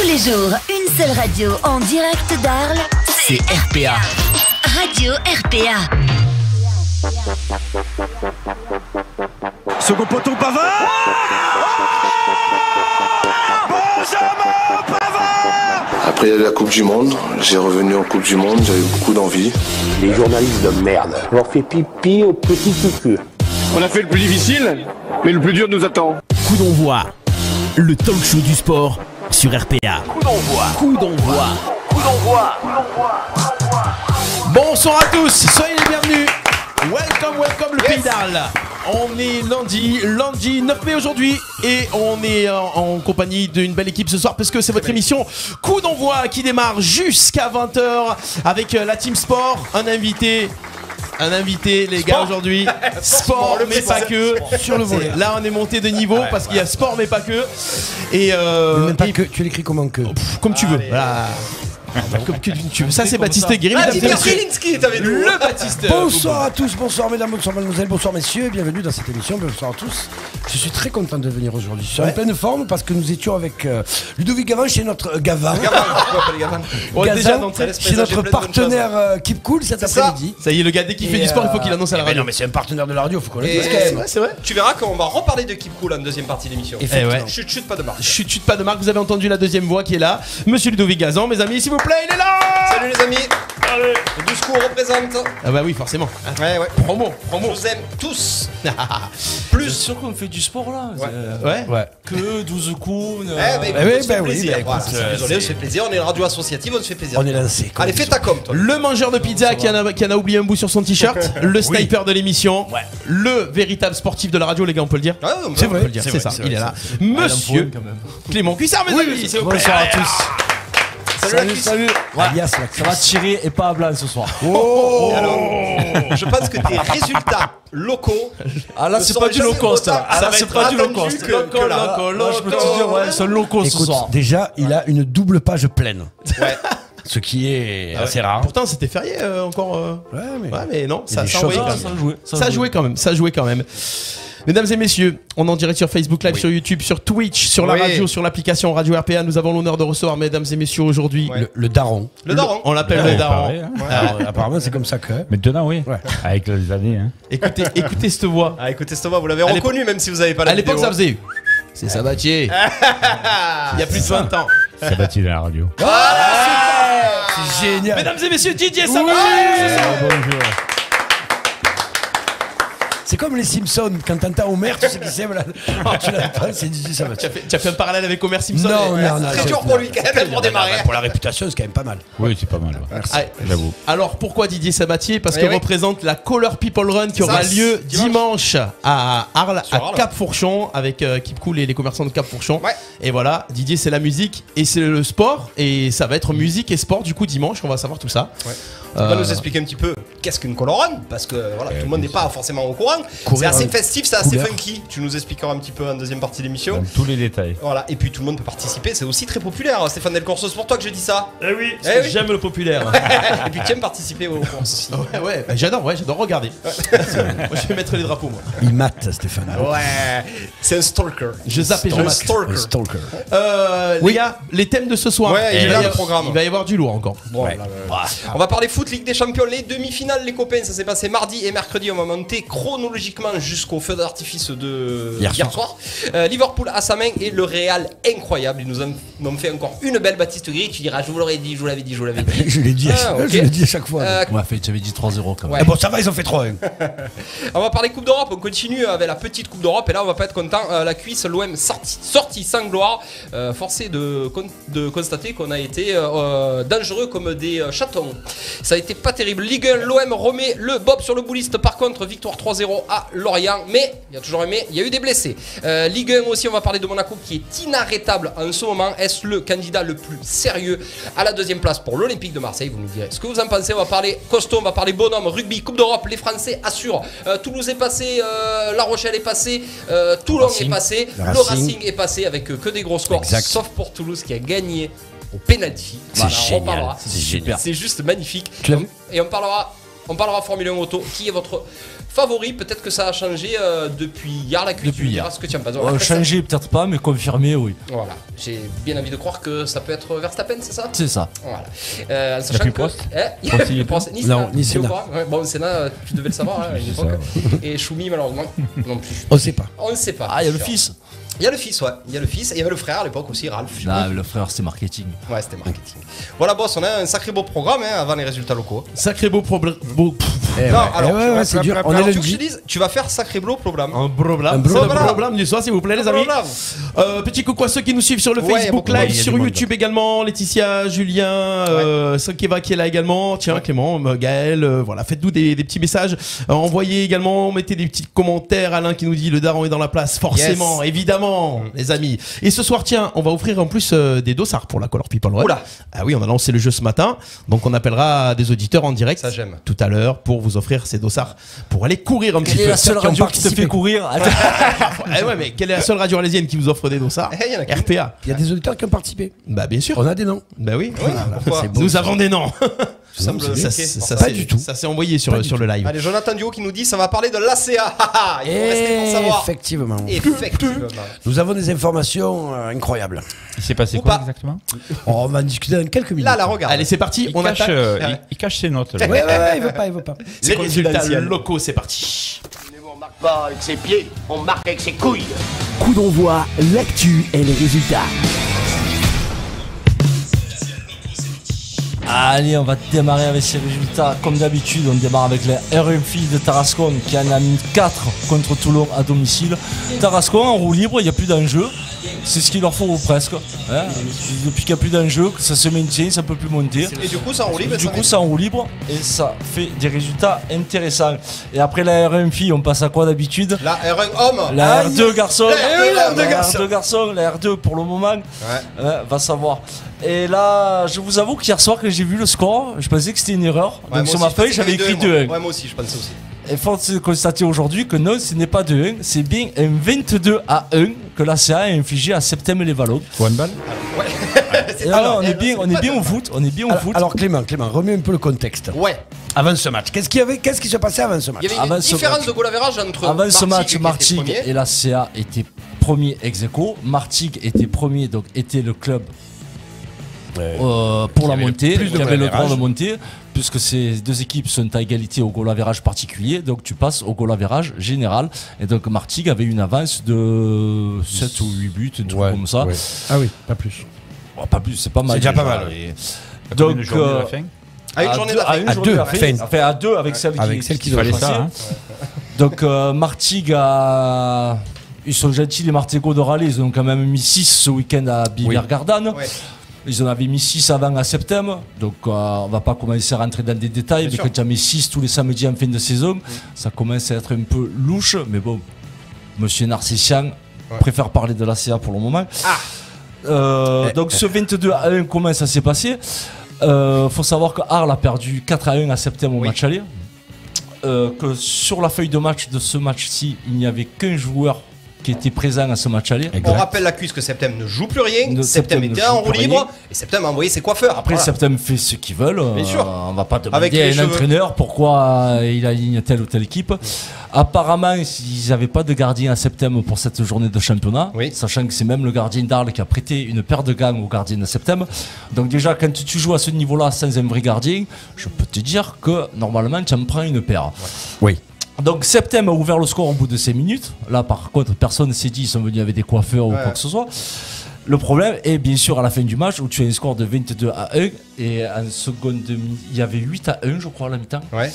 Tous les jours, une seule radio en direct d'Arles. C'est RPA. Radio RPA. Second poteau Pavard Benjamin Pavard Après la Coupe du Monde, j'ai revenu en Coupe du Monde, j'avais beaucoup d'envie. Les journalistes de merde. On leur fait pipi au petit cucu. On a fait le plus difficile, mais le plus dur nous attend. Coup d'envoi. Le talk show du sport sur RPA. Coup d'envoi. Coup d'envoi. Coup d'envoi. Bonsoir à tous, soyez les bienvenus. Welcome, welcome le pays d'Arles. On est lundi, lundi 9 mai aujourd'hui et on est en, en compagnie d'une belle équipe ce soir parce que c'est votre émission Coup d'envoi qui démarre jusqu'à 20h avec euh, la team sport, un invité. Un invité, les gars, aujourd'hui. Sport, mais pas que. Sur le volet. Là, on est monté de niveau parce qu'il y a sport, mais pas que. Et, euh, Même pas et- que, tu l'écris comment que? Pff, comme tu veux. Voilà. Comme que tu veux. Ça, c'est Baptiste Guéry. Ah. Zielinski est avec nous. Le Baptiste. Bonsoir à tous, bonsoir mesdames, bonsoir mademoiselles, bonsoir messieurs, bienvenue dans cette émission, bonsoir à tous. Je suis très content de venir aujourd'hui. Je suis en pleine forme parce que nous étions avec euh, Ludovic Gavin chez notre euh, Gavin. On est Gazan, déjà chez notre partenaire euh, Keep Cool cet ça. après-midi. Ça y est, le gars, dès qu'il fait Et, du sport, il faut euh, qu'il annonce à la eh ben radio. non mais c'est un partenaire de la radio, faut qu'on le Et- dise quand c'est même. Ouais, c'est vrai. Tu verras qu'on va reparler de Keep Cool en deuxième partie de l'émission. Effectivement. Eh ouais. Chut, chut, pas de marche. Chut, chut, pas de marque. Vous avez entendu la deuxième voix qui est là. Monsieur Ludovic Gazan, mes amis, s'il vous plaît, il est là Salut les amis. Le Douscourt représente. Ah bah oui, forcément. Ouais, ouais. Promo, Je promo. vous aime tous. C'est Plus. sûr qu'on fait du sport là. Ouais. C'est- Ouais. Ouais. Que 12 coups. Eh euh, ben, écoute, Eh oui, on se ben fait oui, plaisir. Voilà, écoute, c'est euh, désolé, on c'est- se fait plaisir. On est une radio associative, on se fait plaisir. On est lancé. Allez, fais ta com, toi. Le mangeur de pizza qui en, a, qui en a oublié un bout sur son t-shirt, le sniper de l'émission, le véritable sportif de la radio, les gars, on peut le dire. Ah, C'est bah, vrai, c'est ça, c'est il est là. c'est. Monsieur. Clément Cuissard, mes amis, vous. Bonsoir à tous. Salut, Salut. Alias Ça va tirer et pas à blanc ce soir. Alors, je pense que tes résultats locaux. Ah là, c'est pas du low cost. là. Ah, ça là, c'est pas du low cost. que- que là. Loco, Là, je peux te loco. dire, ouais, c'est un loco ce soir. déjà, il a une double page pleine. Ouais. Ce qui est Ah ouais. assez rare. Pourtant, c'était férié euh, encore. euh. Ouais, mais. Ouais, mais non, a ça, des ça envoyait quand quand même. Ça quand même, joué quand même. Mesdames et messieurs, on est en direct sur Facebook Live, sur YouTube, sur Twitch, sur la Oui. radio, sur l'application Radio RPA. Nous avons l'honneur de recevoir, mesdames et messieurs, aujourd'hui. Ouais. Le, le daron. Le daron. On l'appelle le daron. pareil, hein. Alors, apparemment, c'est comme ça que. Maintenant, oui. Ouais. Avec les années. Hein. Écoutez, écoutez cette voix. Ah, écoutez, Thomas, vous l'avez À reconnu, même si vous n'avez pas la À l'époque, ça faisait. C'est Sabatier. Il y a plus de 20 ans. Ça bâtit dans la radio. C'est génial. Mesdames et messieurs, Didier Sabatier. bonjour. C'est comme les Simpsons, quand t'entends Homer, tu sais qui c'est, voilà. Oh, tu Tu Sabatier. as, fait, tu as fait un parallèle avec Homer Simpson. Non, et- non, non. Très c'est- dur pour lui, quand même, pour démarrer. Pour la réputation, c'est quand même pas mal. Oui, c'est pas mal. ouais. Ah, J'avoue. Alors pourquoi Didier Sabatier? Parce Eh qu'il oui. représente la Color People Run qui aura lieu dimanche, à Arles, Sur à Arles. Cap Fourchon, avec euh, Keep Cool et les commerçants de Cap Fourchon. Ouais. Et voilà, Didier c'est la musique et c'est le sport et ça va être musique et sport du coup dimanche. On va savoir tout ça. Euh, Tu vas nous expliquer un petit peu qu'est-ce qu'une color run parce que voilà, tout le monde n'est pas forcément au courant. C'est assez festif, c'est assez funky. Tu nous expliqueras un petit peu en deuxième partie de l'émission. Tous les détails. Voilà, et puis tout le monde peut participer, c'est aussi très populaire. Stéphane Delcorso, c'est pour toi que je dis ça. Eh oui, Eh oui. j'aime le populaire. et puis tu aimes participer aux courses aussi. ouais, ouais, bah, j'adore, ouais, j'adore regarder. moi je vais mettre les drapeaux moi. Il mate, Stéphane. Ouais, c'est un stalker. Je zappe et je mate. stalker. Un stalker. Euh, Les gars, les thèmes de ce soir. Ouais, il y a va y avoir- programmes. Il va y avoir du lourd encore. Bon, là, là. On va parler foot, Ligue des Champions, les demi-finales, les copains. Ça s'est passé mardi et mercredi. On va monter chronologiquement jusqu'au feu d'artifice de Hier hier, soir. Euh, Liverpool à sa main et le Real incroyable. Ils nous ont, nous ont fait encore une belle Baptiste Gris. Tu diras, je vous l'aurais dit, je vous l'avais dit, je vous l'avais dit. Je l'ai dit, à- Ah, ok. je l'ai dit à chaque fois. Euh, Ouais, fait, tu avais dit 3-0 quand même. Ouais. Eh bon, ça va, ils ont fait 3 On va parler Coupe d'Europe, on continue avec la petite Coupe d'Europe et là on va pas être content. Euh, la cuisse, l'OM sorti, sorti sans gloire, Euh, forcé de, con- de constater qu'on a été dangereux comme des euh, chatons. Ça a été pas terrible. Ligue 1, l'OM remet le Bob sur le bouliste. Par contre, victoire 3-0 à Lorient, mais il y a toujours aimé, il y a eu des blessés. Euh, Ligue 1 aussi, on va parler de Monaco qui est inarrêtable en ce moment. Est-ce le candidat le plus sérieux à la deuxième place pour l'Olympique de Marseille? Vous nous direz ce que vous en pensez. On va parler costaud, on va parler bonhomme, rugby, Coupe d'Europe. Les Français assurent. Euh, Toulouse est passé, euh, La Rochelle est passé, euh, Toulon Racing. est passé, Le le Racing. Est passé avec que des gros scores, Exact. sauf pour Toulouse qui a gagné au penalty. C'est Voilà, génial. C'est génial. C'est juste magnifique. Et on parlera On parlera Formule 1 auto. Qui est votre favori Peut-être que ça a changé euh, depuis hier la cuisse. Depuis hier. ce que tu en penses. Euh, Après, changer, peut-être pas, mais confirmer, oui. Voilà, j'ai bien envie de croire que ça peut être Verstappen, c'est ça? C'est ça. Voilà. Euh, en sachant plus que- Prost Eh, il y a Prost, il plus est Prost. Ni Non, Senna, ni tu es au Senna. courant Ouais, Bon, Senna, euh, tu devais le savoir hein, à une époque. Et Choumi, malheureusement, non plus. On sait pas. On ne sait pas. Ah, il y a le fils. Il y a le fils, ouais. Il y a le fils. Et il y avait le frère à l'époque aussi, Ralph. je Ah, le frère, c'est marketing. Ouais, c'était marketing. Voilà, boss, on a un sacré beau programme hein, avant les résultats locaux. Sacré beau problème. Beau... Eh non, ouais, alors, eh ouais, ouais, c'est dur. On alors, est tu tu vas faire sacré beau problème. Un problème. Un problème. problème du soir, s'il vous plaît, les amis. Euh, petit coucou à ceux qui nous suivent sur le Facebook Live, sur YouTube également. Laetitia, Julien, euh, Sokeva qui est là également. Tiens, Clément, Gaël, euh, voilà, faites-nous des, des petits messages. Euh, envoyez également, mettez des petits commentaires. Alain qui nous dit le daron est dans la place, forcément, évidemment, les amis. Et ce soir, tiens, on va offrir en plus des dossards pour la Color People. Oula. Ah oui, on a lancé le jeu ce matin, donc on appellera des auditeurs en direct. Ça, j'aime. Tout à l'heure pour vous offrir ces dossards pour aller courir un petit est peu. la seule radio qui te fait courir Eh ouais, mais quelle est la seule radio alésienne qui vous offre des dossards Eh, y en a qu'une. RPA. Il y a des auditeurs qui ont participé. Bah bien sûr. On a des noms. Bah oui. beau. Nous avons des noms. Ça semble ça, choqué. ça, ça Pas s'est- du tout. Ça s'est envoyé sur, sur le live. Allez, Jonathan Duo qui nous dit ça va parler de l'ACA. Il faut rester pour savoir. Effectivement. Effectivement. Nous avons des informations euh, incroyables. Il s'est passé Ou quoi pas. exactement Oh, on va en discuter dans quelques minutes. Là, la regarde. Allez, c'est parti. il On cache, attaque. euh, Ouais. il, il cache ses notes. là. Ouais, ouais, ouais, il veut pas, il veut pas. Les résultats locaux, c'est parti. On marque pas avec ses pieds, on marque avec ses couilles. Coup d'envoi, l'actu et les résultats. Allez, on va démarrer avec ces résultats. Comme d'habitude, on démarre avec les RMFI de Tarascon qui en a mis 4 contre Toulon à domicile. Tarascon en roue libre, il n'y a plus d'enjeu. C'est ce qu'il leur faut ou presque. hein. Depuis qu'il n'y a plus d'enjeu, ça se maintient, ça ne peut plus monter. Et du coup, ça enroule. Du coup, c'est en roue libre et ça fait des résultats intéressants. Et après la RMFI, on passe à quoi d'habitude? La R1 homme. La Aïe. R2 garçon. La R2 La garçon. R2 garçon, la R2 pour le moment. Ouais. Hein, va savoir. Et là, je vous avoue qu'hier soir, quand j'ai vu le score, je pensais que c'était une erreur. Ouais, Donc moi sur ma feuille, j'avais écrit avait 2-1. Ouais, moi aussi, je pensais aussi. Et force est de constater aujourd'hui que non, ce n'est pas 2-1, c'est bien un 22 à 1 que la CA a infligé à Septem les Vallons. One ball Et là, on est bien, on est bien au foot, on est bien au Alors, foot. alors, Clément, Clément, remets un peu le contexte. Ouais. Avant ce match, qu'est-ce qu'il y avait, qu'est-ce qui se passait avant ce match? Il y avait Avant une ce différence match. de goal entre Avant ce Martigues match, Martigues premier. et la CA étaient premiers ex aequo. Martigues était premier, donc était le club euh, pour la montée, plus de qui avait le droit de monter, puisque ces deux équipes sont à égalité au goal average particulier, donc tu passes au goal average général. Et donc Martigues avait une avance de 7 ou 8 buts, un truc comme ça. Ah oui, pas plus. Bon, pas plus, c'est pas mal. C'est déjà pas mal, Et- Donc, euh, fin À une journée de deux- la à fin. deux. Enfin, à avec celle qui, Avec celle qui doit fallait passer. ça, hein. Donc euh, Martigues a... Ils sont gentils les Martégots de Raleigh, ils ont quand même mis 6 ce week-end à Biver-Gardanne. Ouais. Ils en avaient mis 6 avant à septembre, donc euh, on va pas commencer à rentrer dans des détails, Bien mais sûr. quand tu as mis 6 tous les samedis en fin de saison, ça commence à être un peu louche, mais bon, Monsieur Narcissian préfère parler de la CA pour le moment. Ah. Euh, donc ce 22 à 1, comment ça s'est passé? Euh, faut savoir que Arles a perdu 4 à 1 à septembre au Oui. match aller. Euh, que sur la feuille de match de ce match-ci, il n'y avait qu'un joueur qui était présent à ce match aller. On rappelle la cuisse que Septem ne joue plus rien. Septem Septem était en roue libre. rien. Et Septem a envoyé ses coiffeurs. Après, Voilà. Septem fait ce qu'ils veulent. Bien Euh, sûr. on va pas Avec demander à les un cheveux. entraîneur pourquoi euh, il aligne telle ou telle équipe. Apparemment, ils n'avaient pas de gardien à septembre pour cette journée de championnat, Oui. sachant que c'est même le gardien d'Arles qui a prêté une paire de gants au gardien de septembre. Donc déjà, quand tu joues à ce niveau-là sans un vrai gardien, je peux te dire que normalement, tu en prends une paire. Oui. Donc Septem a ouvert le score au bout de 5 minutes. Là, par contre, personne ne s'est dit ils sont venus avec des coiffeurs ou Ouais. quoi que ce soit. Le problème est bien sûr à la fin du match où tu as un score de 22 à 1 et en seconde demi, il y avait 8 à 1 je crois à la mi-temps. Ouais.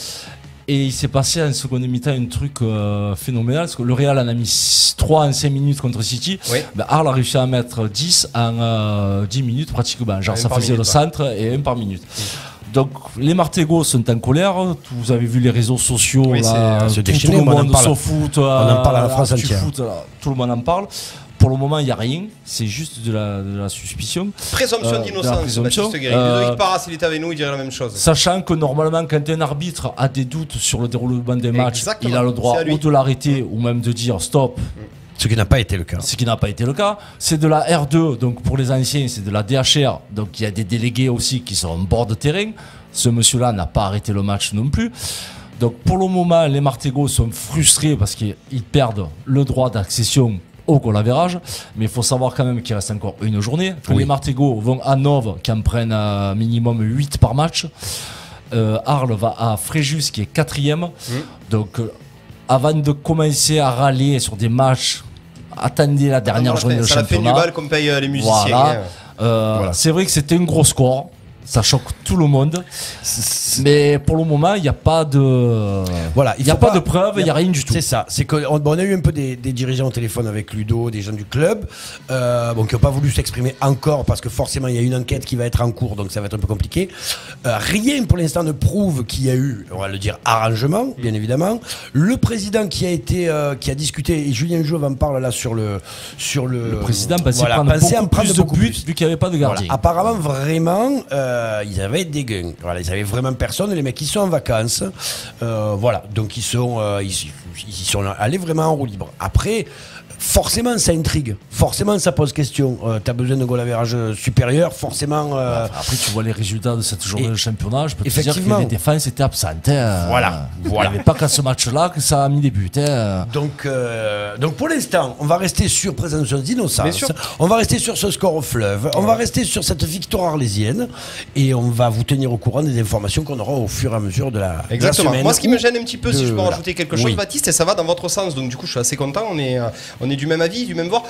Et il s'est passé en seconde mi-temps un truc euh, phénoménal parce que le Real en a mis 3 en 5 minutes contre City. Oui. Ben, Arles a réussi à mettre 10 en euh, 10 minutes pratiquement. Genre ça faisait minute, le centre et un par minute. Donc les Martégos sont en colère. Vous avez vu les réseaux sociaux Oui, là, c'est- se tout, déchaîner, tout le monde parle. se fout. On en parle à la France entière. foot, là, tout le monde en parle. Pour le moment, il n'y a rien. C'est juste de la, de la suspicion. Présomption Euh, d'innocence. Baptiste Guéry. Euh, Ludovic Parra, s'il était avec nous, il dirait la même chose. Sachant que normalement, quand un arbitre a des doutes sur le déroulement des matchs, Exactement. il a le droit ou de l'arrêter ou même de dire stop, Ce qui n'a pas été le cas. ce qui n'a pas été le cas. C'est de la R2, donc pour les anciens, c'est de la DHR, donc il y a des délégués aussi qui sont en bord de terrain. Ce monsieur-là n'a pas arrêté le match non plus. Donc pour le moment, les Martegos sont frustrés parce qu'ils ils perdent le droit d'accession au goal average. Mais il faut savoir quand même qu'il reste encore une journée. Que Les Martegos vont à Nove qui en prennent euh, minimum 8 par match. Euh, Arles va à Fréjus qui est quatrième. Donc euh, avant de commencer à râler sur des matchs, attendez la dernière journée de ça la fait du championnat. bal qu'on paye euh, les musiciens. Voilà. hein. Euh, C'est vrai que c'était un gros score. Ça choque tout le monde. Mais pour le moment, il n'y a pas de. Voilà, il n'y a pas, de preuves, il n'y a rien du tout. C'est ça. C'est qu'on on a eu un peu des, des dirigeants au téléphone avec Ludo, des gens du club, euh, bon, qui n'ont pas voulu s'exprimer encore parce que forcément il y a une enquête qui va être en cours, donc ça va être un peu compliqué. Euh, rien pour l'instant ne prouve qu'il y a eu, on va le dire, arrangement, bien évidemment. Le président qui a été, euh, qui a discuté, et Julien Jouve en parle là sur le, sur le. Le président pensait voilà, prendre beaucoup en prendre plus de buts vu qu'il n'y avait pas de gardien. Voilà. Apparemment, vraiment, euh, ils avaient des gains. Voilà, ils avaient vraiment personne. Les mecs, ils sont en vacances. Euh, voilà, donc ils sont, euh, ils, ils sont allés vraiment en roue libre. Après. Forcément, ça intrigue. Forcément, ça pose question. Euh, T'as besoin de goal average supérieur. Forcément. euh, Après, tu vois les résultats de cette journée Et- de championnat. Je peux te dire que Effectivement. les défenses étaient absentes. hein. Voilà, Il voilà. n'y avait pas qu'à ce match-là que ça a mis des buts. hein. Donc, euh, donc pour l'instant, on va rester sur présomption Bien d'innocence. sûr. On va rester sur ce score au fleuve. On va rester sur cette victoire arlésienne. Et on va vous tenir au courant des informations qu'on aura au fur et à mesure de la, de la Exactement. semaine. Moi, ce qui me gêne un petit peu, si je peux voilà. rajouter quelque chose, Oui. Baptiste, et ça va dans votre sens, donc du coup, je suis assez content. On est, euh, du même avis, du même voir.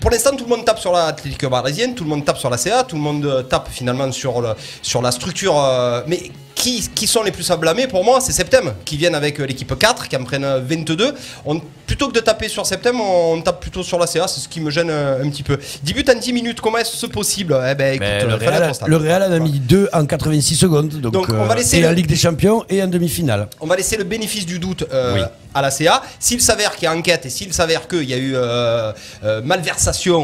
Pour l'instant, tout le monde tape sur la Atlético Parisienne, tout le monde tape sur la CA, tout le monde euh, tape finalement sur, le, sur la structure. euh, mais qui, qui sont les plus à blâmer pour moi C'est Septem, qui viennent avec euh, l'équipe 4, qui en prennent euh, 22. On, plutôt que de taper sur Septem, on tape plutôt sur la CA, c'est ce qui me gêne un petit peu. 10 buts en 10 minutes, comment est-ce possible? Eh ben, écoute, le, Real, le en a mis deux en 86 secondes. Donc, Donc, on va laisser et le- en Ligue des Champions et en demi-finale. On va laisser le bénéfice du doute euh, Oui. à la CA. S'il s'avère qu'il y a enquête et s'il s'avère qu'il y a eu euh, euh,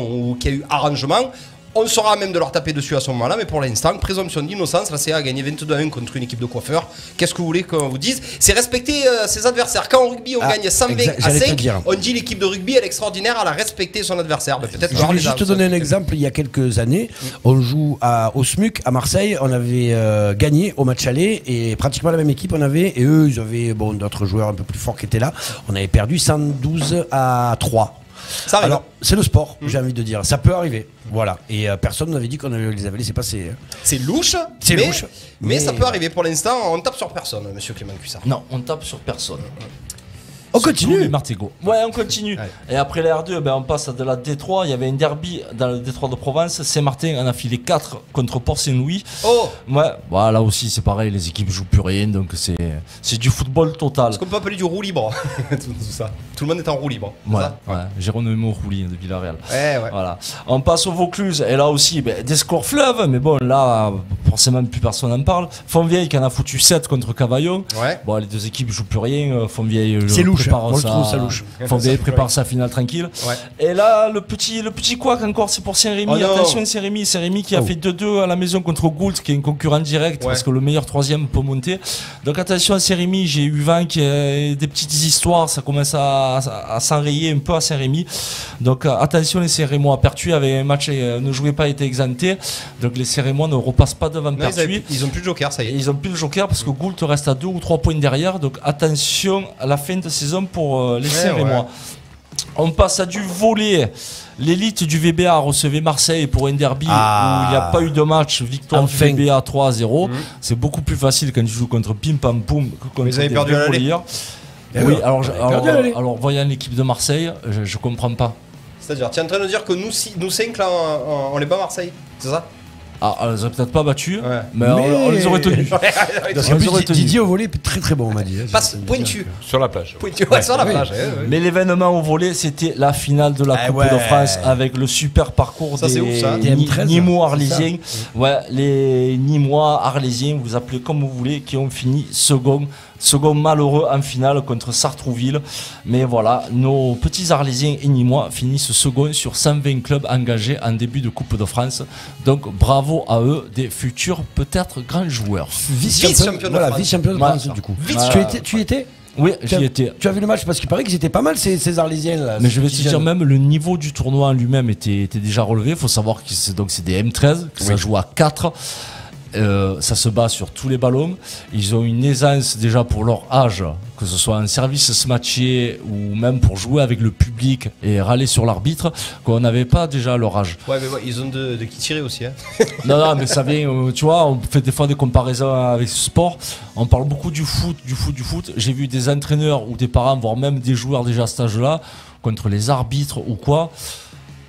ou qu'il y a eu arrangement, on saura même de leur taper dessus à ce moment-là. Mais pour l'instant, présomption d'innocence, la CA a gagné 22 à 1 contre une équipe de coiffeurs. Qu'est-ce que vous voulez qu'on vous dise? C'est respecter euh, ses adversaires. Quand en rugby on Ah, gagne 120 exact, à j'allais te 5, dire. on dit l'équipe de rugby elle est extraordinaire, elle a respecté son adversaire. Ben, Peut-être Je les juste te donner un exemple. Il y a quelques années, on joue à, au SMUC à Marseille. On avait euh, gagné au match aller et pratiquement la même équipe on avait. Et eux, ils avaient bon, d'autres joueurs un peu plus forts qui étaient là. On avait perdu 112 à 3. Ça arrive. Alors, c'est le sport, j'ai envie de dire. Ça peut arriver. Voilà. Et euh, personne n'avait dit qu'on avait- les avait laissés passer. hein. C'est louche, C'est mais, louche, mais, mais- ça peut arriver. Pour l'instant, on tape sur personne, monsieur Clément Cuissard. Non, on tape sur personne. On continue. les Martigaux. Ouais, on continue. Et après la R2, ben, on passe à de la D3. Il y avait un derby dans le D3 de Provence. Saint-Martin en a filé 4 contre Port-Saint-Louis. Oh Ouais, voilà, là aussi c'est pareil, les équipes jouent plus rien, donc c'est c'est du football total. Est-ce qu'on peut appeler du roue libre tout, tout ça? Tout le monde est en roue libre. c'est Ouais, ça? ouais. Jérôme Rouli de Villarreal. Ouais, ouais. Voilà. On passe au Vaucluse, et là aussi, ben, des scores fleuves, mais bon, là, forcément, plus personne n'en parle. Fontvieille qui en a foutu 7 contre Cavaillon. Ouais. Bon, les deux équipes jouent plus rien. euh, Fontvieille C'est louche, prépare le sa- ça louche. Prépare sa finale tranquille. Ouais. Et là, le petit, le petit couac encore, c'est pour Saint-Rémy. Oh. Attention, Saint-Rémy. Saint-Rémy qui a Oh. fait 2-2 à la maison contre Gould, qui est un concurrent direct, Ouais. parce que le meilleur troisième peut monter. Donc attention à Saint-Rémy. J'ai eu 20 qui a des petites histoires. Ça commence à, à, à s'enrayer un peu à Saint-Rémy. Donc attention, les Saint-Rémois. Pertuis avait un match, euh, ne jouait pas, était exempté. Donc les Saint-Rémois ne repassent pas devant Non, Pertuis. ils ont plus de joker, ça y Et est. ils ont plus le joker parce que Gould reste à 2 ou 3 points derrière. Donc attention à la fin de saison pour euh, les Ouais, Saint-Rémois. ouais. On passe à du volet. L'élite du VBA recevait Marseille pour un derby Ah. où il n'y a pas eu de match. Victoire Enfin. du VBA 3 à 0. C'est beaucoup plus facile quand tu joues contre Pim Pam Poum que contre avaient des perdu à. Eh Oui, alors, on alors, alors, voyant l'équipe de Marseille, je, je comprends pas. C'est-à-dire, tu es en train de dire que nous, si- nous 5 là, on, on les bat Marseille C'est ça? Ah, on les a peut-être pas battus, Ouais. mais, on- Mais- On, les aurait tenus. Parce On qu'en les aurait tenus. Didier au volet, très très bon, on m'a dit. hein. Passe pointu. Sur la plage. Pointu, ouais, sur la plage. ouais, ouais. Mais l'événement au volet, c'était la finale de la Ah Coupe ouais. de France avec le super parcours Ça, des c'est ouf, ça. Des Ni- M13, Nîmois c'est ça. arlésiens. Ouais, les Nîmois arlésiens, vous appelez comme vous voulez, qui ont fini second, second malheureux en finale contre Sartrouville. Mais voilà, nos petits arlésiens et Nîmois finissent second sur 120 clubs engagés en début de Coupe de France. Donc bravo à eux, des futurs peut-être grands joueurs. Vice-champion Vice-champion de voilà, France. vice-champion de. France, du coup. Vice- Tu, étais, tu étais Oui, j'y étais. tu as vu le match parce qu'il paraît qu'ils étaient pas mal ces, ces Arlésiens là. Mais je vais te dire même le niveau du tournoi en lui-même était, était déjà relevé. Il faut savoir que c'est donc c'est des M13 que ça Oui. joue à 4. Euh, ça se bat sur tous les ballons. Ils ont une aisance déjà pour leur âge, que ce soit un service smatché ou même pour jouer avec le public et râler sur l'arbitre, qu'on n'avait pas déjà à leur âge. Ouais, mais ouais, ils ont de, de qui tirer aussi. Hein. Non, non, mais ça vient, euh, tu vois, on fait des fois des comparaisons avec ce sport. On parle beaucoup du foot, du foot, du foot. J'ai vu des entraîneurs ou des parents, voire même des joueurs déjà à cet âge-là, contre les arbitres ou quoi.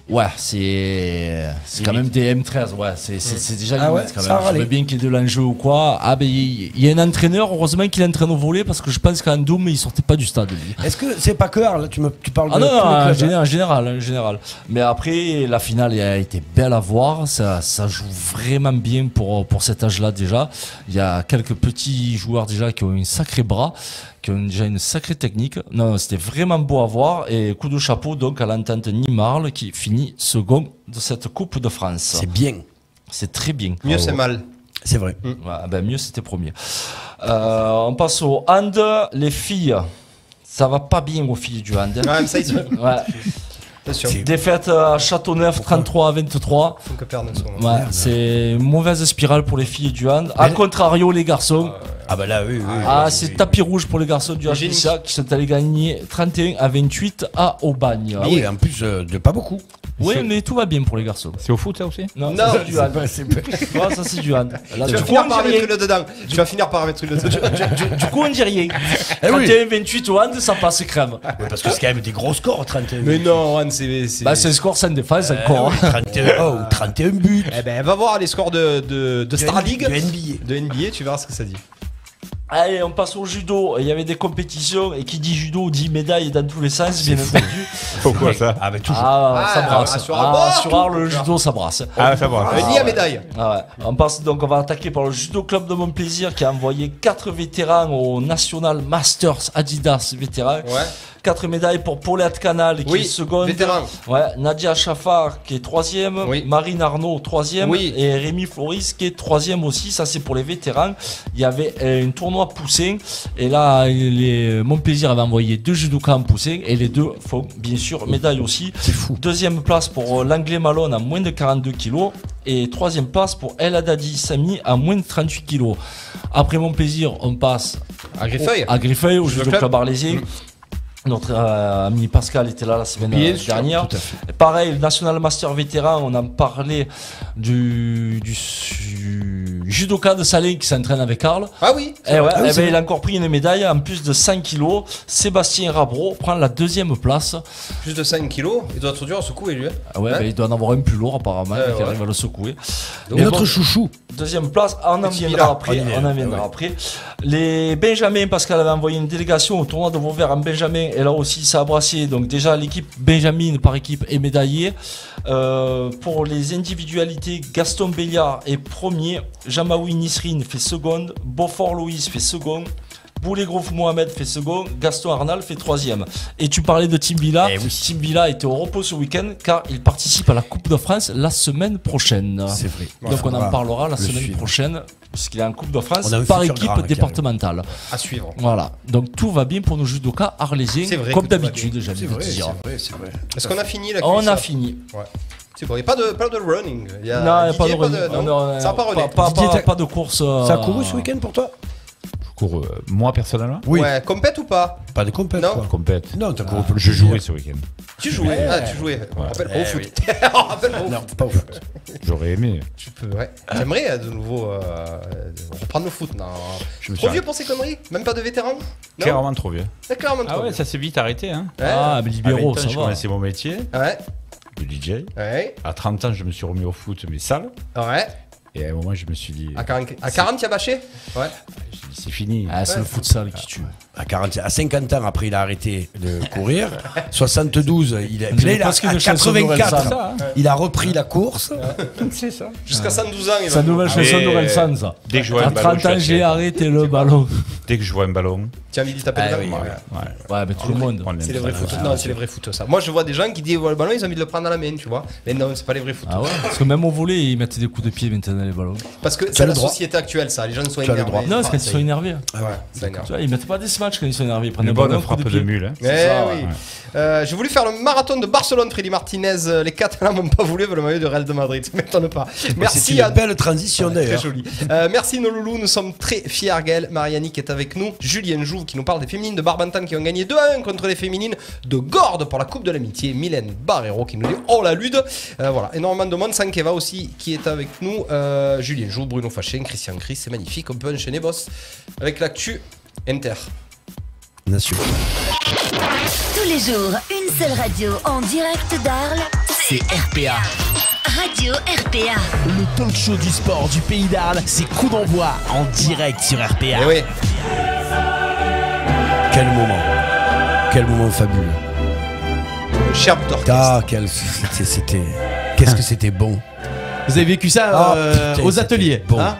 Ouais, c'est c'est quand même des M13, ouais, c'est c'est- déjà Ah limite ouais, quand même. Je veux bien qu'il y ait de l'enjeu ou quoi. Ah ben il y, a un entraîneur, heureusement qu'il entraîne au volet parce que je pense qu'en Doom il sortait pas du stade. Est-ce que c'est pas que Arles Tu, me, tu parles Ah de non, non, en, général, hein en général, en général. Mais après, la finale a été belle à voir. Ça, ça joue vraiment bien pour, pour cet âge-là déjà. Il y a quelques petits joueurs déjà qui ont un sacré bras, qui ont déjà une sacrée technique. Non, non, c'était vraiment beau à voir. Et coup de chapeau donc à l'entente Nimarle qui finit second de cette Coupe de France. C'est bien. C'est très bien. Mieux, c'est mal. C'est vrai. Ouais, ben mieux, c'était premier. Euh, on passe au hand. Les filles, ça va pas bien aux filles du hand. Ouais, ça, Ouais. Défaite à Châteauneuf 33 à 23. Faut que perdre en ce moment. Ouais, c'est une mauvaise spirale pour les filles du hand. A contrario, les garçons. Ah bah là, oui, oui. Ah, c'est tapis rouge pour les garçons du. HPCA qui sont allés gagner 31 à 28 à Aubagne. Ah oui, en plus euh, de pas beaucoup. Oui, mais tout va bien pour les garçons. C'est au foot ça aussi? Non, Non, ça, c'est du hand. Ouais, ça c'est du hand. Là, Tu du, vas coup, finir on par dit mettre le dedans. Tu vas finir par mettre le dedans. Du- du coup, on dit rien. Eh oui. 31 28 au hand, ça passe crème. Ouais, parce que c'est quand même des gros scores, 31 Mais non, Juan, c'est. c'est- Bah, c'est le score sans défense Euh, encore. oui, 31, oh, 31 buts. Eh ben, va voir les scores de, de, de Star League. NBA. De NBA, tu verras ce que ça dit. Allez, on passe au judo. Il y avait des compétitions et qui dit judo dit médaille dans tous les sens, bien entendu. Pourquoi ça Ah bah toujours. Ah, Ah, ça brasse. ah, sur Ah, Arles, sur. Arles, le judo, ça brasse. Ah, ça ni à médaille. Ah ouais. On passe donc, on va attaquer par le judo club de mon plaisir qui a envoyé 4 vétérans au National Masters Adidas vétérans. Ouais. 4 médailles pour Paulette Canal qui Oui, est seconde. vétéran. Ouais, Nadia Chaffard qui est troisième. Oui. Marine Arnaud troisième. Oui. Et Rémi Floris qui est troisième aussi. Ça c'est pour les vétérans. Il y avait euh, une tournoi poussé. Et là, les, mon plaisir avait envoyé deux judokas en poussé. Et les deux font bien sûr médaille aussi. C'est fou. Deuxième place pour euh, l'anglais Malone à moins de 42 kilos. Et troisième place pour El Haddadi Sami à moins de 38 kilos. Après mon plaisir, on passe À Griffeuil. à Griffeuil, au Judo judo club. club arlésien. Notre euh, ami Pascal était là la semaine Bien euh, sûr, dernière. tout à fait. Et Pareil, le National Master Vétéran, on en parlait du, du, du judoka de Salé qui s'entraîne avec Karl. Ah oui. Eh ouais, Ah oui, eh ben, il a encore pris une médaille en plus de 5 kilos. Sébastien Rabro prend la deuxième place. Plus de 5 kilos. Il doit être dur à secouer, lui. hein. Ah ouais, Hein ben, il doit en avoir un plus lourd apparemment, Ouais, qui ouais. arrive à le secouer. Donc, Et bon, notre chouchou. Deuxième place, on en viendra après. On y vient, On en viendra ouais. après. Les Benjamins, Pascal avait envoyé une délégation au tournoi de Vauvert en Benjamin, et là aussi ça a brassé. Donc déjà l'équipe Benjamin par équipe est médaillée. Euh, pour les individualités, Gaston Béliard est premier, Jamaoui Nisrine fait seconde, Beaufort Louise fait second. Boulet Grouf Mohamed fait second, Gaston Arnal fait troisième. Et tu parlais de Tim Villa. Eh oui. Tim Villa était au repos ce week-end car il participe à la Coupe de France la semaine prochaine. C'est vrai. Donc on en parlera la semaine suivre. prochaine, puisqu'il est en Coupe de France par équipe départementale. À suivre. Voilà, donc tout va bien pour nos judokas arlésiens, C'est vrai comme d'habitude, c'est dire. vrai, c'est vrai. Est-ce qu'on a fini la On a fini. Ouais. C'est bon. Il n'y a pas de, pas de running. Il y a non, il n'y a pas de, Didier, run- non non, Ça a pas runné. pas, Didier, pas- t'as- pas de course. euh, Ça a couru ce week-end pour toi? Cours euh, moi personnellement Oui. Ouais, compète ou pas Pas de compète, Non. quoi. Compète. Non, t'as couru Ah, Je jouais ce week-end. Tu jouais. Ah, tu jouais. On rappelle pas au foot. On rappelle pas au Non, foot. pas au foot. J'aurais aimé. Tu peux, ouais. J'aimerais euh, de nouveau euh, reprendre le foot. Non. Je me Trop vieux pour ces conneries? Même pas de vétéran? Non clairement trop vieux. C'est clairement trop Ah ouais, vieux. ça s'est vite arrêté. Hein. Ouais. Ah, mais À 20 libéraux, ans, ça je va. connaissais mon métier Ouais. de DJ. Ouais. À 30 ans, je me suis remis au foot, mais sale. Ouais. Et à un moment, je me suis dit, À 40, à 40 tu as bâché? Ouais. j'ai dit, c'est fini. Ah, c'est Ouais. le futsal qui tue. À, 40, à 50 ans, après, il a arrêté de courir. 72, il a, puis là, il a- à une chanson de 84, Orelsan. il a repris la course. c'est ça. Jusqu'à 112 ans, il Sa nouvelle Ah, chanson d'Orelsan, ça. Dès que je vois À un ballon, 30 je ans, j'ai arrêté le ballon. Dès que je vois un ballon, Tu as envie de taper Ah dedans oui, Ouais. ouais. Ouais, mais tout le monde. C'est les ça. vrais foot. Non, c'est les vrais foot ça. Moi je vois des gens qui disent le ballon, ils ont envie de le prendre à la main, tu vois. Mais non, c'est pas les vrais foot. Ah ouais Parce que même au volet, ils mettent des coups de pied maintenant, les ballons. Parce que c'est le la société actuelle ça, les gens sont le énervés. Non, c'est quand ils ça sont énervés. Ouais, ça énerve. Tu vois, ils mettent pas des match quand ils sont énervés. Ils prennent Une bonne frappe de pied. mule. hein. Eh ça, oui. ouais. Euh, J'ai voulu faire le marathon de Barcelone, Freddy Martinez. Euh, Les Catalans m'ont pas voulu le maillot de Real de Madrid. Ça m'étonne pas. C'est Merci une à belle transition Très d'ailleurs. joli. Euh, merci nos loulous, nous sommes très fiers. Gaël Mariani qui est avec nous. Julien Jouve qui nous parle des féminines de Barbantan qui ont gagné 2 à 1 contre les féminines de Gordes pour la Coupe de l'Amitié. Mylène Barrero qui nous dit Oh la lude Euh, Voilà, énormément de monde. Sankeva aussi qui est avec nous. Euh, Julien Jouve, Bruno Fachin, Christian Chris, c'est magnifique. On peut enchaîner, boss, avec l'actu Inter. Nation. Tous les jours, une seule radio en direct d'Arles. C'est RPA. Radio RPA. Le talk show du sport du pays d'Arles, c'est coup d'envoi en direct sur RPA. Eh oui, Quel moment. Quel moment fabuleux. cher d'orchestre. Ah, quel. C'était. c'était- Qu'est-ce que c'était bon. Vous avez vécu ça Ah, euh, putain, aux c'était ateliers bon. hein?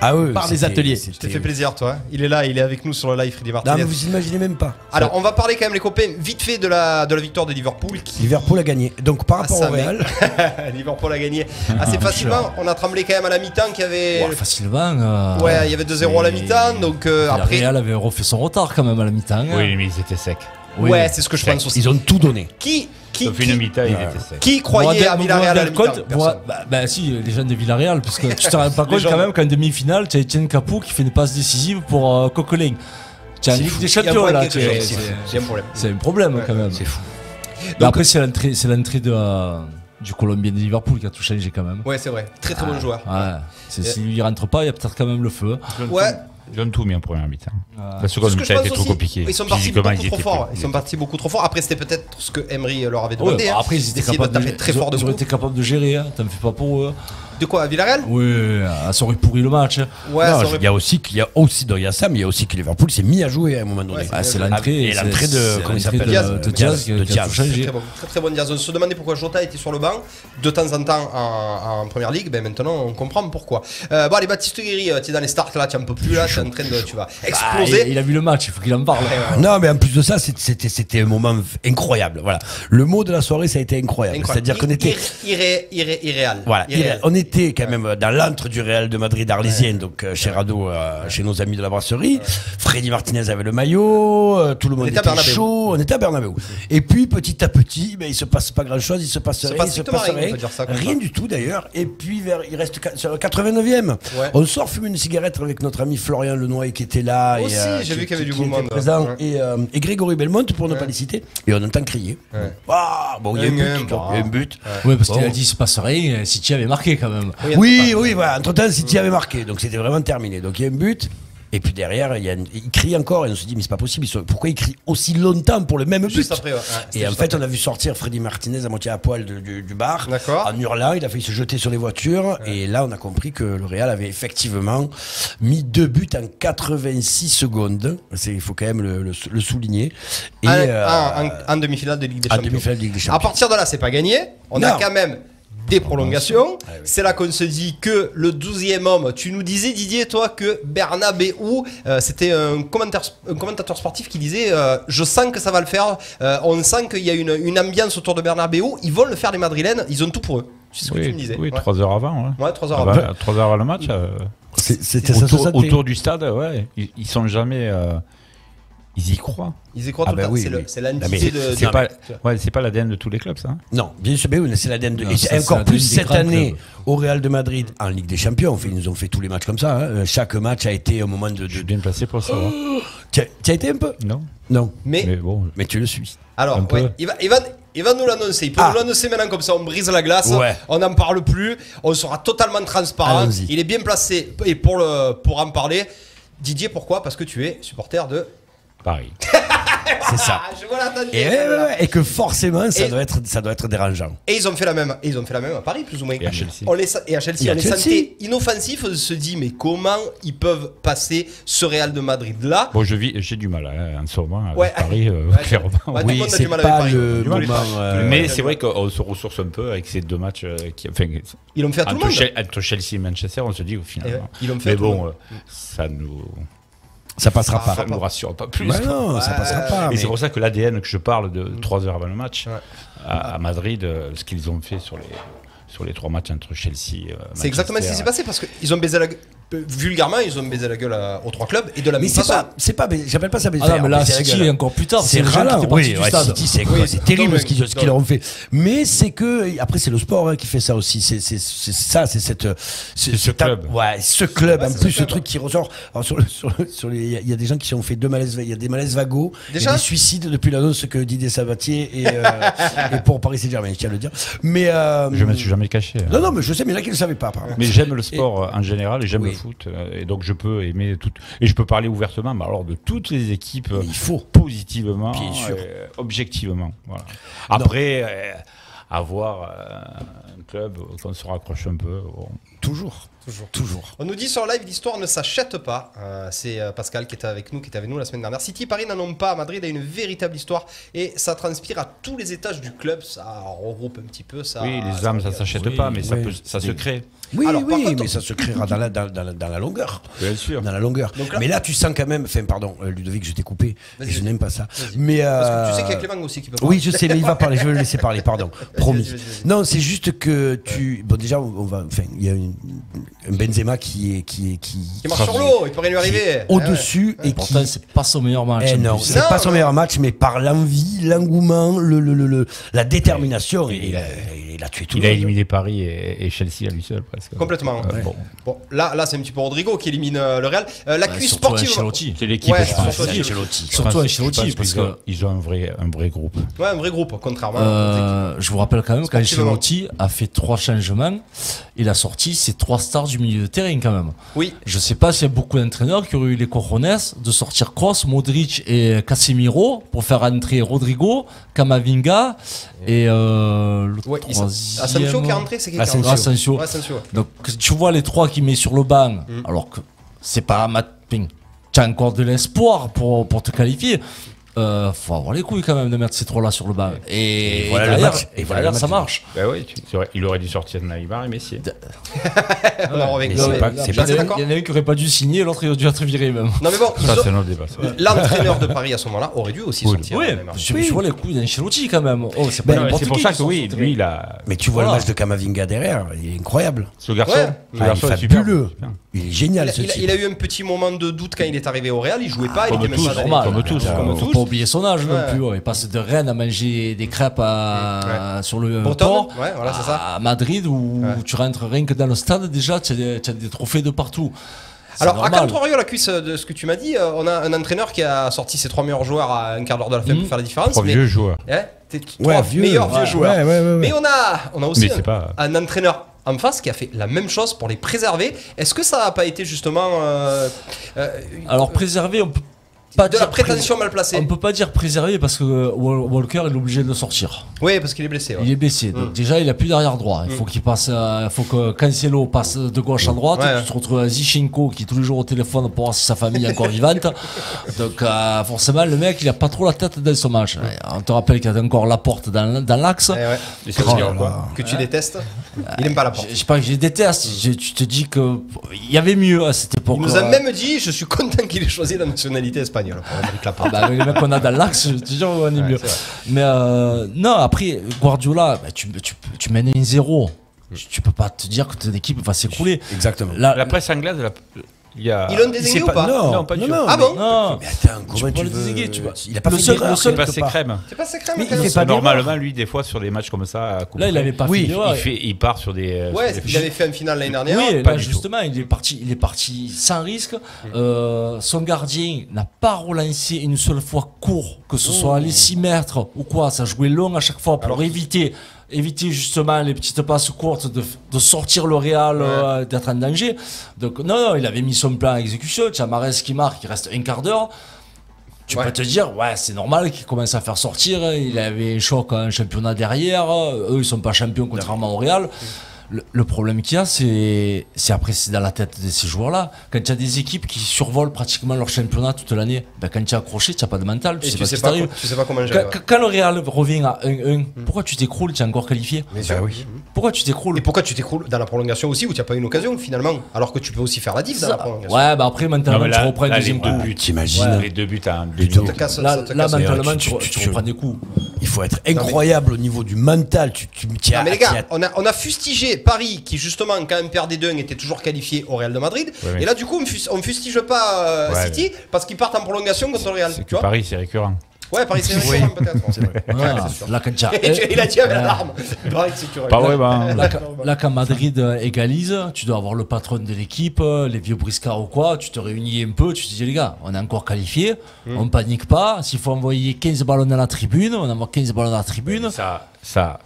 Ah oui. Par les ateliers. t'ai fait plaisir, toi. hein. Il est là, il est avec nous sur le live, Freddy Non, Martinez. mais vous imaginez même pas. Alors, on va parler quand même, les copains, vite fait de la, de la victoire de Liverpool qui Liverpool a gagné. Donc par Ah, rapport ça, au Real, Liverpool a gagné assez facilement. On a tremblé quand même à la mi-temps qu'il y avait. Ouais, facilement. euh, Ouais, il y avait 2-0 à la mi-temps, donc euh, après. Real avait refait son retard quand même à la mi-temps. Oui, mais ils étaient secs. Oui. Ouais, c'est ce que je pense aussi. ils ont tout donné. Qui, qui, étaient secs. qui croyait Moi, à Villarreal. Moi, bah, bah, si, les gens de Villarreal, parce que tu te rends pas compte quand même qu'en demi-finale, tu as Etienne Capou qui fait une passe décisive pour euh, Coquelin. Tu as une Ligue des Il Champions là, c'est- Il un problème. c'est un problème quand même. C'est fou. Donc- après, c'est l'entrée, c'est l'entrée de, euh, du Colombien de Liverpool qui a tout changé quand même. Ouais, c'est vrai. Très très bon joueur. Ouais. S'il lui rentre pas, il y a peut-être quand même le feu. Ouais. Ils ont tout mis en première mi-temps. Ah. La seconde mi-temps était trop compliquée. Ils sont partis beaucoup ils trop forts. Ils sont partis beaucoup trop forts. Après, c'était peut-être ce que Emery leur avait Ouais, demandé. bah, hein, après, ils étaient de capables de, très ils fort ils ont debout. été capables de gérer, hein. t'en fais pas pour eux. De quoi, à Villarreal Oui, ça aurait pourri le match. hein. Ouais, Non, ça aurait- il y a aussi qu'il y a aussi il y a ça, mais il y a aussi que Liverpool s'est mis à jouer à un moment donné. Ouais, Ah, c'est l'entrée. L'entrée de- c'est comment il l'entrée s'appelle, de, Diaz. de Très, très bon, très très bon Diaz. On se demandait pourquoi Jota était sur le banc de temps en temps en, en première ligue. Ben maintenant on comprend pourquoi. Euh, bon allez Baptiste Guéry, tu es dans les starts là, tu en peux plus là, tu es en train de, tu vas Ah, il, exploser. il a vu le match, il faut qu'il en parle. Non, mais en plus de ça, c'était c'était un moment incroyable. Voilà. Le mot de la soirée, ça a été incroyable. Incroyable. C'est-à-dire qu'on était irré, irré, irréal. Voilà, on était quand même dans l'antre du Real de Madrid arlésien, donc euh, chez Rado, euh, chez nos amis de la brasserie. Freddy Martinez avait le maillot, euh, tout le monde était chaud, on était à Bernabéu. Et puis petit à petit, ben, il se passe pas grand chose, il se passe se rien, il se passe rien, rien, du tout d'ailleurs. Et puis vers, il reste sur le 89e. Ouais. On sort fumer une cigarette avec notre ami Florian Lenoy qui était là. Aussi, et, euh, j'ai qui- vu qu'il y avait du beau était monde, présent, ouais. et, euh, et Grégory Belmont pour ne pas les citer. Et on entend crier. Ouais. Ah, bon, il y a un Un, un, but, il y a un but. Ouais, parce qu'il a dit il se passe rien, City avait marqué quand même. Oui, Oui, oui, voilà. Entre temps, City avait marqué, donc c'était vraiment terminé. Donc il y a un but. Et puis derrière, il, y a une- il crie encore et on se dit mais c'est pas possible. ils sont- Pourquoi il crie aussi longtemps pour le même but Juste après, ouais. Ouais, c'était Et en juste fait, après. on a vu sortir Freddy Martinez à moitié à poil de- du, du bar, D'accord. en hurlant. Il a failli se jeter sur les voitures. Et là, on a compris que le Real avait effectivement mis deux buts en 86 secondes. C'est- Il faut quand même le, le- le souligner. Et En- euh, en, demi-finale de Ligue des en Champions. demi-finale de Ligue des À Champions. partir de là, c'est pas gagné. On a Non. quand même des prolongations. Ah oui. C'est là qu'on se dit que le 12e homme, tu nous disais Didier, toi, que Bernabeu, euh, c'était un commentateur, un commentateur sportif qui disait euh, Je sens que ça va le faire. Euh, on sent qu'il y a une, une ambiance autour de Bernabeu. Ils vont le faire, les Madrilènes. Ils ont tout pour eux. C'est ce que tu me disais. oui, Ouais. trois heures avant. Ouais. Ouais, trois heures Ah avant. bah, trois heures avant le match. euh, c'est- c'était ça, autour, autour du stade, ouais, ils, ils sont jamais. Euh, ils y croient. Ils y croient Ah tout le bah temps. oui, c'est le- oui. c'est l'entité de. C'est de- pas, ouais, pas l'ADN de tous les clubs, ça. hein. Non, bien sûr, mais oui, c'est l'ADN de. Non, et ça, encore l'ADN plus cette année clubs. au Real de Madrid en Ligue des Champions. Enfin, ils nous ont fait tous les matchs comme ça. hein. Chaque match a été un moment de. Je suis de... bien placé pour savoir. Tu as, tu as été un peu Non. Non. Mais, Mais bon, Mais tu le suis. alors, ouais, il, va, il, va, il va nous l'annoncer. Il peut Ah. nous l'annoncer maintenant comme ça. On brise la glace. Ouais. On n'en parle plus. On sera totalement transparent. Il est bien placé. Et pour, le, pour en parler, Didier, pourquoi? Parce que tu es supporter de. Paris. C'est ça. Ah, je vois la tête. Et, ouais, ouais, ouais, et que forcément, ça, Et- doit être, ça doit être dérangeant. Et ils ont fait la même. Et ils ont fait la même à Paris, plus ou moins. Et à Chelsea. On les, sa- et à Chelsea, Et à on les Chelsea. sentait inoffensifs. On se dit, mais comment ils peuvent passer ce Real de Madrid là? Bon, je vis, j'ai du mal hein, en ce moment avec Ouais. Paris, euh, Ouais, clairement. ouais, oui, monde a c'est du mal avec pas Paris. le Du mal avec moment. Paris. euh, Mais ouais, c'est vrai qu'on se ressource un peu avec ces deux matchs euh, qui, enfin, Ils l'ont fait à tout le entre, monde. Chel- entre Chelsea et Manchester, on se dit au final. Et ouais, ils l'ont fait à Mais tout le bon, monde. euh, ça nous, ça passera Ça pas. ça nous rassure pas plus. Ouais, non, ça passera pas. Et mais- c'est pour ça que l'ADN que je parle de 3 heures avant le match Ouais. à, à Madrid, euh, ce qu'ils ont fait sur les, sur les trois matchs entre Chelsea. euh, C'est exactement ce qui s'est passé parce qu'ils ont baisé la. Vulgairement, ils ont baisé la gueule à- aux trois clubs et de la Mais même c'est façon. pas, c'est pas, j'appelle pas ça baiser. Ah non, mais là, baiser la City, gueule. encore plus tard, C'est partis Oui, du ouais, stade. City, c'est Oui, c'est terrible non, ce qu'ils mais- ce qu'ils leur ont fait. Mais c'est que après c'est le sport hein, qui fait ça aussi. C'est ça, c'est cette c'est ce club. Ouais, ce club. En plus, ce ce truc qui ressort. Alors, sur le- sur le- sur les, il y a- il y, a des gens qui se sont fait deux malaises. Il y a des malaises vagos, il y Déjà a des suicides depuis l'annonce que Didier Sabatier et, euh, et pour Paris Saint-Germain, je tiens à le dire. Mais euh, Je me suis jamais caché. hein. Non, non, mais je sais, mais là qu'ils ne savaient pas. apparemment. Mais j'aime le sport euh, en général et j'aime foot. Et donc je peux aimer tout. Et je peux parler ouvertement, mais alors de toutes les équipes Mais il faut. positivement, Bien sûr. objectivement. Voilà. Après, euh, avoir euh, un club qu'on se raccroche un peu. bon. Toujours. Toujours. Toujours. On nous dit sur live, l'histoire ne s'achète pas. Euh, c'est euh, Pascal qui était avec nous, qui était avec nous la semaine dernière. City, Paris n'en ont pas. Madrid a une véritable histoire et ça transpire à tous les étages du club. Ça regroupe un petit peu. Ça, oui, les âmes, ça s'achète oui, pas, mais ça, peut, ça se crée. Oui, Alors, par oui, contre, mais ça se créera dans la, dans, dans la- dans la longueur. Bien sûr. Dans la longueur. Donc là- mais là, tu sens quand même. Enfin, pardon, euh, Ludovic, je t'ai coupé. Je n'aime pas ça. Mais Parce que tu sais qu'il y a Clément aussi qui peut Oui, je sais, mais il va parler. Je vais le laisser parler. Pardon. Promis. vas-y, vas-y, vas-y. Non, c'est juste que tu. Bon, déjà, on va. Enfin, il y a une, un Benzema qui est qui est qui. Qui marche sur l'eau, il rien lui qui arriver. est Au-dessus et qui. Pourtant, c'est pas son meilleur match. Eh non, c'est Non, pas son meilleur match, mais par l'envie, l'engouement, le, le, le, le- la détermination, il, a, il a tué tout Il le a éliminé Paris et, et Chelsea à lui seul presque. Complètement. Euh, Ouais. bon. Bon, là, là c'est un petit peu Rodrigo qui élimine euh, le Real. Euh, la Ouais, cuisse sportive. C'est l'équipe, Ouais, je pense. surtout Ancelotti. parce qu'ils ont- que- Ils ont un vrai, un vrai groupe. Ouais, un vrai groupe, contrairement. Je vous rappelle quand même qu'Ancelotti a fait trois changements. Il a sorti ses trois stars du milieu de terrain quand même. Oui. Je sais pas s'il y a beaucoup d'entraîneurs qui auraient eu les cojones de sortir Kroos, Modric et Casemiro pour faire entrer Rodrigo, Camavinga et euh, le Ouais, troisième. Asensio qui est rentré, c'est qui qui Asensio. Donc tu vois les trois qu'il met sur le banc, Mm. alors que c'est pas mapping. Tu as encore de l'espoir pour, pour te qualifier. Euh, faut avoir les couilles quand même de mettre ces trois-là sur le banc. Et, Et voilà le derrière, et voilà ça marche. Bah oui, tu- c'est vrai, il aurait dû sortir de Neymar et Messi. Il y, en a, d'accord. il y en a un qui aurait pas dû signer, l'autre il aurait dû être viré même. Non, mais bon, Ça, ils ont- c'est notre débat. ça. l'entraîneur de Paris à ce moment-là aurait dû aussi Oui. sortir. Oui, je, vois les couilles d'Ancelotti quand même. Oh, c'est Ben, pour ça que oui, lui, il a. Mais tu vois le match de Kamavinga derrière, il est incroyable. Ce garçon, Ah, garçon il est fabuleux. Il est génial Il a, ce il a- il a eu un petit moment de doute quand il est arrivé au Real, il jouait pas, il Comme était même tous, pas normal. comme tous, Faut comme faut tous. pas oublier son âge Ouais. non plus. Il passe de Rennes à manger des crêpes à, sur le Bretonne, port ouais, voilà, c'est ça. à Madrid où Ouais. tu rentres rien que dans le stade déjà, tu as des, tu as des trophées de partout. Alors, à normal. contrario, la cuisse de ce que tu m'as dit, euh, on a un entraîneur qui a sorti ses trois meilleurs joueurs à un quart d'heure de la fin Mhm. pour faire la différence. Trois mais- vieux joueurs. Eh, Ouais, trois vieux. meilleurs vieux joueurs. ouais, ouais, ouais, ouais. Mais on a, on a aussi pas- un entraîneur en face qui a fait la même chose pour les préserver. Est-ce que ça n'a pas été justement euh, euh, Alors préserver, on peut pas de la prétention mal placée On peut pas dire préserver parce que euh, Wal- Walker il est obligé de le sortir. Oui, parce qu'il est blessé. ouais. Il est blessé. Donc Mm. déjà il a plus d'arrière droit. Il Mm. faut qu'il passe, euh, il faut que Cancelo passe de gauche à droite. Ouais. Tu te retrouves à Zichenko qui est tous les jours au téléphone pour voir si sa famille est encore vivante. Donc euh, forcément le mec il a pas trop la tête dans son match. On te rappelle qu'il y a encore la porte dans, dans l'axe. Eh ouais. Oh dire là quoi là. Que tu détestes. Il aime pas la porte. Je je sais pas que je les déteste. Je- tu te dis que il y avait mieux à cette époque. Il nous a même dit Je suis content qu'il ait choisi la nationalité pour Laporte. Ah bah, les mecs qu'on a dans l'axe, je te jure, on est Ouais, mieux. Mais euh, non, après, Guardiola, bah, tu, tu, tu mènes un zéro. Tu, tu peux pas te dire que ton équipe va s'écrouler. Exactement. La presse anglaise, la- il y a. Il a Il désigné ou pas Non, Non, pas du non, tout. non, Ah bon non, Mais attends, comment peux tu le veux désigner, tu vois. Il a pas Le fait seul- C'est. C'est pas quand fait même. pas. Normalement, lui, des fois, sur des matchs comme ça, à là, il avait pas Oui, fait il, fait, il part sur des. euh, Ouais, sur des il avait fait une finale l'année dernière. Oui, pas là justement, il est parti, il est parti sans risque. Euh, son gardien n'a pas relancé une seule fois court, que ce soit les 6 mètres ou quoi. Ça jouait long à chaque fois pour Alors- éviter, éviter justement les petites passes courtes de, de sortir le Real, euh, d'être en danger. Donc non, non, il avait mis son plan à exécution. Marès qui marque, il reste un quart d'heure. Tu Ouais. peux te dire, ouais, c'est normal qu'il commence à faire sortir. Il avait un choc en championnat derrière. Eux, ils sont pas champions contrairement au Real. Le, le problème qu'il y a, c'est c'est après, c'est dans la tête de ces joueurs-là. Quand tu as des équipes qui survolent pratiquement leur championnat toute l'année, ben quand tu es accroché, tu n'as pas de mental. Tu sais tu pas sais pas, tu sais pas comment Quand, gérer. ouais. quand- quand le Real revient à 1-1, pourquoi tu t'écroules Tu es encore qualifié? Bien sûr. Pourquoi tu t'écroules? Et pourquoi tu t'écroules dans la prolongation aussi où tu n'as pas eu une occasion finalement Alors que tu peux aussi faire la diff dans la prolongation? Ouais, bah après, mentalement, mais là, tu reprends un là, les deuxième deux coup. buts, T'imagines? Les deux buts à un casse- Là, mentalement, tu- reprends des coups. Il faut être incroyable au niveau du mental. Tu, tu, mais on a fustigé Paris qui justement quand même perdait deux était toujours qualifié au Real de Madrid. Ouais, mais- Et là du coup on, fus- on fustige pas euh, Ouais, City parce qu'ils partent en prolongation contre le Real. C'est Tu vois Paris, c'est récurrent. Ouais, Paris c'est Oui. récurrent, peut-être. Voilà, là, quand tu- Il a dit avec la Ouais. larme. Paris c'est curieux. Pas bah. Là, quand- là, quand Madrid euh, égalise, tu dois avoir le patron de l'équipe, euh, les vieux briscards ou quoi, tu te réunis un peu, tu te dis les gars, on est encore qualifié, Hmm. on panique pas, s'il faut envoyer 15 ballons dans la tribune, on envoie 15 ballons dans la tribune. Ça, ça,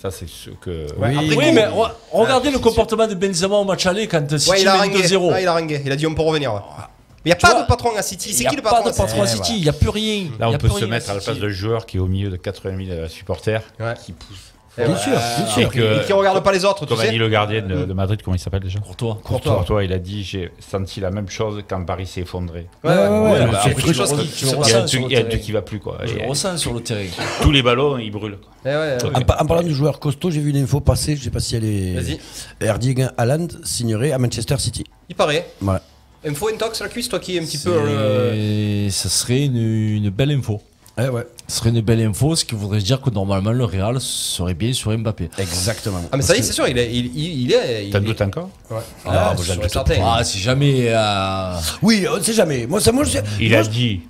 ça c'est ce que. Ouais, Oui, mais re- regardez le comportement de Benzema au match aller quand City Ouais, il a mène ringué. 2-0. Ouais, il a ringué. Il a dit on peut revenir. ouais. Mais il n'y a Tu pas vois, de patron à City. Il C'est n'y qui a le pas patron de à City patron à Eh, City, il n'y a plus rien. Là, Il on a peut se mettre à la place d'un joueur qui est au milieu de 80 000 supporters qui pousse. Bien sûr, bien Et sûr. que- Et qui regarde pas les autres, tu Comme a sais. dit le gardien de, de Madrid, comment il s'appelle déjà Courtois. Courtois. Courtois, il a dit j'ai senti la même chose quand Paris s'est effondré. Ouais, ouais, ouais. Ouais, bah, c'est tu quelque le chose qui- tu Il y a un truc, le il y a un terrain. truc qui va plus quoi. Je Et, le ressens sur le terrain. tous les ballons ils brûlent. Eh. En, pa- en parlant de joueurs costauds, j'ai vu une info passer, je sais pas si elle est. Vas-y. Erling Haaland signerait à Manchester City. Il paraît. Voilà. Info intox la cuisse, toi qui est un petit peu. euh, Et ça serait une, une belle info. Eh ouais. Ce serait une belle info, ce qui voudrait dire que normalement le Real serait bien sur Mbappé. Exactement. Ah, mais ça y est, c'est sûr, il est. Il, il, il est est- doutes encore Ouais. Ah, Ah, doute. Ah, si jamais. euh, Oui, on ne sait jamais. Moi, ça, moi, je sais. Il moi, a je- dit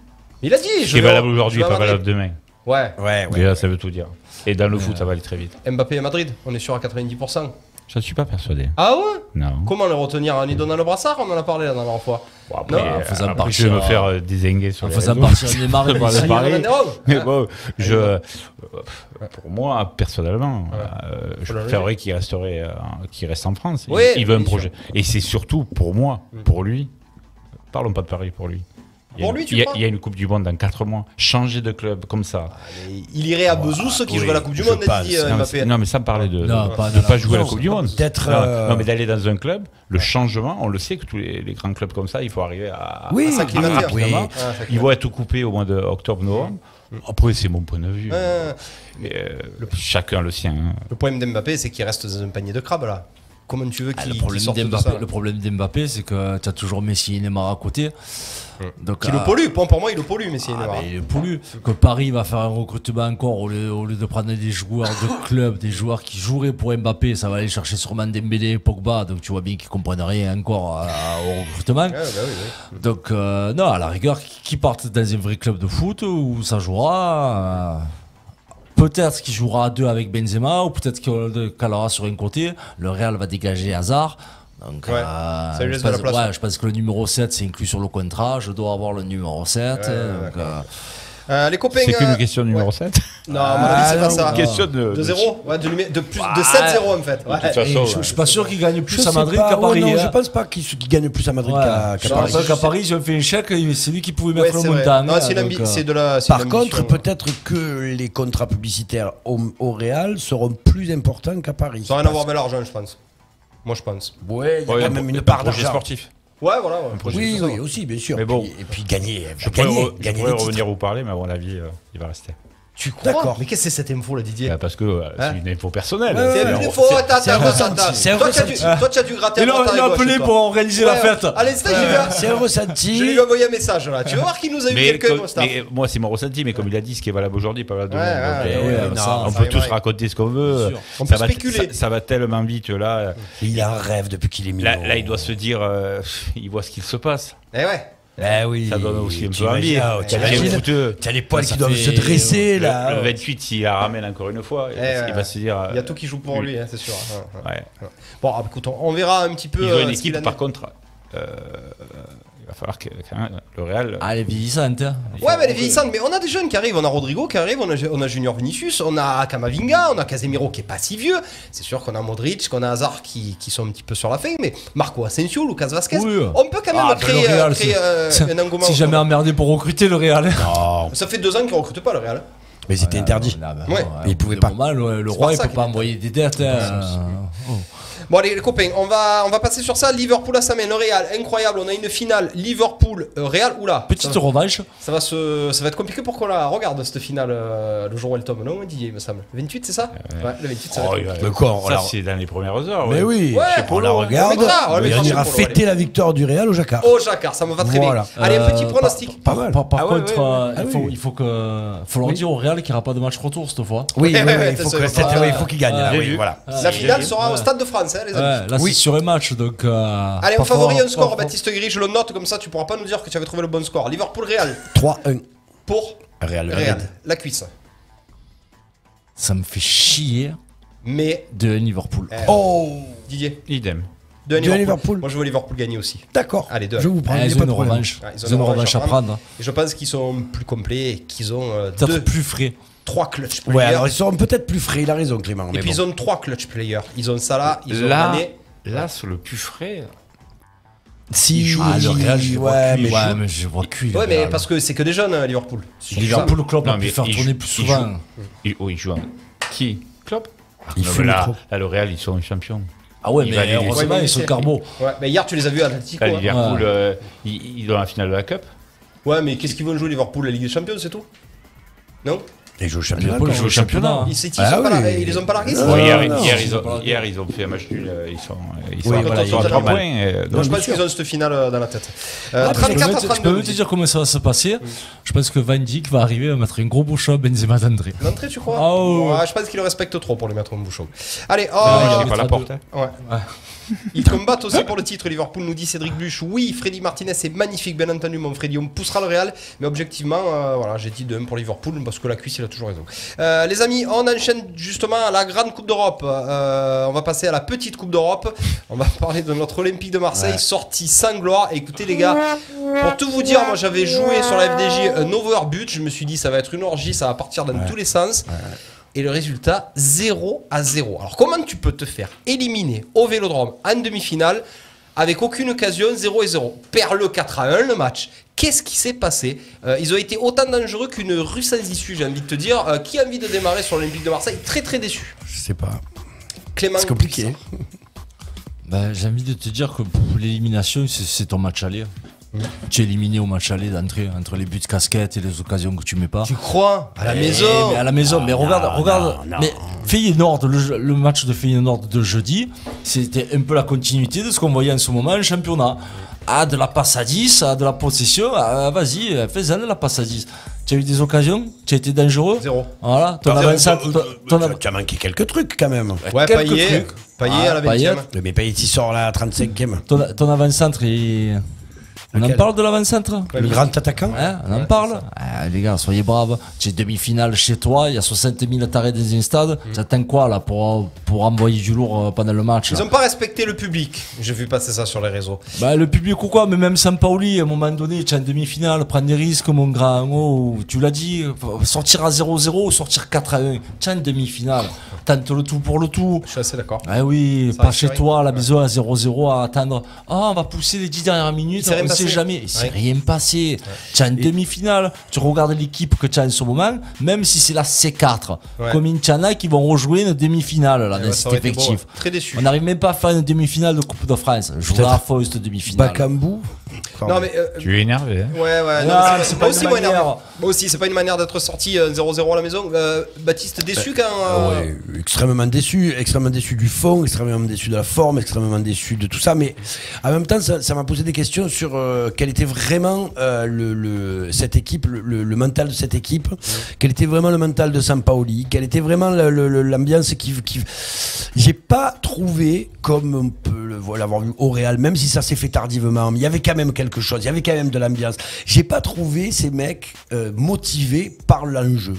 Il a dit. ce je qui est valable aujourd'hui pas valable demain. Ouais. Ouais, ouais. Déjà, ça veut tout dire. Et dans le foot, ça va aller très vite. Mbappé à Madrid, on est sûr à 90%. Je ne suis pas persuadé. Ah ouais? Non. Comment le retenir? En lui donnant le brassard On en a parlé la dernière fois. Bon, après, Non, en faisant après, je vais me faire euh, désinguer sur En les faisant réseaux. partir Neymar parler. Ronaldo. Mais bon, je, euh, pour moi, personnellement, Ouais. euh, je préférerais qu'il resterait, euh, qu'il reste en France. Il- Oui, il, veut un projet. Et c'est surtout pour moi, pour lui. Parlons pas de Paris pour lui. Il y a une- lui, tu il y, a, crois il y a une Coupe du Monde dans 4 mois. Changer de club comme ça. Il irait à Bezou, ceux qui oui, joueraient la Coupe du Monde, pense. dit non, mais, non, mais sans parler de ne pas de jouer à la Coupe du Monde. d'être, Non, euh, non, mais d'aller dans un club, le changement, on le sait que tous les, les grands clubs comme ça, il faut arriver à. Oui, à s'acclimater, oui, oui. Ah, ça Ils vont être coupés au mois d'octobre-novembre. Après, c'est mon point de vue. Euh, Mais, euh, chacun le sien. hein. Le problème d'Mbappé, c'est qu'il reste dans un panier de crabes là. Comment tu veux Ah, qu'il le problème ça le problème d'Mbappé, c'est que tu as toujours Messi et Neymar à côté. Donc, Qui le ah, pollue. Pour, pour moi, il le pollue, mais c'est ah, Neymar. mais il est pollu. Que Paris va faire un recrutement encore au lieu, au lieu de prendre des joueurs de club, des joueurs qui joueraient pour Mbappé, ça va aller chercher sûrement Dembélé et Pogba. Donc tu vois bien qu'ils comprennent rien encore à- au recrutement. Ouais, bah oui, oui. Donc euh, non, à la rigueur, qui qui partent dans un vrai club de foot où ça jouera. euh, Peut-être qu'il jouera à deux avec Benzema ou peut-être qu'il calera sur un côté. Le Real va dégager Hazard. Donc, Ouais, euh, ça lui laisse je, la pense, place, ouais, ouais. je pense que le numéro 7 c'est inclus sur le contrat. Je dois avoir le numéro 7. Ouais, donc, euh, Euh, les copains. C'est qu'une euh, question numéro ouais. 7. Non, à mon avis, c'est pas ça. Question de. De 0 Ouais, de, numé- de plus de 7-0 en fait. Ouais. De toute façon, je, je suis pas sûr qu'il gagne plus à Madrid qu'à ouais, Paris. non, hein. je pense pas qu'il qu'il gagne plus à Madrid Ouais. qu'à qu'à Paris. qu'à Paris, ils ont fait un chèque, c'est lui qui pouvait Ouais, mettre c'est le vrai. montant. Non, hein, c'est une donc, ambi- euh, c'est de la. c'est Par une contre, ambition, peut-être que les contrats publicitaires au, au Real seront plus importants qu'à Paris. Ça n'a rien à voir avec l'argent, je pense. Moi, je pense. Ouais, il y a Ouais, quand même une un part d'argent. sportif. Ouais, voilà. Oui, oui, aussi, bien sûr. Mais bon. Puis- et puis gagner, Je pourrais, gagner, je gagner pourrais titres. revenir vous parler, mais à mon avis, euh, il va rester. Tu crois D'accord. Mais qu'est-ce que c'est cette info là, Didier Bah, parce que euh, Hein c'est une info personnelle. Ouais, C'est une info, attends, c'est un attends, ressenti, c'est un Toi, tu as dû- ressenti. Toi, tu as dû gratter à Il gauche, appelé pour organiser Ouais, la fête. À l'instant, j'ai vu- C'est un ressenti. je lui ai envoyé un message là. Tu vas voir qu'il nous a eu mais moi, c'est mon ressenti, mais comme il a dit, ce qui est valable aujourd'hui, pas valable demain. ouais, Donc, ouais, euh, on peut tous raconter ce qu'on veut. On ça, peut va, spéculer. ça, va tellement vite là. Il a un rêve depuis qu'il est Là, minot. là, il doit se dire, euh, il voit ce qu'il se passe. Eh ouais. Eh oui. Ça donne aussi un peu envie. ah, T'as les poils qui doivent se dresser Le, là. le 28, s'il la ramène encore une fois, il, Eh va, il va se dire. Il y a euh, tout qui joue pour lui, hein, c'est sûr. Bon, ah, écoute, on- verra un petit peu. Ils ont euh, une qu'il équipe, par contre, euh, il va falloir que quand même, le Real. Ah, elle est vieillissante. hein. Ouais, mais elle est vieillissante. Mais on a des jeunes qui arrivent. On a Rodrigo qui arrive, on a, on a Junior Vinicius, on a Kamavinga, on a Casemiro qui est pas si vieux. C'est sûr qu'on a Modric, qu'on a Hazard qui, qui sont un petit peu sur la fin. Mais Marco Asensio, Lucas Vasquez, Oui. on peut quand même Ah, créer, le Real, euh, créer, c'est- euh, c'est- un engouement. C'est jamais emmerdé pour recruter le Real. Non, Ça fait deux ans qu'ils recrutent pas le Real. mais c'était interdit. Ah, bah, Ouais. Mais il pouvait au bout pas. d'un moment, le, le C'est roi, par il ça peut qu'il pas est envoyer des dettes. hein. Oh. Bon allez les copains, on va, on va passer sur ça. Liverpool à le Real, incroyable. On a une finale Liverpool-Real. Oula. Petite ça, revanche. ça va, se, ça va être compliqué pour qu'on la regarde cette finale euh, le jour où elle tombe. Non, Didier, il me semble. 28, c'est ça Ouais, le 28, ça va Oh, être- Mais quoi, on ça, la- c'est dans les premières heures. Mais oui, Ouais, on la on regarde. mettra, on mettra on ira Polo, fêter la victoire du Real au Jacquard. Au Jacquard, ça me va très Voilà. bien. Allez, un petit Euh, pronostic. Pas mal. Par, par Ah ouais, contre, ouais, euh, Ah il, faut, il faut que. faut leur Oui. dire au Real qu'il n'y aura pas de match retour cette fois. Oui, oui, oui, Ouais, il faut qu'il gagne. voilà. La finale sera au. Stade de France, hein, les amis. Ouais, là, Oui. c'est sur un match, donc. euh, Allez, on favorise un score. Baptiste Gris, je le note comme ça, tu pourras pas nous dire que tu avais trouvé le bon score. Liverpool-Real 3-1. pour Real. Real. La cuisse. Ça me fait chier Mais. de Liverpool. euh, Oh Didier. Idem. De De Liverpool. Liverpool. Moi, je veux Liverpool gagner aussi. D'accord. Allez, deux. Je vous prends. Ah, il y a ils ont une revanche. Ils ont une revanche à prendre. Et je pense qu'ils sont plus complets et qu'ils ont euh, deux, plus frais. Trois clutch Ouais, players. alors ils seront peut-être plus frais, il a raison, Clément. et mais puis bon. ils ont trois clutch players. Ils ont Salah, ils ont Là, Mané. là, sur le plus frais. Si, Ah, le Real, je vois ouais, Ouais, je- mais je vois Ouais, mais parce que c'est que des jeunes, euh, Liverpool. Liverpool, Klopp a pu faire il tourner joue- plus il souvent. Il, oh, il joue un- Qui Klopp Il mais là, le Real, ils sont champions. Ah ouais, Il mais heureusement, Ouais, ils sont carbo. Ouais, mais hier, tu les as vus à l'Atlético. Là, hein. Liverpool, Ouais. euh, ils, ils ont la finale de la Cup. Ouais, mais qu'est-ce qu'ils vont jouer Liverpool La Ligue des Champions, c'est tout? Non? Ils jouent au championnat. Liverpool quoi. joue au championnat. Ils, ils Ah sont pas oui. là- ils les ont pas largués Non, hier, non, hier, ils ont, hier, ils ont fait un match nul. euh, Ils sont, ils sont Oui, à voilà, ils sont à ils ont trois mal. points. euh, donc- je pense qu'ils ont cette finale euh, dans la tête. Euh, Ah, je, peux 34 à te- je peux 32. même te dire comment ça va se passer. Je pense que Van Dijk va arriver à mettre un gros bouchon à Benzema d'André. L'entrée, tu crois? Ah ouais. Je pense qu'il le respecte trop pour lui mettre un bouchon. Allez, oh, Ah, il est est pas la porte. hein. Ouais. Ils combattent aussi pour le titre. Liverpool nous dit Cédric Buch. Oui, Freddy Martinez c'est magnifique, bien entendu, mon Freddy. On poussera le Real, mais objectivement, euh, voilà, j'ai dit 2-1 pour Liverpool parce que la cuisse, il toujours raison. Euh, les amis, on enchaîne justement à la grande Coupe d'Europe. Euh, on va passer à la petite Coupe d'Europe. On va parler de notre Olympique de Marseille, sorti sans gloire. Écoutez, les gars, pour tout vous dire, moi j'avais joué sur la FDJ un overbut. Je me suis dit, ça va être une orgie, ça va partir dans tous les sens. Et le résultat, 0 à 0. Alors comment tu peux te faire éliminer au Vélodrome en demi-finale avec aucune occasion, 0 et 0 Perd le 4 à 1 le match. Qu'est-ce qui s'est passé Euh, Ils ont été autant dangereux qu'une rue sans issue, j'ai envie de te dire. Euh, qui a envie de démarrer sur l'Olympique de Marseille Très très déçu. Je sais pas. Clément. C'est compliqué. Bah, J'ai envie de te dire que pour l'élimination, c'est ton match aller. Tu es éliminé au match aller d'entrée entre les buts casquettes et les occasions que tu mets pas. Tu crois À la Eh, maison mais à la maison, mais regarde, non, regarde. non, non. Mais Feyenoord, le, le match de Feyenoord de jeudi, c'était un peu la continuité de ce qu'on voyait en ce moment en championnat. Ah, de la passe à 10, ah, de la possession, ah, vas-y, fais-en de la passe à 10. Tu as eu des occasions Tu as été dangereux Zéro. Voilà, ton Ah, avant-centre. euh, ton- euh, ton tu as- av- Tu as manqué quelques trucs quand même. Ouais, quelques Payet. trucs. Payet à la Ah, Payet. 20 Mais Payet il sort là à 35ème. ton, ton avant-centre, il- on en parle de l'avant-centre Le grand attaquant Hein, on en Ouais, parle c'est. Ah, Les gars, soyez braves. Tu es demi-finale chez toi, il y a 60 000 tarés dans un stade. J'attends quoi là pour, pour envoyer du lourd euh, pendant le match Ils n'ont pas respecté le public. J'ai vu passer ça sur les réseaux. Bah, Le public ou quoi, mais même sans Pauli, à un moment donné, tu es en demi-finale, prends des risques, mon grand. Oh, tu l'as dit, faut sortir à 0-0 ou sortir 4 à 1. Tu es en demi-finale. Tente le tout pour le tout. Je suis assez d'accord. Ah oui, Ça pas chez toi, la maison à 0-0 à attendre. Ah, on va pousser les 10 dernières minutes, passé. jamais. Il s'est Ouais. rien passé. Tu as une demi-finale, tu regardes l'équipe que tu as en ce moment, même si c'est la C4. Ouais. Comme il y en a qui vont rejouer une demi-finale là, Ouais, dans cet effectif. ouais. Très déçu. On n'arrive même pas à faire une demi-finale de Coupe de France. Je fond cette demi-finale. Bakambu Non, mais. euh, Tu es énervé. hein Ouais, ouais, non, Ah, mais c'est c'est pas moi aussi, moi, manière. énervé. Moi aussi, c'est pas une manière d'être sorti euh, 0-0 à la maison. Euh, Baptiste, déçu quand. euh, Ouais, extrêmement déçu, extrêmement déçu du fond, extrêmement déçu de la forme, extrêmement déçu de tout ça. Mais en même temps, ça ça m'a posé des questions sur euh, quel était vraiment euh, le, le- cette équipe, le, mental de cette équipe, quel était vraiment le mental de Sampaoli, quelle était vraiment l'ambiance qui, qui... J'ai pas trouvé comme on peut l'avoir vu au Real, même si ça s'est fait tardivement, mais il y avait quand même quelque chose, il y avait quand même de l'ambiance. J'ai pas trouvé ces mecs euh, motivés par l'enjeu.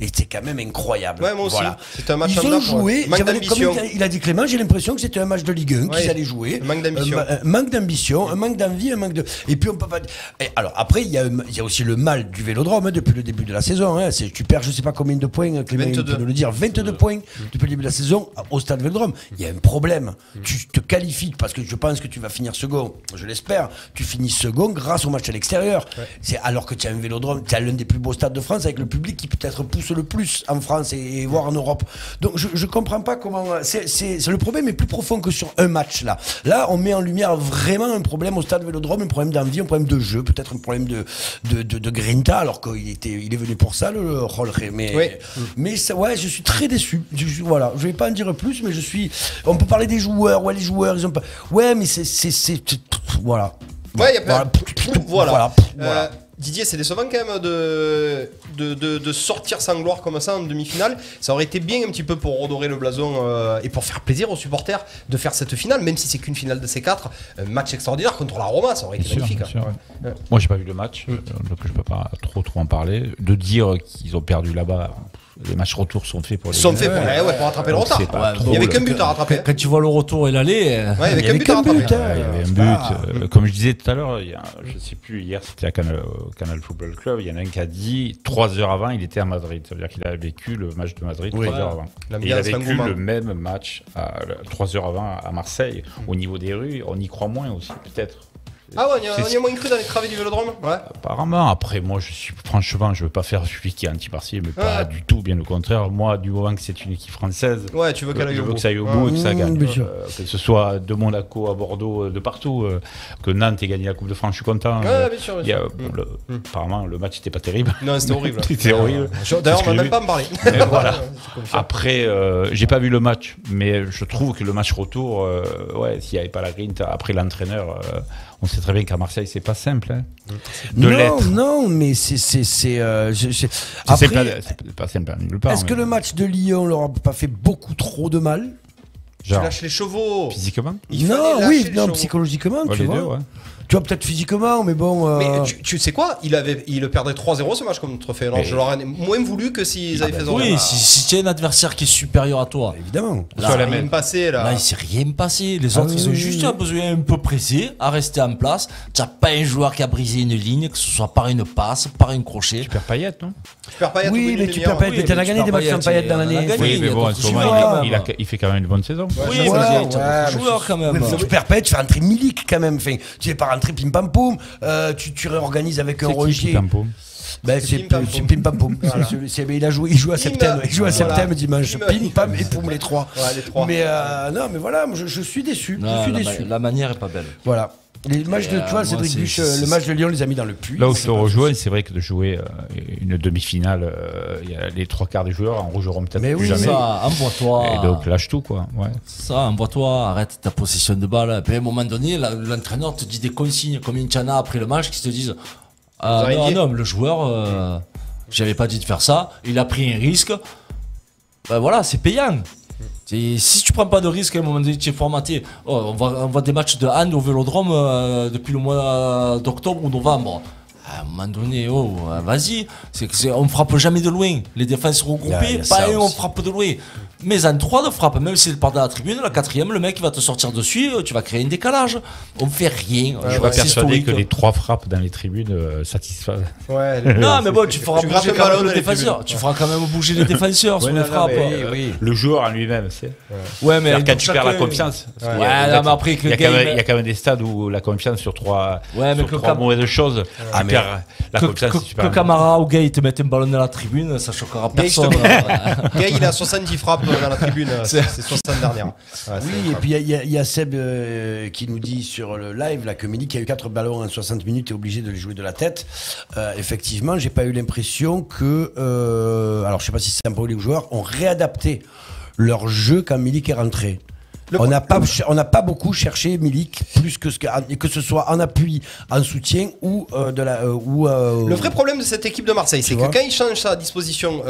Et c'est quand même incroyable. Ouais, moi aussi. Voilà. C'était un match Ils ont joué. Manque j'avais- d'ambition. Comme il a- dit Clément, j'ai l'impression que c'était un match de Ligue 1 Ouais. qu'ils allaient jouer. Manque d'ambition. Un, ma- un manque d'ambition, un manque d'envie, un manque de. Et puis on peut pas. Et alors après, il y, y a aussi le mal du Vélodrome hein, depuis le début de la saison. hein. C'est- Tu perds, je sais pas combien de points. Clément il 22. peut nous le dire. 22 points depuis le début de la saison au Stade Vélodrome. Il y a un problème. Tu te qualifies parce que je pense que tu vas finir second. Je l'espère. Tu finis second grâce au match à l'extérieur. C'est alors que tu as un Vélodrome, tu as l'un des plus beaux stades de France avec le public qui peut-être pousse pousse le plus en France et, et voire en Europe. Donc je, je comprends pas comment. C'est, c'est, le problème est plus profond que sur un match là. Là, on met en lumière vraiment un problème au stade Vélodrome, un problème d'envie, un problème de jeu, peut-être un problème de de, de, de grinta, alors qu'il était, il est venu pour ça le rôle. Mais Oui. mais ça, ouais, je suis très déçu. Je, voilà, je vais pas en dire plus, mais je suis. On peut parler des joueurs. Ouais, les joueurs, ils ont pas. Ouais, mais c'est c'est c'est voilà. Ouais, il y a plein. Voilà. Voilà. Voilà. Euh, Voilà. Didier, c'est décevant quand même de, de, de, de sortir sans gloire comme ça en demi-finale. Ça aurait été bien un petit peu pour redorer le blason euh, et pour faire plaisir aux supporters de faire cette finale, même si c'est qu'une finale de C4. Un match extraordinaire contre la Roma, ça aurait été Bien magnifique. bien sûr, hein. ouais. Ouais. Moi, j'ai pas vu le match, euh, donc je peux pas trop trop en parler. De dire qu'ils ont perdu là-bas, les matchs retour sont faits pour les. Ils sont faits pour, ouais, ouais, pour rattraper le retard. Il y avait qu'un but à rattraper. Quand, quand tu vois le retour et l'aller, euh, Ouais, Il y un avait but à qu'un rattraper. but, hein. Ouais, il y avait un but. pas- euh, comme je disais tout à l'heure, il y a, je sais plus, hier c'était à Canal, au Canal Football Club, il y en a un qui a dit trois heures avant, il était à Madrid. Ça veut dire qu'il a vécu le match de Madrid trois heures avant. Et il a vécu le même match trois heures avant à Marseille. Au niveau des rues, on y croit moins aussi, peut-être. Ah ouais, on y a, a moins cru dans les travées du vélodrome? Ouais. Apparemment, après, moi, je suis franchement, je veux pas faire celui qui est anti-partiel, mais pas Ouais. du tout, bien au contraire. Moi, du moment que c'est une équipe française, Ouais, tu veux qu'elle aille je au veux bout. que ça aille au bout et que ça Mmh, gagne. sûr. Euh, que ce soit de Monaco à Bordeaux, euh, de partout, euh, que Nantes ait gagné la Coupe de France, je suis content. Ouais, Euh, bien sûr, bien il a- sûr. bon, le- Mmh. Apparemment, le match n'était pas terrible. Non, c'était horrible. C'était horrible. D'ailleurs, on va même pas me parler. Mais voilà. Après, euh, j'ai pas vu le match, mais je trouve que le match retour, euh, ouais, s'il n'y avait pas la grinta, après l'entraîneur, euh, on sait très bien qu'à Marseille, c'est pas simple. hein, de non, l'être. non, mais c'est c'est c'est. euh, pas, pas simple nulle part. est-ce que le match de Lyon leur a pas fait beaucoup trop de mal? Tu lâches les chevaux. physiquement? Il Non, oui, non, psychologiquement, Ouais, tu les vois. deux, ouais. Tu vois, peut-être physiquement, mais bon. euh, Mais tu, tu sais quoi? Il, avait, il le perdrait 3-0 ce match contre Feyenoord. Mais- Je l'aurais moins voulu que s'ils avaient fait 0 oui, si, si tu as un adversaire qui est supérieur à toi, Évidemment. Là, la rien même. passé là. là il s'est rien passé. Les Ah autres, ils ont oui, juste oui. un besoin un peu pressé à rester en place. Tu n'as pas un joueur qui a brisé une ligne, que ce soit par une passe, par un crochet. Tu perds Payet, non? Tu perds pas Oui, mais tu perds. Oui, mais t'en as gagné des matchs sans Payet, paillettes dans il l'année. Oui, il mais a bon, en d'autres ce moment, joueurs, il, quand il, même. a- il fait quand même une bonne saison. Oui, mais il joueurs quand même. Tu perds pas, tu fais rentrer Milik quand même. Tu fais pas rentrer Pim Pam Poum. euh, tu, tu réorganises avec un Roger. Pimpo Ben, C'est Pim Pam c'est Poum. Pim Pam Poum. Voilà. C'est- c'est- mais il a joué, il joue à Pim, septembre. Il joue à voilà. dimanche. Pim, Pim Pam et Poum les trois. Ouais, les trois. Mais euh, non, mais voilà, moi, je, je suis déçu. Non, je suis la, déçu. ma- la manière est pas belle. Voilà. Les matchs de, euh, Cédric c'est- euh, le match de Lyon, les a mis dans le puits. Là où je C'est te rejoins, c'est vrai que de jouer euh, une demi-finale, euh, il y a les trois quarts des joueurs en rougeront peut-être Mais plus oui, jamais. Ça, envoie-toi. Et donc lâche tout, quoi. Ouais. Ça, envoie-toi, arrête ta possession de balle. Et puis à un moment donné, l'entraîneur te dit des consignes comme une chana après le match qui te disent Ah non, non, le joueur, euh, j'avais pas dit de faire ça, il a pris un risque. Ben voilà, c'est payant. Si tu prends pas de risque à un moment donné, tu es formaté. Oh, on, voit, on des matchs de hand au vélodrome euh, depuis le mois d'octobre ou novembre. À un moment donné, oh, euh, vas-y. C'est que c'est- on frappe jamais de loin. Les défenses Ah, regroupées, a ça pas un, on frappe de loin. Mais en 3 de frappe, même si c'est part de la tribune, la quatrième, le mec il va te sortir dessus, euh, tu vas créer un décalage. On fait rien. Je suis pas persuadé que les trois frappes dans les tribunes euh, satisfassent. Ouais, Non, mais bon, tu feras Tu bouger quand même le défenseur. Tu feras quand même bouger les défenseurs sur les frappes. mais, Le joueur en lui-même, c'est. Ouais, mais quand tu perds la confiance. Ouais, non, mais après que il y, a quand même, game- il y a quand même des stades où la confiance sur trois, Ouais, mais sur trois Cam- mauvaises choses, Ah, tu mais- perds la que, confiance. que- que Camara ou Gay te mettent un ballon dans la tribune, ça choquera Gay, personne. s'il. Gay, il a 70 frappes dans la tribune. C'est c'est 60 dernières. Ouais, c'est Oui, et puis il y a- y, y Seb euh, qui nous dit sur le live là, que Milik a eu 4 ballons en 60 minutes et est obligé de les jouer de la tête. Euh, effectivement, j'ai pas eu l'impression que. euh, alors, je sais pas si c'est un problème les joueurs ont réadapté leur jeu quand Milik est rentré. Le on n'a pas, on n'a pas beaucoup cherché Milik plus que ce que, que ce soit en appui, en soutien ou euh, de la euh, ou euh, Le vrai problème de cette équipe de Marseille, c'est que quand il change sa disposition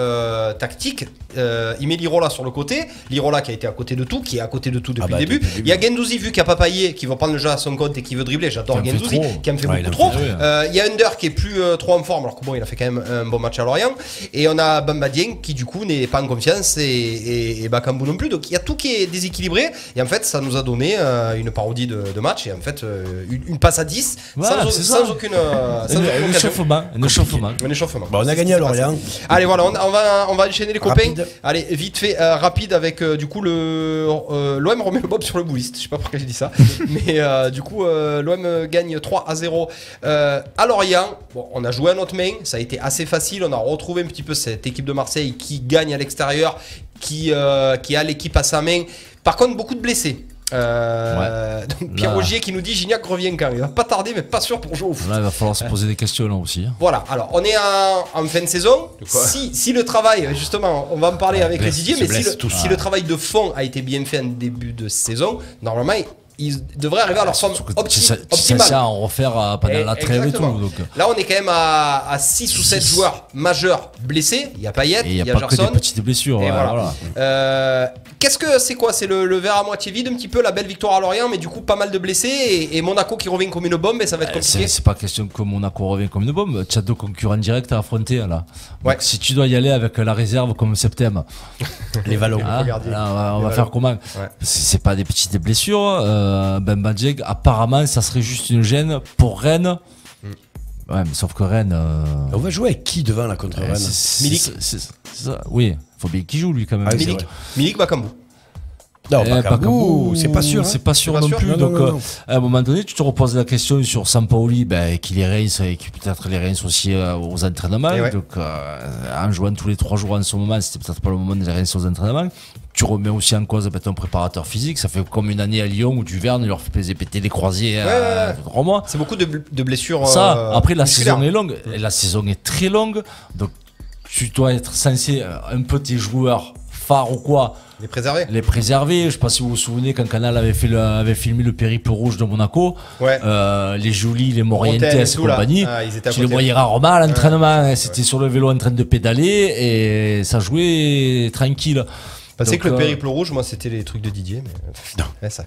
tactique, il met Lirola sur le côté. Lirola qui a été à côté de tout, qui est à côté de tout depuis Ah bah, le début. Il y a Gendouzi, vu qu'il n'y a pas Payet, qui va prendre le jeu à son compte et qui veut dribbler. J'adore Gendouzi, qui en fait Ouais, beaucoup trop. fait, Il y a Under qui est plus trop en forme, alors que bon, il a fait quand même un bon match à Lorient. Et on a Bamba Dieng qui, du coup, n'est pas en confiance et, et, et Bakambu non plus. Donc il y a tout qui est déséquilibré. Et en fait, ça nous a donné euh, une parodie de, de match et en fait, euh, une, une passe à 10 Voilà, sans, aucune. euh, sans Un- échauffement, un échauffement. Un échauffement. Bah, on a gagné à. Lorient. Allez, voilà, on, on va, on va enchaîner les copains. Rapide. Allez, vite fait, euh, rapide avec euh, du coup le. euh, L'OM remet le Bob sur le bouliste. Je sais pas pourquoi j'ai dit ça. mais euh, du coup, euh, l'OM gagne 3 à 0 euh, à Lorient. Bon, on a joué à notre main. Ça a été assez facile. On a retrouvé un petit peu cette équipe de Marseille qui gagne à l'extérieur, qui, euh, qui a l'équipe à sa main. Par contre, beaucoup de blessés. Euh, donc Pierre Là. Rogier qui nous dit Gignac revient quand Il va pas tarder, mais pas sûr pour jouer au foot. Là, il va falloir se poser des questions là aussi. hein. Voilà, alors on est en, en fin de saison. Si, si le travail, justement, on va en parler avec les Didier, mais si le, si le travail de fond a été bien fait en début de saison, normalement, ils devraient arriver à leur que opti- c'est ça- c'est optimale. ça à en refaire pendant la trêve et tout. Donc, Là, on est quand même à, 6 ou 7 Six. joueurs majeurs blessés. Il y a Payet, et il il y n'y a, a, pas que Gerson. des petites blessures. Ouais, voilà. voilà. Euh, Qu'est-ce que c'est quoi? C'est le, le verre à moitié vide, un petit peu la belle victoire à Lorient, mais du coup pas mal de blessés et, et Monaco qui revient comme une bombe et ça va être Euh, compliqué. C'est pas question que Monaco revient comme une bombe. Tu as deux concurrents directs à affronter là. Ouais. Donc, si tu dois y aller avec la réserve comme septembre, Les vallons. hein, là, on va, on va faire comment? C'est c'est pas des petites blessures. Euh, ben Badjeg, apparemment, ça serait juste une gêne pour Rennes. Mm. Ouais, mais sauf que Rennes. euh, On va jouer avec qui devant la contre euh, Rennes Milik. c'est- c'est- c'est ça. Oui, faut bien qu'il joue lui quand même. Ah Milik. Milik Bakambu. Non, Eh, pas Bakambu, c'est pas sûr. hein. C'est pas sûr pas non sûr plus. Non, non, donc, non, euh, à un moment donné, tu te reposes la question sur Sampaoli, ben, qui les Reims et qui peut-être les Reims aussi euh, aux entraînements. Ouais. Donc, euh, en jouant tous les trois jours en ce moment, c'était peut-être pas le moment des Reims aux entraînements. Tu remets aussi en cause ben, ton préparateur physique. Ça fait comme une année à Lyon où Duverne il leur fait péter les croisiers Ouais, euh, ouais, ouais. C'est beaucoup de, bl- de blessures. Ça, euh, après la saison est longue, et la saison est très longue, donc tu dois être censé euh, un peu tes joueurs phares ou quoi, Les préserver. les préserver. Je sais pas si vous vous souvenez quand Canal avait fait le, avait filmé le périple rouge de Monaco, Ouais. euh, les Jolis, les Morientes et compagnie. Ah, ils étaient à tu les voyais rarement à l'entraînement. hein. C'était sur le vélo en train de pédaler et ça jouait tranquille. Parce Donc, que le euh, périple rouge, moi, c'était les trucs de Didier. Mais... Non. Ouais, ça.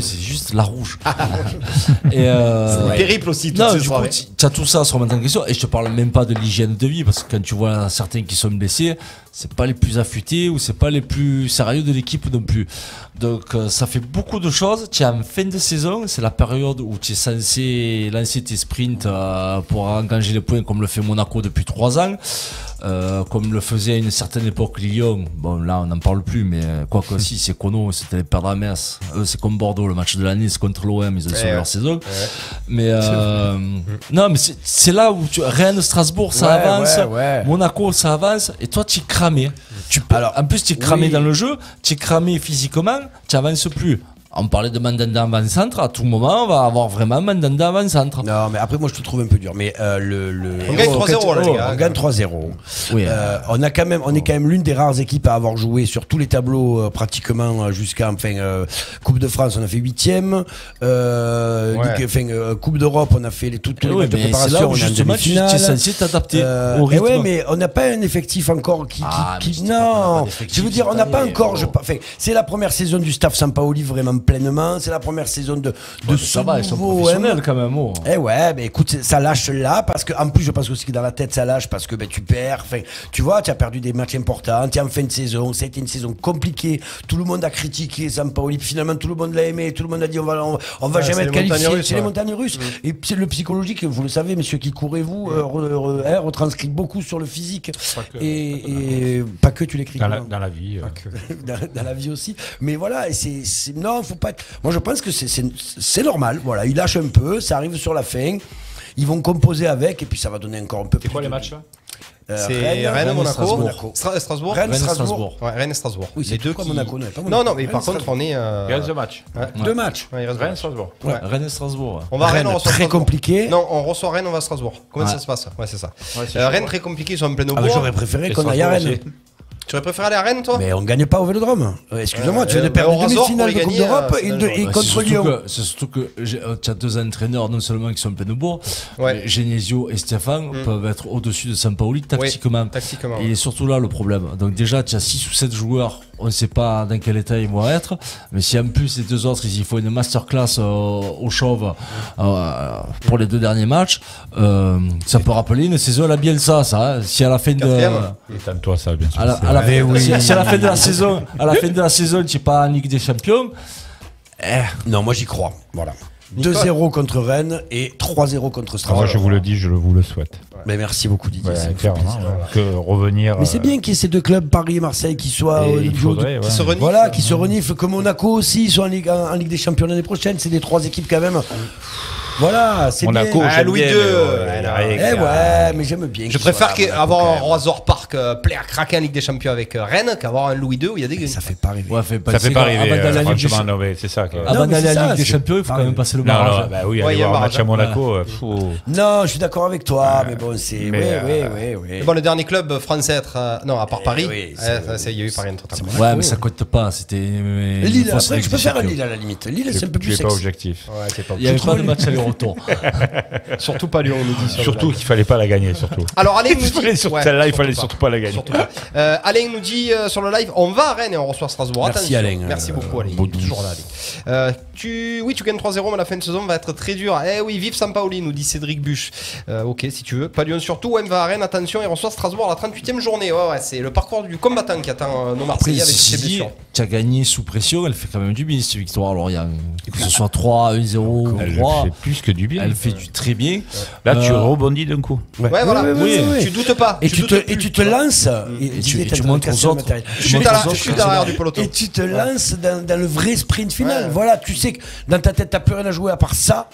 C'est juste la rouge. et euh, Le périple aussi, toutes non, ces du coup, soirées. tu as tout ça à se remettre en question. Et je te parle même pas de l'hygiène de vie, parce que quand tu vois certains qui sont blessés, c'est pas les plus affûtés ou c'est pas les plus sérieux de l'équipe non plus. Donc euh, ça fait beaucoup de choses. Tu es en fin de saison, c'est la période où tu es censé lancer tes sprints euh, pour engager les points comme le fait Monaco depuis trois ans. Euh, comme le faisait à une certaine époque Lyon. Bon, là, on n'en parle plus, mais euh, quoi que si, c'est Kono, c'était les perdre à Metz. Eux, c'est comme Bordeaux, le match de l'année, c'est contre l'OM, ils ont sauvé ouais. leur saison. Mais euh, non, mais c'est- là où tu, Rennes, Strasbourg, ça avance. Monaco, ça avance. Et toi, tu es cramé. Tu peux, Alors, en plus, tu es cramé oui. dans le jeu, tu es cramé physiquement, tu avances plus. On parlait de Mandanda avant-centre, à tout moment, on va avoir vraiment Mandanda avant-centre. Non, mais après, moi, je te trouve un peu dur. Mais euh, le, le- On gagne Oh, 3-0, quand- là, les gars. On gagne 3-0. Oui, Euh, on a quand même, on est quand même l'une des rares équipes à avoir joué sur tous les tableaux euh, pratiquement jusqu'à enfin euh, Coupe de France, on a fait huitième. Euh, Ouais. Ligue- enfin, euh, Coupe d'Europe, on a fait les, tous tous les Oui, matchs de préparation. là justement tu es censé t'adapter Euh, au eh rythme. ouais, mais on n'a pas un effectif encore qui. qui, Ah, qui- non, je veux dire, on n'a pas encore. oh. Enfin, c'est la première saison du staff Sampaoli vraiment pleinement. C'est la première saison de, de Ouais, ce ça va, ils sont nouveau professionnels M. quand même. oh. Eh ouais, mais écoute, ça lâche là parce que en plus je pense aussi que dans la tête ça lâche parce que ben, tu perds. Enfin, tu vois, tu as perdu des matchs importants. Tu es en fin de saison. Ça a été une saison compliquée. Tout le monde a critiqué Sampaoli. Finalement, tout le monde l'a aimé. Tout le monde a dit on va, on, on va Ouais, jamais être qualifié. C'est les montagnes russes. Et puis, c'est le psychologique, vous le savez, messieurs qui courez vous, euh, re- re- hein, retranscrit beaucoup sur le physique. et, et pas que tu l'écris. Dans dans la vie. euh. dans, dans la vie aussi. Mais voilà, et c'est, c'est- non, faut pas. être- Moi, je pense que c'est, normal. Voilà, ils lâchent un peu, ça arrive sur la fin. Ils vont composer avec, et puis ça va donner encore un peu plus. C'est quoi les matchs là Euh, C'est Rennes, Rennes, Monaco, Strasbourg. Stra- Strasbourg. Rennes, Rennes, Strasbourg. Strasbourg. Ouais, Rennes et Strasbourg. Oui, c'est les deux qui... Monaco, non, pas Non, Monaco. non, mais par Rennes, contre, on est. euh, Il reste deux matchs. ouais. Deux matchs. Ouais, il reste Rennes. Strasbourg. Ouais. Rennes et Strasbourg. On va à Rennes, Rennes, on reçoit très Strasbourg. compliqué. Non, on reçoit Rennes, on va à Strasbourg. Comment Ouais. ça se passe? Ouais, c'est ça. Euh, Rennes très compliqué, ils sont en plein au Ah, mais bourg. j'aurais préféré qu'on aille à Rennes. Tu aurais préféré aller à Rennes, toi Mais on gagne pas au Vélodrome. Euh, Excusez-moi, Euh, tu viens de euh, perdre au une demi-finale de Coupe d'Europe et, c'est de- et Bah, contre surtout Lyon. que- C'est surtout que j'ai- euh, tu as deux entraîneurs, non seulement qui sont en pleine bourre, Ouais. mais Genesio et Stéphane Mm. peuvent être au-dessus de Sampaoli tactiquement. Tactiquement. Et il est surtout là le problème. Donc déjà, tu as 6 ou 7 joueurs on ne sait pas dans quel état ils vont être. Mais si en plus les deux autres, ils y font une masterclass euh, au chauve euh, pour les deux derniers matchs, euh, ça peut rappeler une saison à la Bielsa, ça. hein. Si à la fin de. Étonne-toi ça, bien sûr. à la, c'est à la fin, si, si à la fin de la saison, à la fin de la saison, tu es pas en Ligue des Champions. Eh, Non, moi j'y crois. Voilà. 2-0 contre Rennes et 3-0 contre Moi, Strasbourg. je vous le dis, je vous le souhaite. Mais merci beaucoup Didier. Ouais, ça me fait clairement, plaisir. ouais. Que revenir. Mais c'est euh, bien qu'il y ait ces deux clubs, Paris et Marseille, qui soient de- faudrait, ouais. Qui se reniflent. Voilà, qui se reniflent, que Monaco aussi soit en Ligue, en, en Ligue des Champions l'année prochaine. C'est des trois équipes quand même. Voilà, c'est Monaco, bien. Ah, j'aime Louis bien, II, mais, ouais, Eh ouais, mais j'aime bien. Je préfère là, Monaco, avoir quand un même. Roisor Park euh, player craqué en Ligue des Champions avec euh, Rennes qu'avoir un Louis II où il y a des Ça fait pas rêver. ouais, fait Ça fait pas d'aller euh, à la Ligue des franchement, Cha- non, mais c'est ça. que- avant Non, mais d'aller c'est à la ça, Ligue des c'est Champions, il faut quand pareil. même passer le Non, barrage. non, bah oui, Ouais, aller il y a un voir un match à. Monaco. euh. Non, je suis d'accord avec toi, mais bon, c'est. Oui, mais, oui, euh, oui, bon, le dernier club français à être. euh, non, à part Paris. oui, Ouais, c'est- ça, c'est- il y a eu Paris entre temps. Ouais, mais ça compte pas. C'était. Lille, après, je peux faire un. Lille à la limite. Lille, c'est un peu tu plus es pas sexy. objectif. Ouais, c'est pas Il avait pas de match aller-retour. Surtout pas Lyon, on nous dit. sur le Surtout qu'il fallait pas la gagner, surtout. Alors, Alain nous Il fallait dit. sur Ouais, celle-là, il fallait pas. surtout pas la gagner. Pas. Euh, Alain nous dit euh, sur le live on va à Rennes et on reçoit Strasbourg. Merci, Attention. Alain. Merci Euh, beaucoup, Alain. Toujours là, Alain. Euh, tu... Oui, tu gagnes 3-0, mais la fin de saison va être très dure. Eh oui, vive Sampaoli, nous dit Cédric Buche. Euh, ok, si tu veux. Pas Lyon surtout. On va à Rennes, attention, et reçoit Strasbourg à la 38e journée. Ouais, ouais, c'est le parcours du combattant qui attend euh, nos Marseillais avec ses blessures. tu as gagné sous pression, elle fait quand même du bien cette victoire. Alors, il y a, que ce soit 3, 1-0 ou Elle 3, fait plus que du bien. elle fait du très bien. Là, tu Euh, rebondis d'un coup. Ouais, voilà. Tu doutes pas. Et tu, te, et tu te lances. Et, Et tu- casser aux autres. Je suis derrière du peloton. Et tu te lances dans, dans le vrai sprint final. Ouais. Voilà, tu sais que dans ta tête, t'as plus rien à jouer à part ça.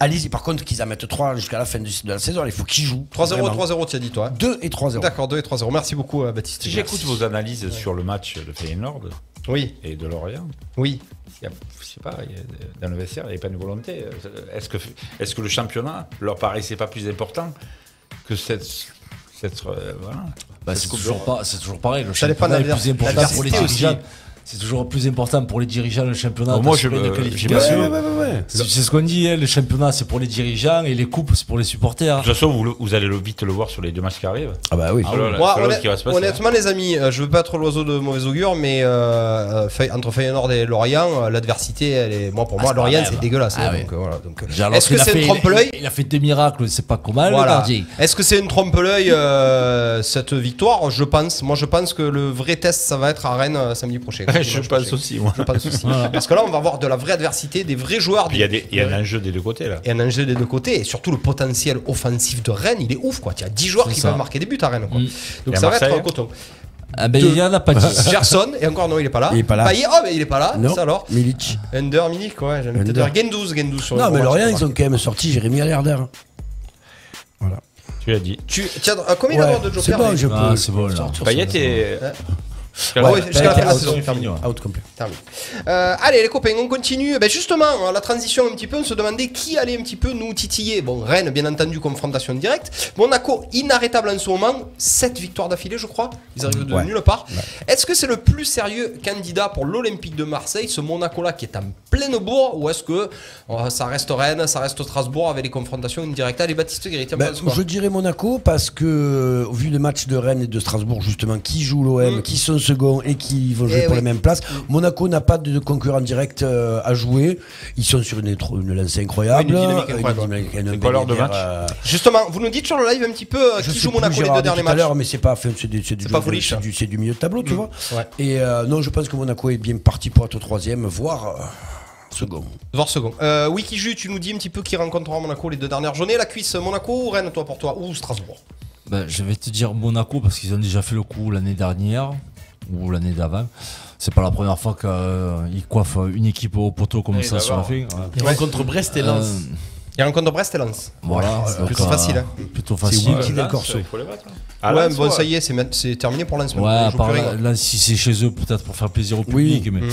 Allez-y, par contre, qu'ils en mettent 3 jusqu'à la fin de, la saison, il faut qu'ils jouent. 3-0, 3-0, tu as dit toi. hein 2 et 3-0. D'accord, 2 et 3-0. Merci beaucoup, euh, Baptiste. Si j'écoute vos analyses sur le match de Feyenoord Oui, et de Lorient, oui. il y a- je sais pas, il y a- dans le vestiaire, il n'y a pas une volonté. Est-ce que, est que le championnat leur paraissait pas plus important que cette. cette euh, voilà. Bah, c'est toujours, pas- c'est toujours pareil. Le Ça championnat est plus important pour les dirigeants. C'est toujours plus important pour les dirigeants le championnat. Bon, moi, je me- qualification. Ouais, ouais, ouais, ouais. C'est ce qu'on dit, hein, le championnat c'est pour les dirigeants et les coupes c'est pour les supporters. De toute façon, vous, le- vous allez le- vite le voir sur les deux matchs qui arrivent. Ah bah oui. La- Moi, qui va se passer. honnêtement, les amis, euh, je veux pas être l'oiseau de mauvais augure, mais euh, euh, entre Feyenoord et Lorient, euh, l'adversité, elle est, moi pour moi, c'est pas Lorient, c'est dégueulasse. Ah hein, ouais. donc, euh, voilà, donc, Est-ce que c'est une trompe-l'œil il, il a fait des miracles, c'est pas comment le Voilà. Est-ce que c'est une trompe-l'œil euh, cette victoire? Je pense. Moi, je pense que le vrai test, ça va être à Rennes samedi prochain. Je pense aussi, moi. Je pense aussi. Parce que là, on va avoir de la vraie adversité, des vrais joueurs. Il y a, des- il y a un enjeu des deux côtés là. et un enjeu des deux côtés. Et surtout, le potentiel offensif de Rennes, il est ouf. Quoi. Il y a 10 joueurs C'est qui ça. peuvent marquer des buts à Rennes. Quoi. Mm. Donc ça va être un coton. Ah ben il y en a pas dit. Gerson, et encore non, il est pas là. Il est pas là. Payet, oh, mais il est pas là. Non, Ça alors Milic. Under, Milik, ouais. J'aime Under. dire Gendouzi, Gendouzi sur le Non, mais Lorient, ils ont quand même sorti Jérémy Allerder. Voilà. Tu l'as dit. Tu tiens, euh, combien il y avoir de c'est Joker bon, lui je Ah, peux. c'est bon, là. sortir Payet est. Ah ouais, jusqu'à la fin de la out, saison, out, terminé. Out complet. Terminé. Euh, allez les copains, on continue. Ben justement, la transition un petit peu, on se demandait qui allait un petit peu nous titiller. Bon, Rennes, bien entendu, confrontation directe. Monaco, inarrêtable en ce moment. 7 victoires d'affilée, je crois. Ils arrivent de Ouais. nulle part. Est-ce que c'est le plus sérieux candidat pour l'Olympique de Marseille, ce Monaco-là qui est en pleine bourre, ou est-ce que euh, ça reste Rennes, ça reste Strasbourg avec les confrontations indirectes? Allez, Baptiste Guéry, Ben, je dirais Monaco parce que, au vu des matchs de Rennes et de Strasbourg, justement, qui jouent l'OM, Mm. qui sont seconds et qui vont jouer Eh pour oui. les mêmes places, Monaco n'a pas de concurrent direct euh, à jouer. Ils sont sur une, une lancée incroyable. Justement, vous nous dites sur le live un petit peu euh, je qui joue plus, Monaco les deux derniers tout à matchs. mais c'est pas, c'est du, c'est du, C'est pas jeu- foolish, c'est du, c'est du milieu de tableau, tu vois. Ouais. Et euh, non, je pense que Monaco est bien parti pour être troisième, voire second. Voir second. Euh, Wikiju, tu nous dis un petit peu qui rencontrera Monaco les deux dernières journées. La cuisse Monaco ou Rennes, toi pour toi Ou Strasbourg? Ben, je vais te dire Monaco parce qu'ils ont déjà fait le coup l'année dernière ou l'année d'avant. C'est pas la première fois qu'ils coiffent une équipe au poteau comme ça sur la fin. Ouais. Il rencontre Brest et Lens. Euh, Il rencontre Brest et Lens. voilà, c'est donc, plutôt euh, facile, hein. Plutôt facile. Lens, Corso. Il faut les battre. hein. À ouais, Lens, bon, ouais. ça y est, c'est c'est terminé pour Lens. Ouais, à part là, là, si c'est chez eux, peut-être pour faire plaisir au Oui. public. Mais, Mm.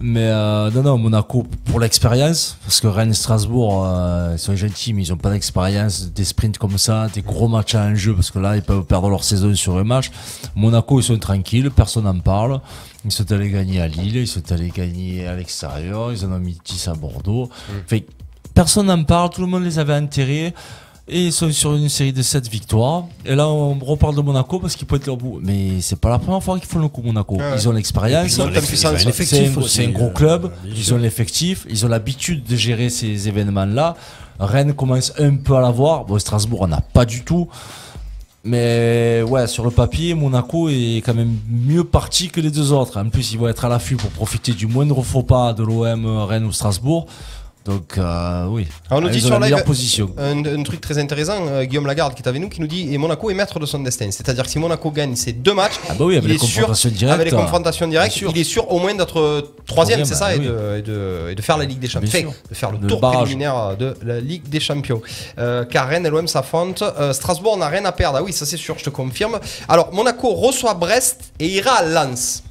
mais euh, non, non, Monaco pour l'expérience, parce que Rennes et Strasbourg, euh, ils sont gentils, mais ils n'ont pas d'expérience, des sprints comme ça, des gros matchs à enjeu, parce que là, ils peuvent perdre leur saison sur un match. Monaco, ils sont tranquilles, personne n'en parle. Ils sont allés gagner à Lille, ils sont allés gagner à l'extérieur, ils en ont mis 10 à Bordeaux. Mm. Fait personne n'en parle, tout le monde les avait enterrés. Et ils sont sur une série de 7 victoires. Et là, on reparle de Monaco parce qu'ils pointent leur bout. Mais c'est pas la première fois qu'ils font le coup, Monaco. Ouais. Ils ont l'expérience. C'est un, gros euh, club. Ils ont l'effectif. Ils ont l'habitude de gérer ces événements-là. Rennes commence un peu à l'avoir. Bon, Strasbourg, on n'a pas du tout. Mais ouais, sur le papier, Monaco est quand même mieux parti que les deux autres. En plus, ils vont être à l'affût pour profiter du moindre faux pas de l'OM, Rennes ou Strasbourg. Donc euh, oui, Alors, on nous dit sur la live position. un, un truc très intéressant, euh, Guillaume Lagarde qui est avec nous, qui nous dit et Monaco est maître de son destin. C'est-à-dire que si Monaco gagne ses deux matchs, Ah bah oui, avec il les est sûr, confrontations directes, avec les confrontations directes, sûr. il est sûr au moins d'être troisième, c'est ça, bah et, oui. de, et de- et de faire la Ligue des Champions, sûr. de faire le Le tour barrage. préliminaire de la Ligue des Champions. Euh, car Rennes et l'OM s'affrontent. Strasbourg n'a rien à perdre. Ah oui, ça c'est sûr, je te confirme. Alors Monaco reçoit Brest et ira à Lens.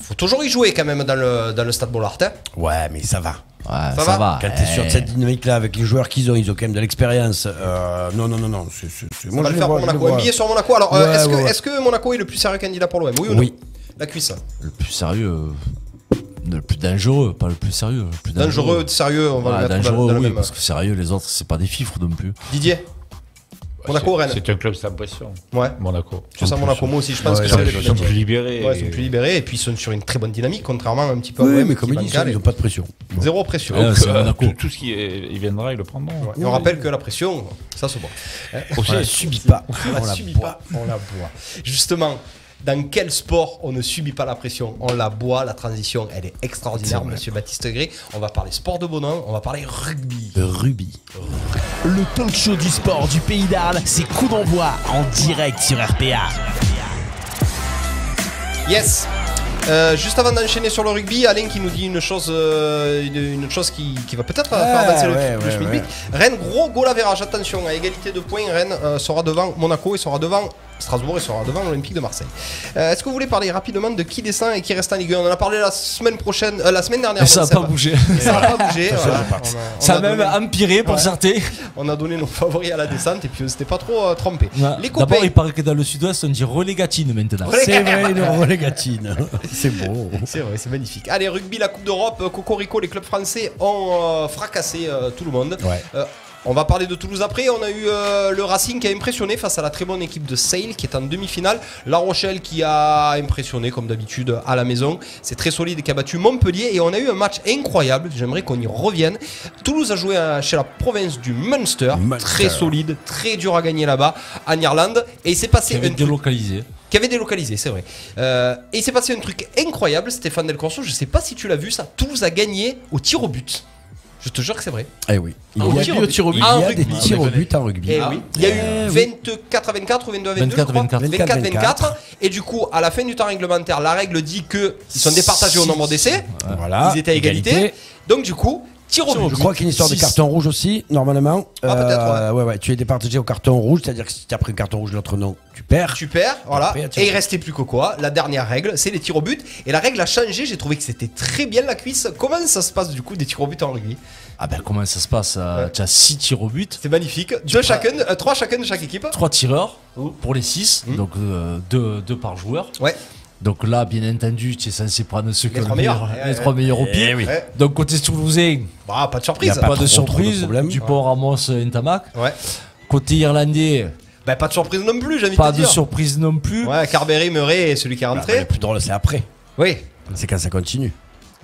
Faut toujours y jouer quand même dans le, dans le stade Bollard. hein. Ouais, mais ça va. Ouais, Ça ça, va va. Quand t'es sur Eh, cette dynamique-là avec les joueurs qu'ils ont, ils ont quand même de l'expérience. Euh, non, non, non, non. c'est- c'est- c'est- On moi, va je le faire vois, pour Monaco. Un billet sur Monaco. Alors, euh, Ouais, est-ce que, ouais, ouais. est-ce que Monaco est le plus sérieux candidat pour l'OM Oui ou non Oui. La cuisse. Le plus sérieux, euh, le plus dangereux, pas le plus sérieux. Le plus Dangereux, sérieux, on va le mettre dans- dangereux, dans, oui, même. parce que sérieux, les autres, c'est pas des fifres non plus. Didier Monaco, Rennes. C'est un club sans pression. Ouais. Monaco. C'est ça, Monaco. Moi aussi, je pense Ouais, que c'est Ils le sont plus libérés. Ouais, ils sont plus libérés et puis ils sont sur une très bonne dynamique, contrairement un petit peu à Oui, mais comme ils disent, ils n'ont pas de pression. Zéro pression. Ouais, Donc, euh, Monaco. tout, tout ce qui est- il viendra, ils le prendront. Et on rappelle que la pression, ça se voit. On la subit pas. On la subit pas, on la boit. Justement, dans quel sport on ne subit pas la pression? On la boit, la transition, elle est extraordinaire, monsieur Baptiste Gray. On va parler sport de bonhomme, on va parler rugby. Ruby. Le talk show du sport du pays d'Arles, c'est coup d'envoi en direct sur RPA. Yes Euh, juste avant d'enchaîner sur le rugby, Alain qui nous dit une chose, euh, une, une chose qui, qui va peut-être faire avancer le, ouais, le ouais, Schmilblick. Rennes, gros goal average, attention, à égalité de points, Rennes euh, sera devant Monaco et sera devant Strasbourg et sera devant l'Olympique de Marseille. Euh, Est-ce que vous voulez parler rapidement de qui descend et qui reste en Ligue 1 On en a parlé la semaine prochaine, euh, la semaine dernière. Et ça n'a pas bougé. Ça n'a pas bougé. voilà. On a- on Ça a a même donné- empiré pour Ouais. certains. On a donné nos favoris à la descente et puis on s'était pas trop euh, trompé. Ouais. Les D'abord, il paraît que dans le sud-ouest, on dit relégatine maintenant. C'est vrai, une relégatine. C'est beau. C'est vrai, c'est magnifique. Allez, rugby, la Coupe d'Europe, euh, Cocorico, les clubs français ont euh, fracassé euh, tout le monde. Ouais. On va parler de Toulouse après. On a eu euh, le Racing qui a impressionné face à la très bonne équipe de Sale qui est en demi-finale. La Rochelle qui a impressionné comme d'habitude à la maison. C'est très solide et qui a battu Montpellier. Et on a eu un match incroyable. J'aimerais qu'on y revienne. Toulouse a joué euh, chez la province du Munster. Munster. Très solide, très dur à gagner là-bas, en Irlande. Et il s'est passé Qui avait délocalisé. qui avait délocalisé, c'est vrai. Euh, et il s'est passé un truc incroyable, Stéphane Del Corso, je sais pas si tu l'as vu ça, Toulouse a gagné au tir au but. Je te jure que c'est vrai. Eh oui. Il y a, tir au tir au but. il y en a rugby. des tirs au but en rugby. Et oui, il y a eu Eh oui. 24 à 24 ou 22 à 22, 24, je crois. 24. 24, 24. Et du coup, à la fin du temps réglementaire, la règle dit que ils sont départagés au nombre d'essais. Voilà. Ils étaient à égalité. Donc du coup, tir au but. Je crois qu'il y a une histoire de Six. carton rouge aussi, normalement. Ah, peut-être, ouais. ouais, Tu es départagé au carton rouge, c'est-à-dire que si tu as pris le carton rouge, l'autre non, tu perds. Tu perds, voilà. Après, Et il restait plus que quoi? La dernière règle, c'est les tirs au but. Et la règle a changé. J'ai trouvé que c'était très bien la cuisse. Comment ça se passe du coup des tirs au but en rugby? Ah ben comment ça se passe euh, Tu as 6 tirs au but, C'est magnifique. Deux chacun, euh, trois chacun de chaque équipe. 3 tireurs pour les 6, donc 2 par joueur. Ouais. Donc là, bien entendu, tu es censé prendre ceux qui Les ont trois le meilleurs. meilleur- Eh les trois meilleurs au Eh pied. oui. Ouais. Donc côté toulousain, Bah, pas de surprise. a pas, Pas de trop, trop de surprise. problème. Dupont, Ramos, Ntamak. Ouais. Côté irlandais, Bah, pas de surprise non plus, j'ai envie pas de de te dire. surprise non plus. Ouais, Carberry, Murray et celui qui est Ah, mais rentré. le plus drôle, c'est après. Oui. C'est quand ça continue.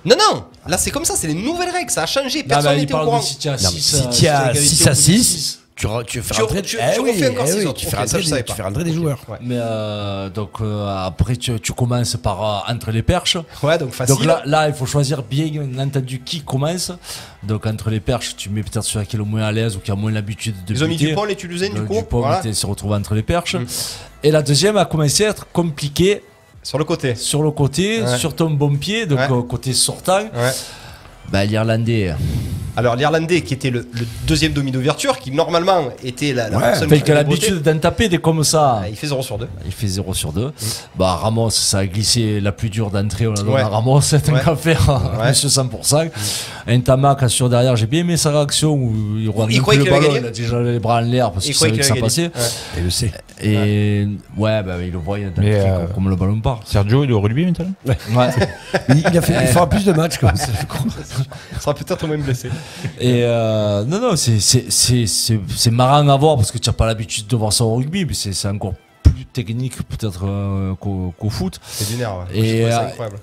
Non, non. Là, c'est comme ça. C'est les nouvelles règles. Ça a changé. Personne n'était au courant. si tu as Non, mais 6 si tu as 6 à 6, tu, re- tu fais Tu- rentrer, tu- eh tu oui, refais encore eh oui, tu fais rentrer, des, tu pas. fais rentrer des Ok, joueurs. ouais. Mais euh, donc euh, après, tu, tu commences par euh, entre les perches. Ouais, donc facile. Donc là, là, il faut choisir bien entendu qui commence. Donc entre les perches, tu mets peut-être celui qui est le moins à l'aise ou qui a moins l'habitude de Ils ont mis. Dupont, les Toulousains, du coup. Dupont Voilà. se retrouve entre les perches. Mm. Et la deuxième a commencé à être compliquée Sur le côté. sur le côté, Ouais. sur ton bon pied, donc Ouais. euh, côté sortant. Ouais. Bah, L'Irlandais, Alors, l'Irlandais, qui était le, le deuxième demi d'ouverture, qui normalement était la, la Ouais. personne fait qui a l'habitude d'en taper des comme ça. ah, il fait 0 sur 2. Il fait 0 sur 2. Bah, Ramos, ça a glissé la plus dure d'entrée. On a donné Ouais. à Ramos, c'est un Ouais. qu'à faire. Monsieur 100%. Un Tamac assure derrière. J'ai bien aimé sa réaction où il Il croyait le ballon. Il a déjà les bras en l'air parce Il qu'il savait que qu'il ça passait. Et le C. Et ouais, bah, il le voit, il Mais, identifié euh, comme, comme le ballon part. Sergio, il est au rugby maintenant Ouais. Il, il a fait, il fera plus de matchs comme ça, je crois. Il sera peut-être même blessé. Et euh, non, non, c'est- c'est c'est- c'est- c'est marrant à voir parce que tu n'as pas l'habitude de voir ça au rugby, mais c'est c'est encore plus technique peut-être euh, qu'au qu'au foot. C'est du nerf. ouais. Et, J'ai trouvé ça euh, incroyable.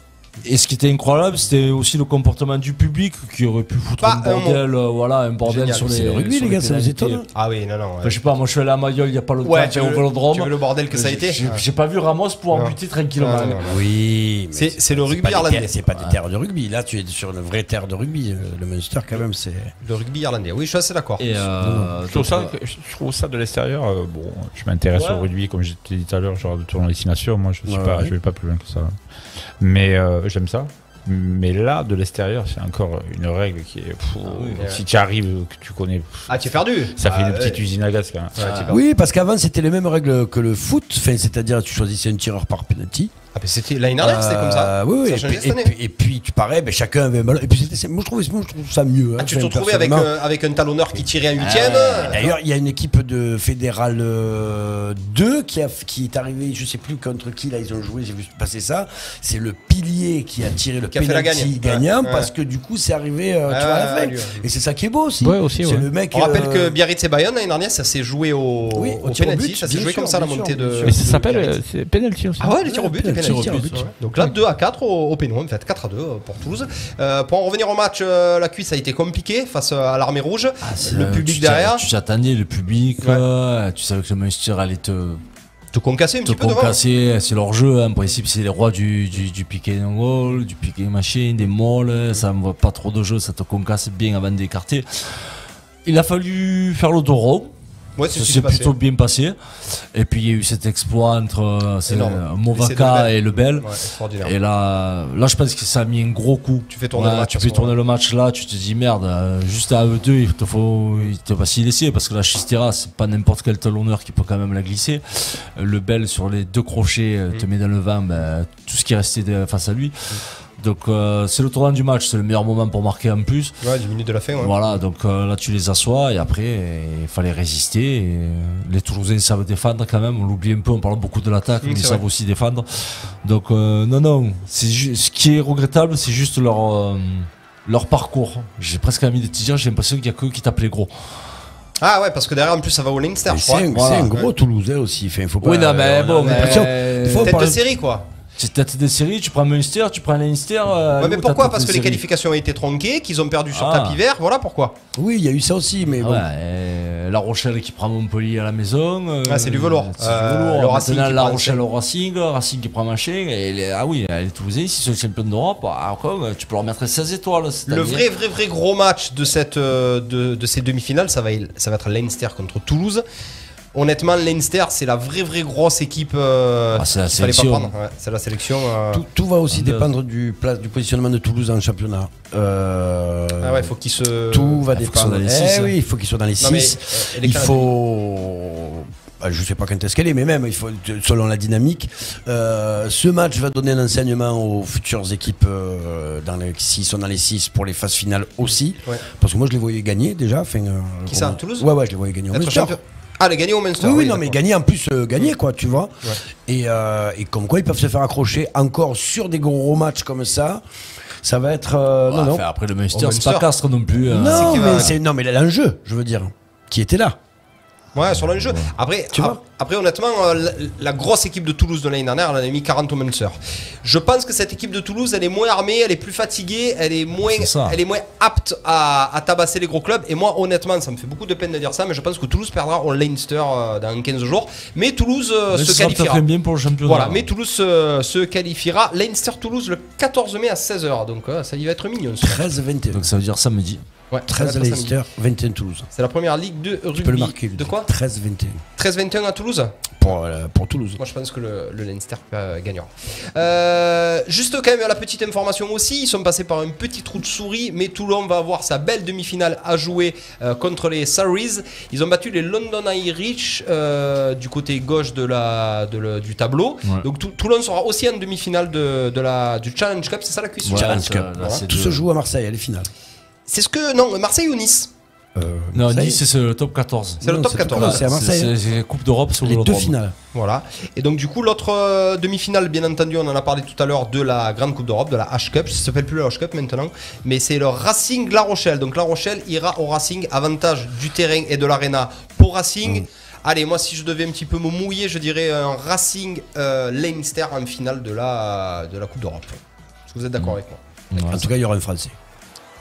Et ce qui était incroyable, c'était aussi le comportement du public qui aurait pu foutre Pas un un bordel, euh, voilà, un bordel Génial. sur les. C'est le rugby, sur les gars, ça vous pénalités. étonne Ah oui, non, non. Enfin, je sais pas, moi je suis allé à Mayol il y a pas longtemps Ouais, tu au veux, Vélodrome. tu veux le bordel que ça a été J'ai j'ai pas vu Ramos pouvoir Non. buter tranquillement. Non, non, non. Oui, mais C'est- c'est le rugby pas des irlandais. terres- C'est pas des terres de rugby. Là, tu es sur une vraie terre de rugby. Euh, Le Munster, quand même, c'est. Le rugby irlandais. Oui, je suis assez d'accord. Et euh, je, trouve donc, ça, euh, je trouve ça de l'extérieur. euh, bon, je m'intéresse Ouais. au rugby, comme j'ai dit tout à l'heure, genre de tournoi destination. Moi, je Ouais, ouais. je vais pas plus loin que ça. Mais euh, j'aime ça. Mais là, de l'extérieur, c'est encore une règle qui est. pff, ouais. Si tu arrives, que tu connais, Ah, tu es perdu. ça fait Ah, une petite ouais. usine à gaz quand même. Perdu. Oui, parce qu'avant, c'était les mêmes règles que le foot. Enfin, c'est-à-dire, tu choisissais un tireur par penalty. Ah, mais c'était l'année dernière, c'était comme ça. Euh, Oui, oui. Ça a et, puis, cette et, année. puis, et puis, tu parais, ben, chacun avait un ballon. Et puis, c'était, moi, je trouve, moi, je trouve ça mieux. hein. Ah, tu te retrouvais avec, euh, avec un talonneur qui tirait un huitième. Euh, D'ailleurs, il y a une équipe de Fédéral euh, 2 qui, a, qui est arrivée, je sais plus contre qui là ils ont joué, j'ai vu passer ça. C'est le pilier qui a tiré le Qui penalty gagnant Ouais, parce ouais. que du coup c'est arrivé euh, tu vois, à la fin. Et c'est ça qui est beau aussi. Ouais, aussi, c'est ouais. le mec. On rappelle euh, que Biarritz et Bayonne l'année dernière, ça s'est joué au, Oui, au au penalty. but, ça s'est joué sûr, comme ça la montée de. Mais ça s'appelle euh, penalty aussi. Ah ouais, les tirs au but, au but. Ouais. Donc là, 2 à 4 au, au en fait 4 à 2 pour Toulouse. Euh, pour en revenir au match, euh, la cuisse a été compliquée face à l'armée rouge. c'est, le euh, public derrière. Tu t'attendais, le public, Ouais. euh, tu savais que le Munster allait te, Te concasser un te petit peu concasser, c'est leur jeu. hein. En principe, c'est les rois du, du, du pick and roll, du pick and machine, des molles. Ça ne voit pas trop de jeu, ça te concasse bien avant d'écarter. Il a fallu faire le dos rond. Ouais, Ça s'est plutôt bien passé. Et puis il y a eu cet exploit entre euh, euh, Movaka Lebel. et Lebel. Ouais. Et là, là, je pense que ça a mis un gros coup. Tu fais tourner le match Tu à ce fais tourner le match là, tu te dis merde, euh, juste à eux deux, il te faut, il te pas s'y laisser parce que la Chistera, c'est pas n'importe quel talonneur qui peut quand même la glisser. Euh, Le Bel sur les deux crochets Mm. te met dans le vent, tout ce qui restait de- face à lui. Donc euh, c'est le tournant du match, c'est le meilleur moment pour marquer en plus. Ouais, 10 minutes de la fin. ouais. Voilà, donc euh, là tu les assois et après il fallait résister. Et, euh, les Toulousains savent défendre quand même, on l'oublie un peu, on parle beaucoup de l'attaque, mais ils savent aussi défendre. Donc euh, non, non, ce qui est regrettable, c'est juste leur, euh, leur parcours. J'ai presque envie de te dire, j'ai l'impression qu'il n'y a que eux qui tapent les gros. Ah ouais, parce que derrière, en plus, ça va au Leinster, je crois. c'est un, Voilà. c'est un gros Toulousain aussi. Enfin, faut pas, Oui, non, mais bon, mais- des fois, on Tête parle- de série, quoi. C'est tête des séries, tu prends Munster, tu prends Leinster. euh, Ouais, mais pourquoi Parce que les qualifications ont été tronquées, qu'ils ont perdu sur Ah. tapis vert, voilà pourquoi. Oui, il y a eu ça aussi, mais Ah bon. ouais, et La Rochelle qui prend Montpellier à la maison. euh, Ah, c'est du velours. c'est Euh, du velours. le Racing Maintenant, qui La prend Rochelle au Racing, Racing qui prend machin. Et les- ah oui, les Toulousains, s'ils sont champions d'Europe, ah, tu peux leur mettre 16 étoiles. cette Le vrai, vrai, vrai gros match de, cette, euh, de, de ces demi-finales, ça va, ça va être Leinster contre Toulouse. Honnêtement, Leinster, c'est la vraie, vraie grosse équipe. euh, Ah, c'est la qu'il sélection. Ouais, c'est la sélection. euh. Tout, tout va aussi dépendre du, place, du positionnement de Toulouse dans le championnat. Euh, Ah ouais, faut qu'il se. Tout va il faut qu'ils soient dépendre. dans les Eh six, hein. oui, il faut qu'ils soient dans les Non, mais, 6. euh, les il faut. bah, Je sais pas quand est-ce qu'elle est, mais même il faut, selon la dynamique, euh, ce match va donner un enseignement aux futures équipes euh, dans les, s'ils sont dans les 6 pour les phases finales aussi. Ouais. Parce que moi je les voyais gagner déjà. Enfin, euh, Qui ça, Toulouse? Ouais, ouais, je les voyais gagner au Être champion. Ah, les gagner au Munster. Oui, oui, oui, non, mais gagner en plus, euh, gagner quoi, tu vois. Et, euh, et comme quoi ils peuvent se faire accrocher encore sur des gros matchs comme ça. Ça va être. euh, Ouais, non, non. après, le Munster, c'est pas. Castres non plus. hein. Non, mais non, mais l'enjeu, je veux dire, qui était là. Ouais, sur l'enjeu. Après, Tu ap- vois après, honnêtement, euh, la, la grosse équipe de Toulouse de l'année dernière, elle en a mis 40 au Munster. Je pense que cette équipe de Toulouse, elle est moins armée, elle est plus fatiguée, elle est moins, elle est moins apte à, à tabasser les gros clubs. Et moi, honnêtement, ça me fait beaucoup de peine de dire ça, mais je pense que Toulouse perdra au Leinster euh, dans 15 jours. Mais Toulouse euh, Mais se qualifiera. bien pour le championnat. Voilà, mais Toulouse se, se qualifiera. Leinster-Toulouse le 14 mai à 16h. Donc euh, ça y va être mignon. ça. 13-21. Donc ça veut dire samedi. Ouais, 13 ça va être samedi. Leicester, 21 Toulouse. C'est la première ligue de rugby. Tu peux le marquer. De quoi 13-21. 13-21 à Toulouse Pour, euh, pour Toulouse. Moi, je pense que le, le Leinster euh, gagnera. Euh, juste quand même la petite information aussi, ils sont passés par un petit trou de souris, mais Toulon va avoir sa belle demi-finale à jouer euh, contre les Surreys. Ils ont battu les London Irish euh, du côté gauche de la, de le- du tableau. Ouais. Donc Tou- Toulon sera aussi en demi-finale de, de la, du Challenge Cup, c'est ça la cuisse Ouais, Challenge Cup. là, Voilà. c'est Tout de- se joue à Marseille, elle est finale. C'est ce que. Non, Marseille ou Nice Euh, Non. Nice, c'est le top 14. C'est le top c'est 14. top C'est à Marseille. C'est c'est Coupe d'Europe sur Les le deux finales. Voilà. Et donc du coup l'autre euh, demi-finale, bien entendu, on en a parlé tout à l'heure de la grande Coupe d'Europe, de la H-Cup. Ça s'appelle plus la H-Cup maintenant, mais c'est le Racing La Rochelle. Donc La Rochelle ira au Racing, avantage du terrain et de l'arena pour Racing. Mm. Allez, moi si je devais un petit peu me mouiller, je dirais un Racing euh, Leinster en finale de la, de la Coupe d'Europe. Est-ce que vous êtes d'accord avec moi? En tout cas, il y aura un Français.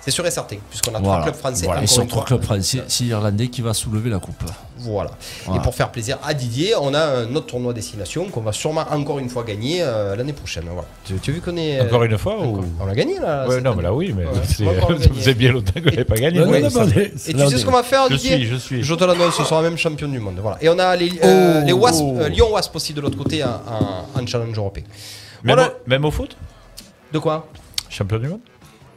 C'est sûr et certain, puisqu'on a Voilà. trois clubs français. Voilà. Et sur trois clubs français, c'est l'Irlandais qui va soulever la coupe. Voilà. Voilà. Et pour faire plaisir à Didier, on a un autre tournoi destination qu'on va sûrement encore une fois gagner euh, l'année prochaine. Voilà. Tu, tu as vu qu'on est. euh, Encore une fois ou... On l'a gagné là. Ouais, non, année. mais là oui, mais Ouais, c'est- bien longtemps que je pas gagné. Ouais, ça- Et tu sais ce qu'on va faire, Je Didier suis, je suis. Je te l'annonce, ce sera même champion du monde. Voilà. Et on a les, euh, Oh. les euh, Lyon Wasp aussi de l'autre côté en, en- en challenge européen. Même, Voilà. au, même au foot? De quoi? Champion du monde?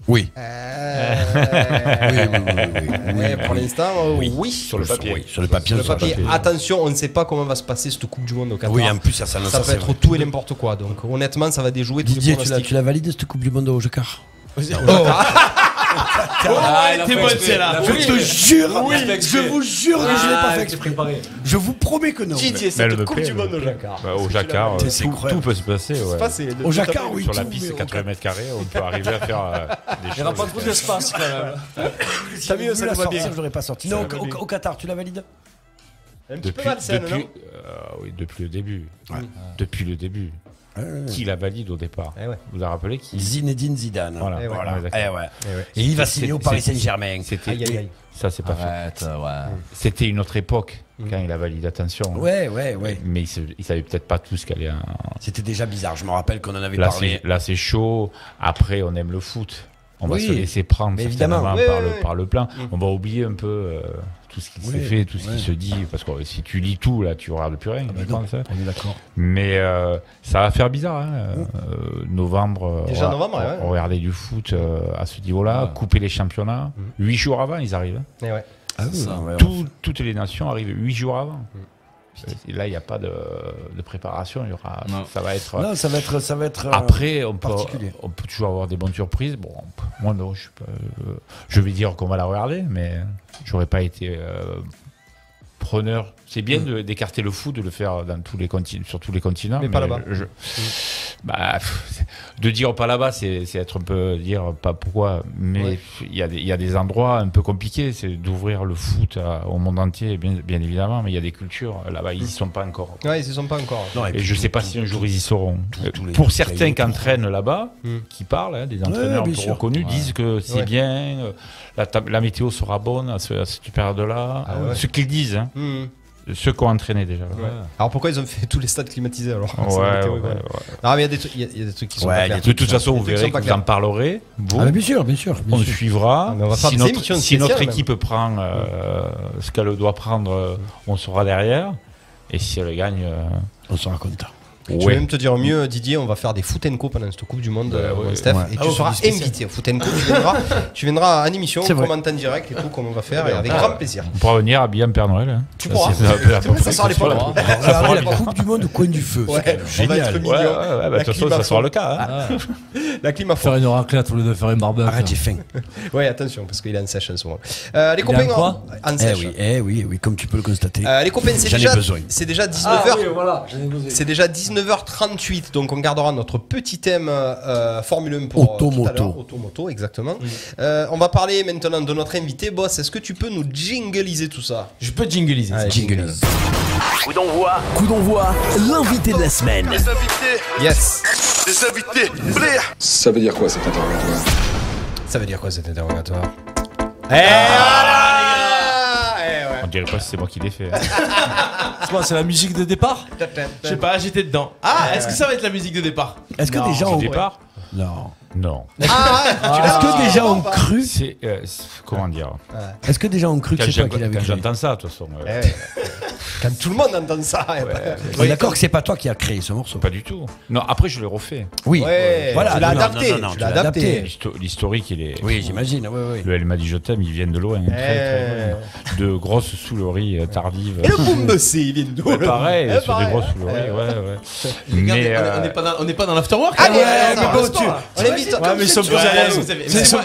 Oui. Euh, Oui, oui, oui, oui, oui. ouais, Pour l'instant, euh, oui. Sur le papier. Oui, sur le papier. Sur le sur le papier. papier. Attention, on ne sait pas comment va se passer cette Coupe du Monde au Qatar. Oui, en plus, ça, ça, ça, peut c'est être vrai. tout et n'importe quoi. Donc honnêtement, ça va déjouer Didier, tu la, pronostics. tu la valides cette Coupe du Monde au Jacquard Ah, elle était bonne celle-là. Je te jure, Oui. je vous jure que je l'ai pas fait exprès. préparé. Je vous promets que non. Didier, Mais cette elle me Coupe plaît, du elle me Monde au plaît. Jacquard. Bah, au Jacquard, euh, C'est tout, incroyable. tout peut se passer. Ouais. C'est de- Au Jacquard, oui. Sur la tout, piste, mais c'est au 80 mètres carrés, on peut arriver à faire euh, des Il n'y aura pas choses. trop d'espace quand même. T'as vu, Vous ça la nous va bien. sortir, je l'aurais pas sorti. Non, au, au- au Qatar, tu la valides Un petit peu Depuis, malsaine, depuis, non euh, oui, depuis le début. Depuis le début. Qui la valide au départ Eh ouais. Vous vous rappelez qui Zinedine Zidane. Voilà, Eh ouais. voilà, Eh ouais. Et il va signer au Paris Saint-Germain. C'était Aïe, aïe, aïe. ça, c'est pas fait. Arrête. C'était une autre époque quand il a validé. Attention. hein. Ouais, ouais, ouais. Mais il, se- il savait peut-être pas tout ce qu'elle est. en- C'était déjà bizarre. Je me rappelle qu'on en avait Là, parlé. c'est, là, c'est chaud. Après, on aime le foot. On va Oui. se laisser prendre évidemment. par, Oui, le, oui, oui. par le plein. On va oublier un peu euh, tout ce qui Oui, s'est fait, tout ce qui se dit. Parce que si tu lis tout, là, tu regardes plus rien. Ah bah je non, pense, hein. on est d'accord. Mais euh, ça va faire bizarre. hein. Euh, novembre, Déjà on va- novembre, ouais. on- regarder du foot euh, à ce niveau-là, Ouais. couper les championnats. Huit jours avant, ils arrivent. hein. Eh ouais. Ah oui, Ça. ouais, Tout- toutes les nations arrivent huit jours avant. Là, il n'y a pas de, de préparation. Il y aura, Non. ça va être. Non, ça va être, ça va être. euh, Après, on peut, particulier. on peut toujours avoir des bonnes surprises. Bon, moi, non, je, suis pas, je vais dire qu'on va la regarder, mais j'aurais pas été euh, preneur. C'est bien de- d'écarter le foot, de le faire dans tous les continents, sur tous les continents. Mais pas là-bas. je- bah, de dire pas là-bas, c'est être un peu dire pas pourquoi. Mais Ouais. il y, a des- il y a des endroits un peu compliqués. C'est d'ouvrir le foot à- au monde entier, bien, bien évidemment. Mais il y a des cultures là-bas, ils y sont pas encore. Ouais, ils y sont pas encore. Non, Et, je tout- sais pas tout- si un jour ils y seront. tout- les- Pour certains qui entraînent là-bas, Hmm. qui parlent, hein, des entraîneurs un peu reconnus, Ouais. disent que c'est Ouais. bien, euh, la, météo sera bonne à, ce- à cette période-là. Ah Euh, ouais. Ce qu'ils disent, hein. Ceux qui ont entraîné déjà. Ouais. Alors pourquoi ils ont fait tous les stades climatisés alors Ouais, météo. Non, mais il y, a des trucs- il y a- il y a des trucs qui sont Ouais, pas clairs. De toute façon, vous verrez que vous en parlerez. Vous, Ah, bien sûr, bien sûr. bien on sûr. suivra. Ah, on va si notre, si équipe prend euh, ce qu'elle doit prendre, euh, on sera derrière. Et si elle gagne, euh, On sera content. Je vais ouais. même te dire mieux, Didier, on va faire des foot and co pendant cette Coupe du Monde, Ouais, euh, ouais. Steph, Ouais. et Ah tu ouais, seras invité au foot and co. Tu viendras, tu viendras en émission, C'est vrai. commenter en direct et tout, comme on va faire, Ouais, et avec on grand plaisir. on pourra venir habiller en Père Noël. hein. Tu Ça, pourras. à Ça sort les pommes. fera la. Coupe du Monde au coin du feu. Ouais, génial. Ouais, ouais, ouais, bah, de La toute façon, ça sera le cas. hein. Ah, La climat faire fond. une raclette au lieu de faire un barbecue. Arrête, j'ai faim. Ouais, attention, parce qu'il est en sèche en ce moment. Euh, les copains, en quoi en Eh sèche. oui, eh oui, oui, comme tu peux le constater. Euh, les copains, c'est J'en ai déjà, besoin. c'est déjà 19h. Ah oui, voilà, j'en ai besoin. C'est déjà 19h38, donc on gardera notre petit thème euh, Formule 1 pour euh, tout à Automoto. l'heure. Automoto, exactement. Euh, on va parler maintenant de notre invité. Boss, est-ce que tu peux nous jingliser tout ça? Je peux jingliser. Allez, Jingle. Coup d'envoi, l'invité de la semaine. Yes Ça veut dire quoi cet interrogatoire? Ça veut dire quoi cet interrogatoire? Eh voilà Eh ouais. On dirait pas si c'est moi qui l'ai fait. hein. C'est quoi, c'est la musique de départ Je sais pas, j'étais dedans. Ah, est-ce que ça va être la musique de départ? Est-ce que Non. des gens Au ont. départ Non. Non. Ah, Est-ce que des gens ont cru C'est. euh, c'est- comment dire Est-ce que des gens ont cru que Quand c'est toi qui l'avais quand créé j'entends ça, de toute façon. euh, Eh ouais. Quand tout le monde entend ça. eh ben, On est d'accord que c'est pas toi qui as créé ce morceau. Pas du tout. Non, après je l'ai refait. Oui, Ouais, voilà. tu l'as non, non, adapté, non, non, tu tu l'as l'as adapté. adapté. L'histo- L'historique, il est. Oui, j'imagine. Oui, oui. Le Elle m'a dit je t'aime, ils viennent de loin. très, très loin. De grosses souleries euh, tardives. Et le boom de C, il vient d'où Ouais, le- pareil, Eh, sur pareil. des grosses souleries, ouais, ouais. Regardez, on est- on euh, n'est pas dans- on n'est pas dans l'afterwork Allez, bon, tu- On tu imagines Ouais, mais ils sont plus à l'aise.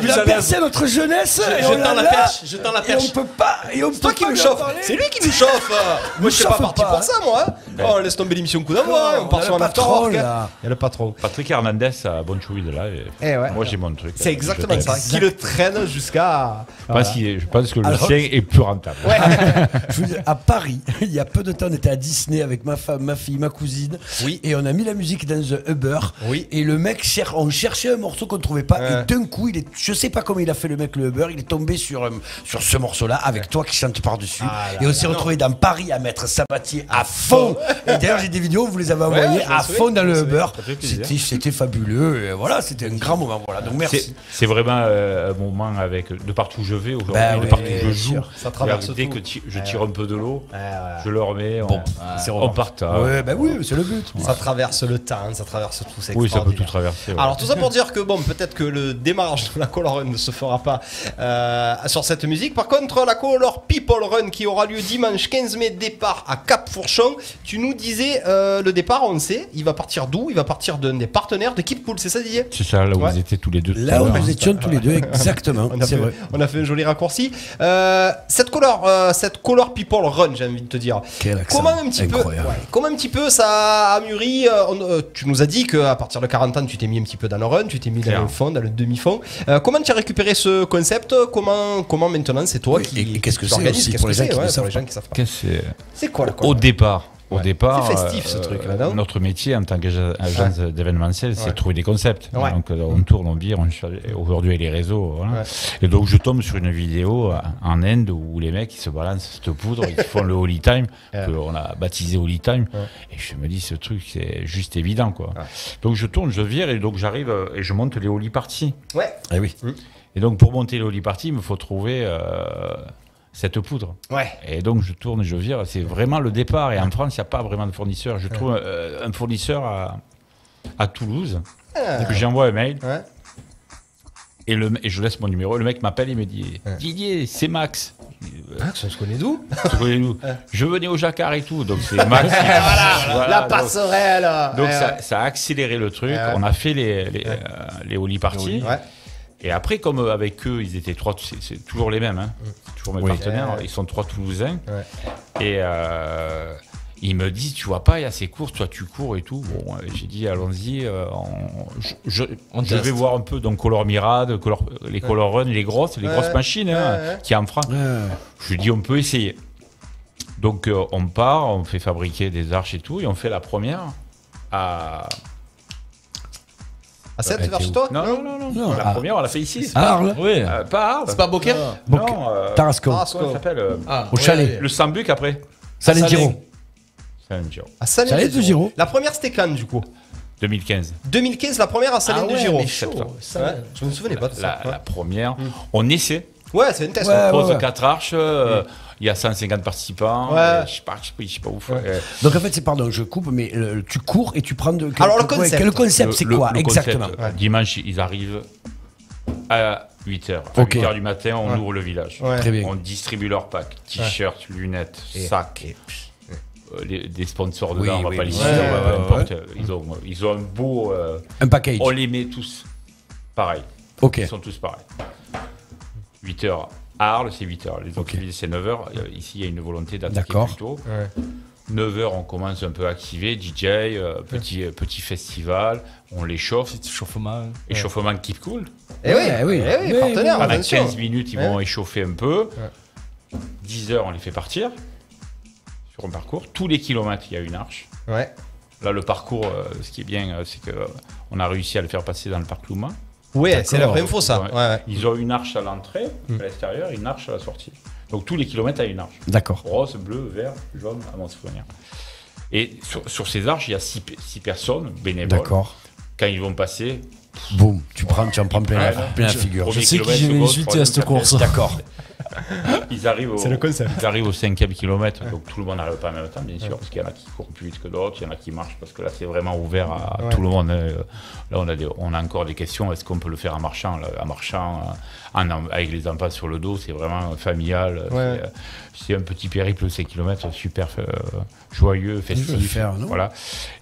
Il à a l'aise. percé notre jeunesse. et Je on tends l'a perche, je tends la Et on peut pas. Et on toi qui chauffe. C'est lui qui nous chauffe. Moi, je suis pas parti pas. pour ça, moi. hein. Oh, laisse tomber l'émission coup d'envoi. On On part a sur un patron, afterwork. hein. Il y a le patron. Patrick Hernandez à Bonchoui de là. et Eh. Moi j'ai mon truc. C'est exactement ça. Qui le traîne jusqu'à. Je pense, que le sien est plus rentable. Je vous dis, à Paris, il y a peu de temps, on était à Disney avec ma femme, ma fille, ma cousine. Oui. Et on a mis la musique dans un Uber. Oui. Et le mec, on cherchait un morceau qu'on ne trouvait pas. Ouais. Et d'un coup, il est, je sais pas comment il a fait le mec, le Uber. Il est tombé sur, euh, sur ce morceau-là avec toi qui chante par-dessus. Ah et on s'est retrouvé dans Paris à mettre Sabatier à fond. et d'ailleurs, j'ai des vidéos, vous les avez envoyées à fond dans le plaisir. C'était fabuleux. Et voilà, c'était un grand moment. Voilà. Donc merci. C'est vraiment euh, un moment avec de partout où je vais aujourd'hui, Bah de partout où je joue. Ça traverse Dès que je tire un peu de l'eau, je le remets, on, Bon, on partage. Ouais, bah oui, c'est le but. Ça traverse le temps, ça traverse tout. Oui, ça peut tout traverser. ouais. Alors tout ça pour dire que bon, peut-être que le démarrage de la Color Run ne se fera pas euh, sur cette musique. Par contre, la Color People Run qui aura lieu dimanche 15 mai, départ à Cap Fourchon. Tu nous disais euh, le départ, on le sait, il va partir d'où? Il va partir d'un des partenaires de Keep Cool, c'est ça Didier? C'est ça, là où Ouais. vous étiez tous les deux. Là où nous étions tous les deux, exactement. on a, C'est fait, vrai. on a fait un joli raccourci. Euh, cette color, euh, cette color people run, j'ai envie de te dire. Quel accent Comment un petit incroyable. peu, ouais, comment un petit peu ça a mûri euh, on- euh, Tu nous as dit qu'à partir de 40 ans, tu t'es mis un petit peu dans le run, tu t'es mis dans le fond, dans le demi-fond. Euh, comment tu as récupéré ce concept Comment, comment maintenant c'est toi Oui, qui et- et qu'est-ce que c'est organise aussi Qu'est-ce pour que les gens c'est qui ouais, savent pour les pas. gens qui savent pas. Qu'est-ce que c'est quoi la Au départ, au Ouais. départ, C'est festif, ce truc-là, non notre métier en tant qu'agence d'événementiel, c'est Ouais. de trouver des concepts. Ouais. Donc euh, on tourne, on vire, on aujourd'hui les réseaux. voilà. Ouais. Et donc je tombe sur une vidéo euh, en Inde où les mecs ils se balancent cette poudre, ils font le Holy Time, Ouais. qu'on a baptisé Holy Time. Ouais. Et je me dis ce truc c'est juste évident quoi. Donc je tourne, je vire et donc j'arrive euh, et je monte les Holy Party. Ouais, Eh oui. Et donc pour monter les Holy Party, il me faut trouver euh, cette poudre. ouais. Et donc je tourne, je vire, c'est vraiment le départ. Et en France, il n'y a pas vraiment de fournisseur. Je trouve euh, un fournisseur à, à Toulouse. Ah. que J'envoie un mail Ouais. et, le, et je laisse mon numéro. Le mec m'appelle et me dit Didier, c'est Max. Max, on se connaît d'où nous Je venais au Jacquard et tout. Donc c'est Max. qui- Voilà, La donc- passerelle Donc, Ouais, ça, ça a accéléré le truc. On a fait les, les, euh, les Oli Party. Ouais. Et après, comme euh, avec eux, ils étaient trois, c'est toujours les mêmes, hein. C'est toujours mes Oui. partenaires, ils sont trois Toulousains. Ouais. Et euh, ils me disent, tu vois pas, il y a ces courses, toi tu cours et tout. Bon, j'ai dit, allons-y, euh, je, vais voir un peu donc Color Mirade, Color- les Color Run, les grosses, les Ouais. grosses machines hein, qui en France. Je lui dis, on peut essayer. Donc euh, on part, on fait fabriquer des arches et tout, et on fait la première à. À 7 Ouais, vers chez où toi Non, non, non, non. Non, la à- première, on l'a fait ici. Arles Oui. Euh, pas Arles. C'est pas Beaucaire Non, euh, Tarascon. Tarascon. comment ça s'appelle euh, Ah, Au chalet. Le Sambuc après Salé Salé. Giro. C'est un Giro. À Giro. La première c'était quand du coup? 2015. 2015, la première à Salène de Giro. je me souvenais pas de ça. La, première, on essaie. Ouais, c'est une test. On pose ouais. quatre arches, euh, il y a 150 participants. Ouais. euh, Je sais pas, je sais pas, faut- Ouais. euh, Donc en fait, c'est pardon, je coupe, mais euh, tu cours et tu prends de. Alors, le ouais, concept. quel concept, c'est quoi le concept, exactement euh, Dimanche, ils arrivent à 8h. À Ok. 8h du matin, on Ouais. ouvre le village. Ouais. Très bien. On distribue leurs packs, t-shirts, lunettes, Et- sacs. et- les- des sponsors Oui, dedans, on va oui, pas oui. les Ouais, citer, ouais, ouais, importe. Ils, ont, ils ont un beau. euh, Un package. on les met tous pareil. Ok. Ils sont tous pareils. 8h à Arles, c'est 8h. Les autres Ok. villes, c'est 9h. Ici, il y a une volonté d'attaquer plus tôt. Ouais. 9h, on commence un peu à activer, DJ, euh, petit, euh, petit festival, on les chauffe. Petit chauffement. Échauffement keep cool. Eh oui, Ouais, oui. eh oui, Oui, partenaire, Pendant attention. 15 minutes, ils Ouais. vont échauffer un peu. 10 heures, on les fait partir sur un parcours. Tous les kilomètres, il y a une arche. Ouais. Là, le parcours, euh, ce qui est bien, euh, c'est qu'on a réussi à le faire passer dans le parc Louma. Ouais, c'est la vraie info ça. Ouais. Ouais, ouais. Ils ont une arche à l'entrée, Mm. à l'extérieur, et une arche à la sortie. Donc tous les kilomètres, il y a une arche. D'accord. Rose, bleu, vert, jaune, à mon souvenir. Et sur, sur ces arches, il y a 6 personnes bénévoles. D'accord. Quand ils vont passer, Boum, tu prends, tu en prends plein, la- plein figure. Je sais seconde, inviter troisième, à cette course. D'accord. Ils arrivent au, C'est le concept. ils arrivent au cinquième kilomètre, donc tout le monde n'arrive pas en même temps, bien sûr, parce qu'il y en a qui courent plus vite que d'autres, il y en a qui marchent, parce que là, c'est vraiment ouvert à Ouais. tout le monde. hein. Là, on a, des- on a encore des questions. Est-ce qu'on peut le faire en marchant là, En marchant, euh, en- en- avec les enfants sur le dos, c'est vraiment familial. c'est, Ouais. euh, C'est un petit périple, 5 km, super euh, joyeux, festif. faire, non voilà.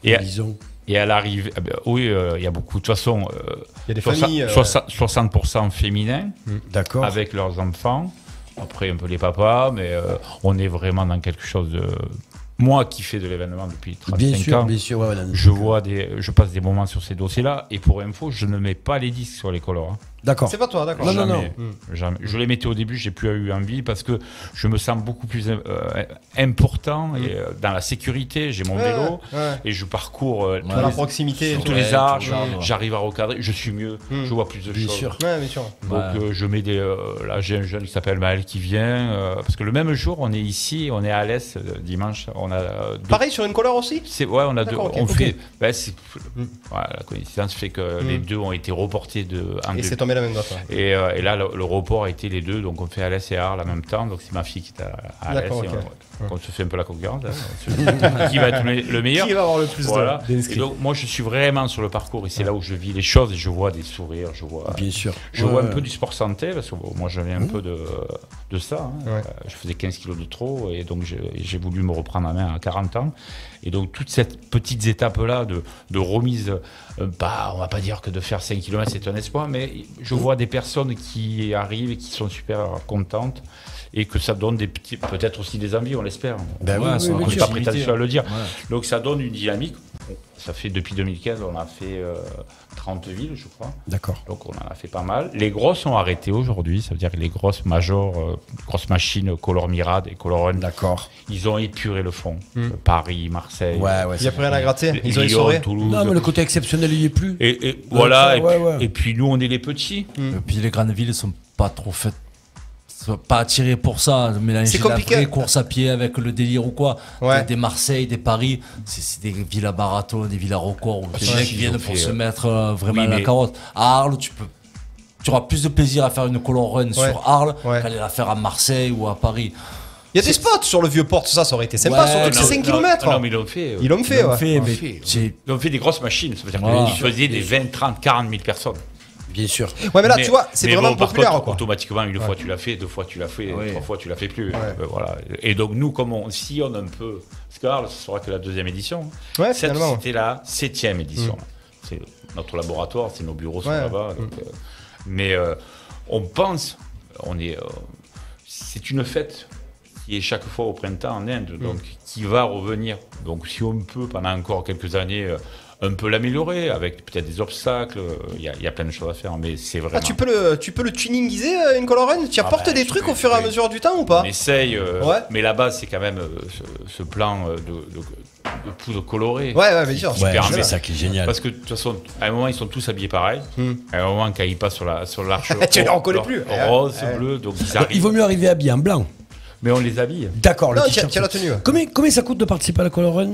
Et, Disons. et à l'arrivée, ah ben, oui, euh, il y a beaucoup. De toute façon, euh, Il y a des soixante- familles, euh, soixante- 60% féminins D'accord. avec leurs enfants. Après, un peu les papas, mais euh, on est vraiment dans quelque chose de. Moi qui fais de l'événement depuis 35 Bien sûr, ans, bien sûr. ouais, je vois des, je passe des moments sur ces dossiers-là. Et pour info, je ne mets pas les disques sur les colors. hein. D'accord. C'est pas toi, d'accord. Non, non, non. Jamais. Jamais. Je les mettais au début, j'ai plus eu envie parce que je me sens beaucoup plus euh, important et, euh, dans la sécurité. J'ai mon Ouais, vélo ouais. et je parcours euh, tous la les- proximité. tous les arches. tous les arbres. J'arrive à recadrer, je suis mieux, Mm. je vois plus de Bien choses. sûr. Ouais, bien sûr. Donc euh, je mets des. euh, là j'ai un jeune qui s'appelle Maël qui vient euh, parce que le même jour on est ici, on est à l'est euh, dimanche, on a euh, deux- Pareil sur une couleur aussi? C'est ouais on a deux, on fait. Mm. voilà, la coïncidence fait que Mm. les deux ont été reportés de. en Et c'est tombé la même date. ouais. et, euh, et là, le, le report a été les deux, donc on fait Alès et Arles en même temps. Donc c'est ma fille qui est à, à Alès. D'accord, et ok. On, on se fait un peu la concurrence. hein. qui va être le, le meilleur Qui va avoir le plus de- voilà. d'inscrits Et donc moi, je suis vraiment sur le parcours et c'est là où je vis les choses et je vois des sourires, je vois. Bien sûr. Je Ouais, vois un peu du sport santé parce que bon, moi je viens un peu de, de ça. hein. Ouais. Euh, Je faisais 15 kilos de trop et donc j'ai voulu me reprendre en main à 40 ans. Et donc toutes ces petites étapes-là de, de remise, euh, bah, on va pas dire que de faire 5 km c'est un espoir, mais je vois des personnes qui arrivent et qui sont super contentes et que ça donne des petits, peut-être aussi des envies, on l'espère. Ben Ouais, oui, oui, pas prétentieux à le dire. Ouais. Donc ça donne une dynamique. Ça fait depuis 2015, on a fait euh, 30 villes, je crois. D'accord. Donc on en a fait pas mal. Les grosses ont arrêté aujourd'hui, ça veut dire que les grosses majors, euh, grosses machines, Color Mirade et Color Run, D'accord. ils ont épuré le fond. Mm. Euh, Paris, Marseille, Ouais, ouais. Il n'y a plus rien à gratter. Ils ont Lyon, essoré. Toulouse. Non, mais le côté exceptionnel, il y est plus. Et, et voilà, ça, et, ouais, puis, ouais. et puis nous on est les petits. Mm. Et puis les grandes villes sont pas trop faites. Pas attirées pour ça, mélanger C'est la compliqué. vraie course à pied avec le délire ou quoi. Ouais. Des, Marseille, des Paris, c'est c'est des villes à marathon, des villes à record où des si, mecs viennent pour se mettre euh, vraiment oui, la mais- carotte. À Arles, tu peux. Tu auras plus de plaisir à faire une color run sur Arles Ouais. qu'aller la faire à Marseille ou à Paris. Il y a des spots sur le vieux port, ça, ça aurait été sympa, Ouais, surtout que non, c'est 5 Non, km. Non, mais ils l'ont fait. Ils l'ont fait, Ils l'ont ouais. fait, mais Ils des grosses machines, ça veut dire Voilà. qu'ils faisaient des 20, 30, 40 000 personnes. Bien sûr. Ouais, mais là, tu vois, c'est vraiment bon, populaire, contre, quoi. Automatiquement, une Ouais. fois tu l'as fait, deux fois tu l'as fait, Oui. trois fois tu l'as fait plus. Ouais. Euh, voilà. Et donc nous, comme on sillonne un peu, parce que Arles, ce sera que la deuxième édition. Ouais, Cette-. C'était la septième édition. C'est notre laboratoire, c'est nos bureaux sont Ouais. là-bas. donc, euh, mais euh, on pense, on est, euh, c'est une fête qui est chaque fois au printemps en Inde, donc qui va revenir. Donc si on peut pendant encore quelques années. Un peu l'améliorer avec peut-être des obstacles, il y, a- il y a plein de choses à faire, mais c'est vraiment. Ah, tu peux le, tu peux le tuningiser euh, une color run Tu Ah apportes bah, des trucs peux- au fur et à mesure du temps ou pas? On essaye, euh, Ouais. mais la base, c'est quand même euh, ce, ce plan de, de, de poudre colorée. Ouais, ouais, bien sûr. Ouais, c'est ça qui est génial. Parce que de toute façon, à un moment, ils sont tous habillés pareil. Hmm. À un moment, quand ils passent sur la sur l'arche, Tu les ro- reconnais plus. Rose, Ouais. bleu, donc ils Il arrivent. vaut mieux arriver habillé en blanc. Mais on les habille. D'accord, le tiens, la tenue. combien ça coûte de participer à la Color Run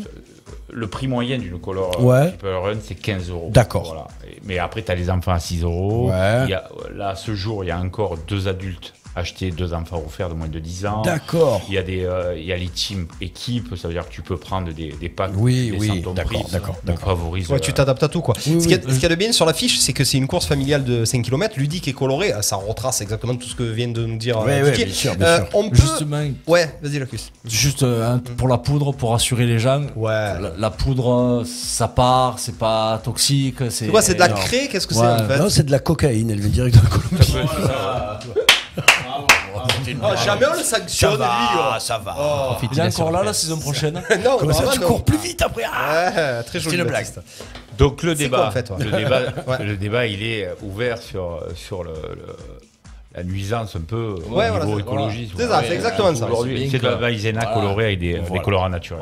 Le prix moyen d'une color Ouais. People Run, c'est 15 euros. D'accord. Voilà. Mais après, tu as les enfants à 6 euros. Ouais. Y a, là, à ce jour, il y a encore deux adultes achetés, deux enfants offerts de moins de 10 ans. D'accord. Il y a des, euh, il y a les teams équipes, ça veut dire que tu peux prendre des, des packs. Oui, des oui, d'accord, d'accord, favorise. Ouais, tu euh, t'adaptes à tout quoi. Oui, ce, qu'il y a, oui. y de bien sur la fiche, c'est que c'est une course familiale de 5 km, ludique et colorée. Ah, Ça retrace exactement tout ce que vient de nous dire. euh, ouais, Didier. bien sûr, bien Euh, sûr. On peut. Justement, Ouais, vas-y, Lacus. juste euh, pour la poudre, pour rassurer les gens. Ouais. La, la poudre, euh, ça part, c'est pas toxique. C'est C'est quoi, c'est de la craie Qu'est-ce que c'est en fait Non, c'est de la cocaïne, elle vient direct de la Colombie. Ah, Jamais on le sanctionne, lui. oh. ça va. Oh. Il est encore là la saison prochaine. Non, Comme ça, tu non. cours plus vite après. Ah Ouais, très joli. C'est une blague. Baptiste. Donc le C'est débat, quoi, en fait, ouais le, débat Ouais. le débat, il est ouvert sur, sur le, le- la nuisance un peu au Ouais, voilà, niveau c'est-. C'est ça, c'est exactement ça. Aujourd'hui, C'est c'est de la maïzena Voilà. colorée avec des, colorants naturels.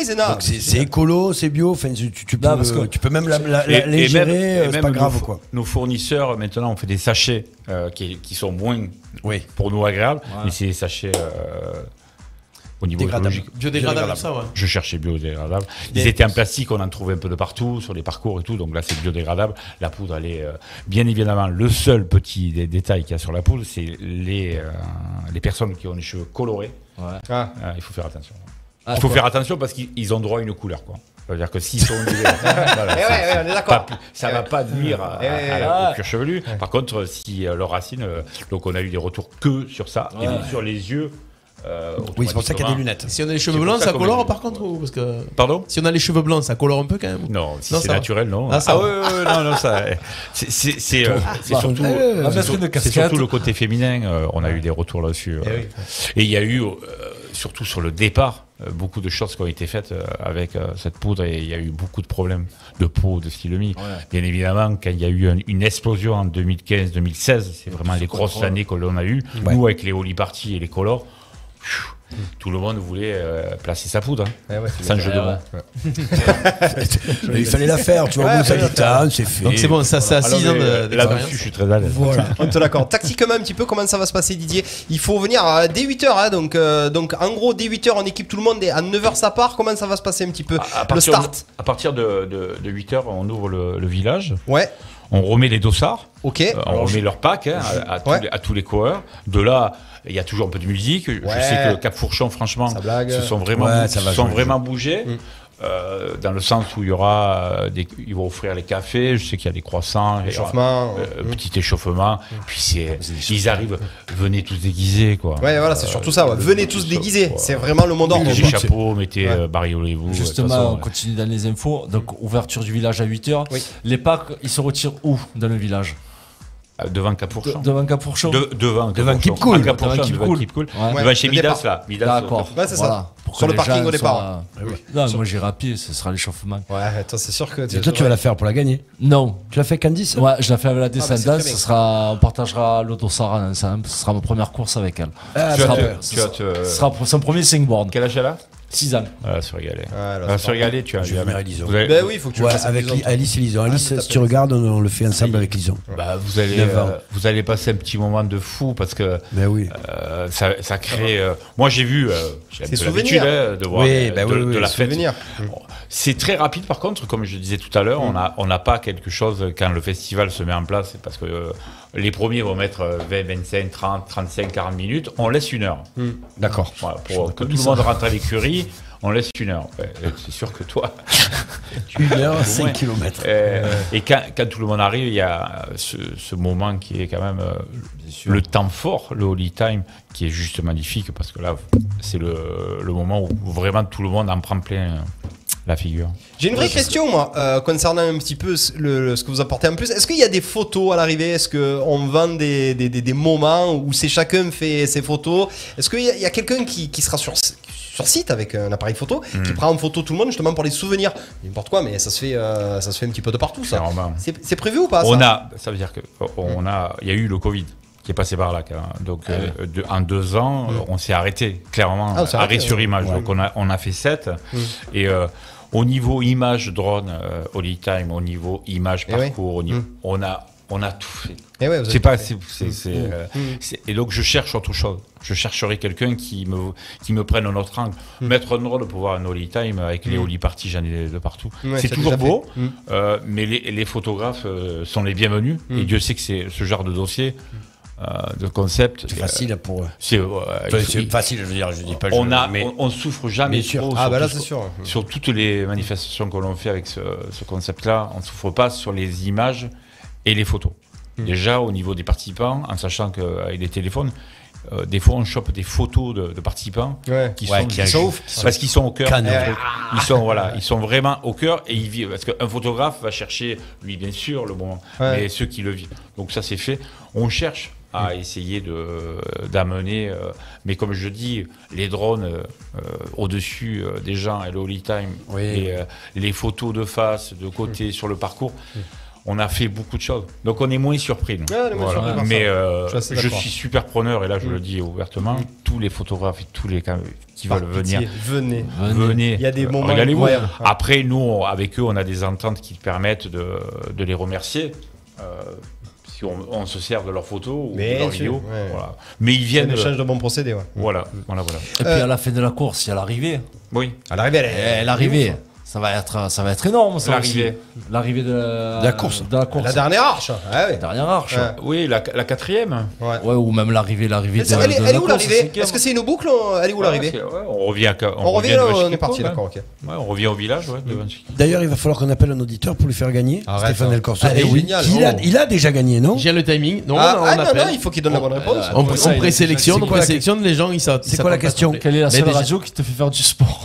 Isena. Donc c'est c'est écolo, c'est bio, enfin, tu, tu peux, Non, parce que- tu peux même la, gérer, euh, c'est même pas nos grave quoi. Nos fournisseurs, maintenant, on fait des sachets euh, qui, qui sont moins Oui. pour nous agréables, mais c'est des sachets. Au niveau Dégradable. écologique. Biodégradable, ça, ouais. Je cherchais biodégradable. Ils Bien. étaient en plastique, on en trouvait un peu de partout, sur les parcours et tout, donc là c'est biodégradable. La poudre, elle est euh, bien évidemment le seul petit dé- détail qu'il y a sur la poudre, c'est les, euh, les personnes qui ont les cheveux colorés. Ah. Euh, il faut faire attention. Ah, il faut quoi. faire attention parce qu'ils ils ont droit à une couleur. Quoi. C'est-à-dire que s'ils sont ondulés, voilà, Eh ouais, c'est- ouais, on est d'accord. pas- ça va pas nuire à, Eh à la- ouais. au cuir chevelu. Par contre, si euh, leurs racines, euh, donc on a eu des retours que sur ça, et sur les yeux. Euh, Oui, c'est pour ça qu'il y a des lunettes. Si on a les cheveux blancs, ça colore par contre ou parce que Pardon si on a les cheveux blancs, ça colore un peu quand même. Non, si Non, c'est naturel, non. Ah, ça va. ouais, ouais, ouais, non, non, ça. C'est surtout, euh, surtout le côté féminin. euh, on a eu des retours là-dessus. euh. Et il y a eu, surtout sur le départ, beaucoup de choses qui ont été faites avec cette poudre et il y a eu beaucoup de problèmes de peau, de stylomy. Bien évidemment, quand il y a eu un- une explosion en 2015-2016, c'est vraiment les grosses années que l'on a eues. Nous, avec les Party et les colors, tout le monde voulait euh, placer sa poudre. hein. Eh ouais. Sans jeu de mots. Il fallait la faire, tu vois, Ouais, ça c'est fait. Donc c'est bon, ça, ça a non, 6 ans mais, de- euh. Là-dessus, je suis très à l'aise. Voilà. On te l'accorde. Tactiquement, un petit peu, comment ça va se passer, Didier? Il faut venir à dès 8h, donc, euh, donc en gros, dès 8h, on équipe tout le monde et à 9h, ça part. Comment ça va se passer un petit peu? À, à Le partir start De, à partir de, de, 8h, on ouvre le, le village, Ouais, on remet les dossards, ok. euh, on remet leur pack hein, à, à tous les, à tous les coureurs. De là, il y a toujours un peu de musique. Je sais que Cap Fourchon, franchement, se sont vraiment, Ouais, bou- ça va se sont vraiment bougés. Mm. Euh, dans le sens où il y aura euh, des, ils vont offrir les cafés, je sais qu'il y a des croissants, Échauffement. euh, petit échauffement, puis c'est, ils arrivent, venez tous déguisés quoi. Ouais, voilà, c'est surtout ça. ouais. Venez tous déguisés. C'est vraiment le mot d'ordre. Mettez chapeaux, mettez, Ouais. bariolez-vous. Justement, façon, on continue dans les infos. Donc, ouverture du village à 8h. Oui. Les packs, ils se retirent où dans le village? Euh, Devant Capourchon. Devant Capourchon De- devant Devant Capourchon. Keep Cool. Ah, Capourchon, Devant Keep devant Cool. Keep Cool. Ouais. Devant chez Midas, là. Midas, D'accord. Ouais, c'est ça. Voilà. Pour Sur que le parking au départ. soient- Non, moi j'irai à pied, ce sera l'échauffement. Ouais, toi, c'est sûr que. Et toi, tu vas la faire pour la gagner. Non. Tu l'as fait Candice? Ouais, je la fais avec la bah, c'est descendance. ce sera, on partagera ensemble. Ce sera ma première course avec elle. Ah, Ce sera, te- ce tu vas sera- te- ce sera pour son premier singboard. Quel âge elle a? 6 ans. Elle va se régaler. Là, c'est se régaler, tu as Je vais Lison. Vous allez, Ben oui, il faut que tu Ouais, avec Lison. Alice et Lison. Alice, si tu regardes, on, on le fait ensemble avec Lison. bah, vous, allez, euh, vous allez passer un petit moment de fou parce que Ben oui. euh, ça, ça crée. euh, moi, j'ai vu. euh, j'ai l'habitude souvenir. hein, de voir Oui, bah de, oui, oui, de la fête. C'est très rapide par contre, comme je disais tout à l'heure, on a on n'a pas quelque chose quand le festival se met en place, c'est parce que euh, les premiers vont mettre euh, 20, 25, 30, 35, 40 minutes, on laisse une heure. D'accord. Voilà, pour que tout le monde rentre à l'écurie, on laisse une heure. Ouais, c'est sûr que toi. Une heure, Ouais. 5 km. Euh, et quand, quand tout le monde arrive, il y a ce, ce moment qui est quand même euh, le temps fort, le holy time, qui est juste magnifique parce que là, c'est le, le moment où vraiment tout le monde en prend plein euh, la figure. J'ai une vraie question, moi, euh, concernant un petit peu ce, le- le- ce que vous apportez en plus. Est-ce qu'il y a des photos à l'arrivée? Est-ce qu'on vend des, des, des- des moments où c'est chacun fait ses photos? Est-ce qu'il y a, quelqu'un qui, qui sera sur, sur site avec un appareil photo, qui Mm. prend en photo tout le monde justement pour les souvenirs? N'importe quoi, mais ça se fait, euh, ça se fait un petit peu de partout, ça. C'est prévu ou pas on ça a, ça veut dire que on a, il y a eu le Covid qui est passé par là. Donc Ah euh, de- en deux ans, euh, on s'est arrêté clairement, Ah, arrêté arrêté, sur image. Ouais. Donc on a, on a fait sept. Et euh, au niveau image drone, euh, holy time, au niveau image Eh oui. parcours, au niveau- Mm. on a, on a tout fait. Eh ouais, vous avez C'est pas, tout fait. c'est, c'est- c'est, Mm. euh, Mm. c'est- et donc je cherche autre chose. Je chercherai quelqu'un qui me, qui me prenne un autre angle. Mettre un drone pour voir un holy time avec les holy parties, j'en ai de partout. Ouais, c'est toujours beau, euh, mais les, les photographes sont les bienvenus. Et Dieu sait que c'est ce genre de dossier, de concept. C'est euh, facile pour eux. C'est euh, facile, je veux dire, je dis pas. on, je- a, mais on, on souffre jamais Ah, sur bah là, c'est sûr. sur toutes les manifestations que l'on fait avec ce, ce concept-là, on ne souffre pas sur les images et les photos. Hmm. Déjà, au niveau des participants, en sachant qu'avec les téléphones, euh, des fois, on chope des photos de, de participants Ouais. qui Ouais, sont, qui qui parce qu'ils sont au cœur. Ils sont voilà, ils sont vraiment au cœur et ils vivent. Parce qu'un photographe va chercher, lui bien sûr, le moment, Ouais. mais ceux qui le vivent. Donc ça, c'est fait. On cherche à essayer de d'amener, euh, mais comme je dis, les drones euh, euh, au-dessus euh, des gens et le holy time, Oui. et euh, les photos de face, de côté, sur le parcours. On a fait beaucoup de choses. Donc on est moins surpris. nous. Mais euh, Je suis je super preneur, et là je le dis ouvertement, tous les photographes et tous les qui Par veulent pitié, venir, venez. venez. Il y a des euh, moments. Après, nous, on- avec eux, on a des ententes qui permettent de, de les remercier. Euh, si on, on se sert de leurs photos ou de leurs vidéos. ouais. Voilà. Mais ils viennent. un échange de bons procédés, ouais. Voilà, voilà, voilà. Et puis à la fin de la course, il y a l'arrivée. Oui. À l'arrivée, elle est- L'arrivée, ça va être, ça va être énorme. ça L'arrivée. aussi. L'arrivée de, la- De la course. De la course. La dernière arche. Ah ouais. Dernière arche. Ouais. Oui, la, la quatrième. Ouais. Ouais, ou même l'arrivée, l'arrivée de, Elle, elle est- de elle la est où course, l'arrivée cinquième. Est-ce que c'est une boucle ou- Elle est où l'arrivée Ouais, c'est- ouais, on revient, à, On revient, de là, on Chicago, est parti, ouais. d'accord, ok. Ouais, on revient au village, ouais, de Chicago. D'ailleurs, il va falloir qu'on appelle un auditeur pour lui faire gagner. Arrête, Stéphane hein. El Corso. Allez, Eh oui, génial. il, a, Oh. il a déjà gagné, non J'ai le timing. Non, Ah, on, ah, non, appelle. non, il faut qu'il donne la bonne réponse. On, Ouais, ça, on il présélectionne, c'est on présélectionne les gens. ils C'est ça quoi la pas question. Quelle est la Mais seule déjà- radio qui te fait faire du sport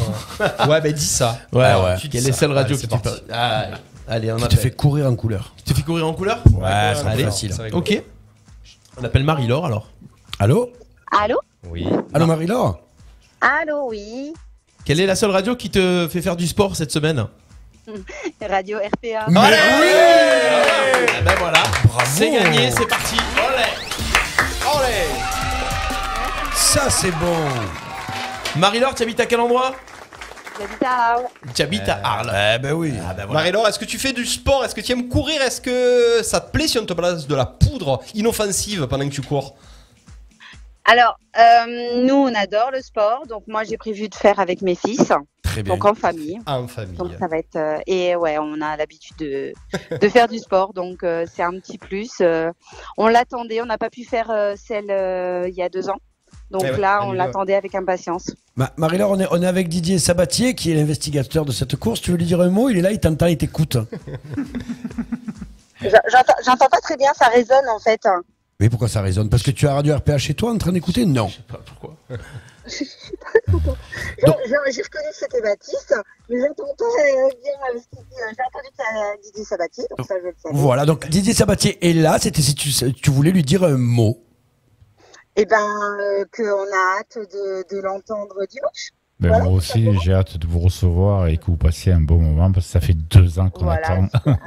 Ouais, ben dis ça. Ouais, Ah ouais. Ouais. Quelle est la seule radio Allez, qui fait. parti. Ah, Allez, on Qui te appelle. fait courir en couleur. Tu te fais courir en couleur Ouais, c'est Allez, facile. c'est rigolo. Ok. On appelle Marie-Laure alors. Allô Allô Oui. Allô, Marie-Laure Allô, oui. Quelle est la seule radio qui te fait faire du sport cette semaine Radio RPA. Mais oui Ah ben voilà. C'est gagné, c'est parti. Olé. Ça, c'est bon. Marie-Laure, tu habites à quel endroit J'habite à Arles. Tu habites à Arles. Eh ben oui. Ah ben voilà. Marie-Laure, est-ce que tu fais du sport? Est-ce que tu aimes courir? Est-ce que ça te plaît si on te balance de la poudre inoffensive pendant que tu cours? Alors, euh, nous, on adore le sport. Donc, moi, j'ai prévu de faire avec mes fils. Très bien. Donc, en famille. En famille. Donc, ça va être. euh, et ouais, on a l'habitude de, de faire du sport. Donc, euh, c'est un petit plus. Euh, on l'attendait. On n'a pas pu faire euh, celle euh, il y a deux ans. Donc Eh ouais, là, on l'attendait avec impatience. Ma- Marie-Laure, on est, on est avec Didier Sabatier, qui est l'investigateur de cette course. Tu veux lui dire un mot? Il est là, il t'entend, il t'écoute. J'entends pas très bien. Ça résonne en fait. Mais pourquoi ça résonne? Parce que tu as Radio RPA chez toi en train d'écouter? Non. Pourquoi Donc- J'ai j'ai reconnu que c'était Baptiste, mais j'entends pas euh, bien euh, ce qu'il dit. J'ai entendu que c'était Didier Sabatier, donc ça je le savais. Voilà, donc Didier Sabatier est là. C'était si tu, tu voulais lui dire un mot. Eh ben, euh, qu'on a hâte de, de l'entendre dimanche. Ben, moi aussi, j'ai hâte de vous recevoir et que vous passiez un bon moment parce que ça fait deux ans qu'on Voilà, attend.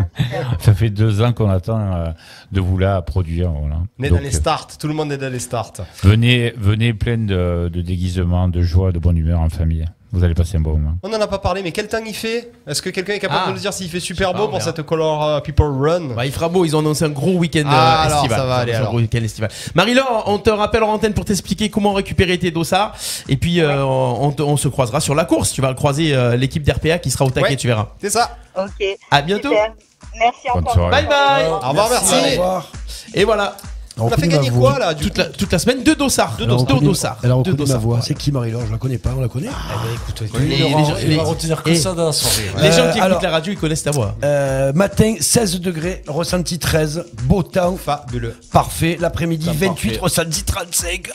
ça fait deux ans qu'on attend euh, de vous là produire. Voilà. On est Donc, dans les starts. Tout le monde est dans les starts. venez, venez plein de, de déguisements, de joie, de bonne humeur en famille. Vous allez passer un bon moment. On n'en a pas parlé, mais quel temps il fait Est-ce que quelqu'un est capable Ah. de nous dire s'il fait super beau pas, pour cette Color euh, People Run Bah, il fera beau, ils ont annoncé un gros week-end Ah, euh, alors, estival. ça va Ils ont aller, annoncé un alors. gros week-end estival. Marie-Laure, on te rappelle en antenne pour t'expliquer comment récupérer tes dossards. Et puis, euh, on, te- on se croisera sur la course. Tu vas croiser euh, l'équipe d'RPA qui sera au taquet, Ouais. tu verras. C'est ça. Ok. À bientôt. Super. Merci Bonne encore. soirée. Bye bye. Au revoir, merci. Au revoir. Et voilà. On a fait gagner quoi là du toute la, toute la semaine, deux dossards. Elle a Deux reconnu- dossards. Elle a Deux reconnu ma dossards. voix. C'est qui Marie-Laure? Je la connais pas, on la connaît? Écoute, Les- les gens- Il les- va retenir que et- ça dans la soirée. Les Euh, gens qui écoutent alors- la radio, ils connaissent ta voix. Euh, matin 16 degrés, ressenti 13, beau temps, Fabuleux. parfait. L'après-midi Temps 28, parfait. ressenti 35.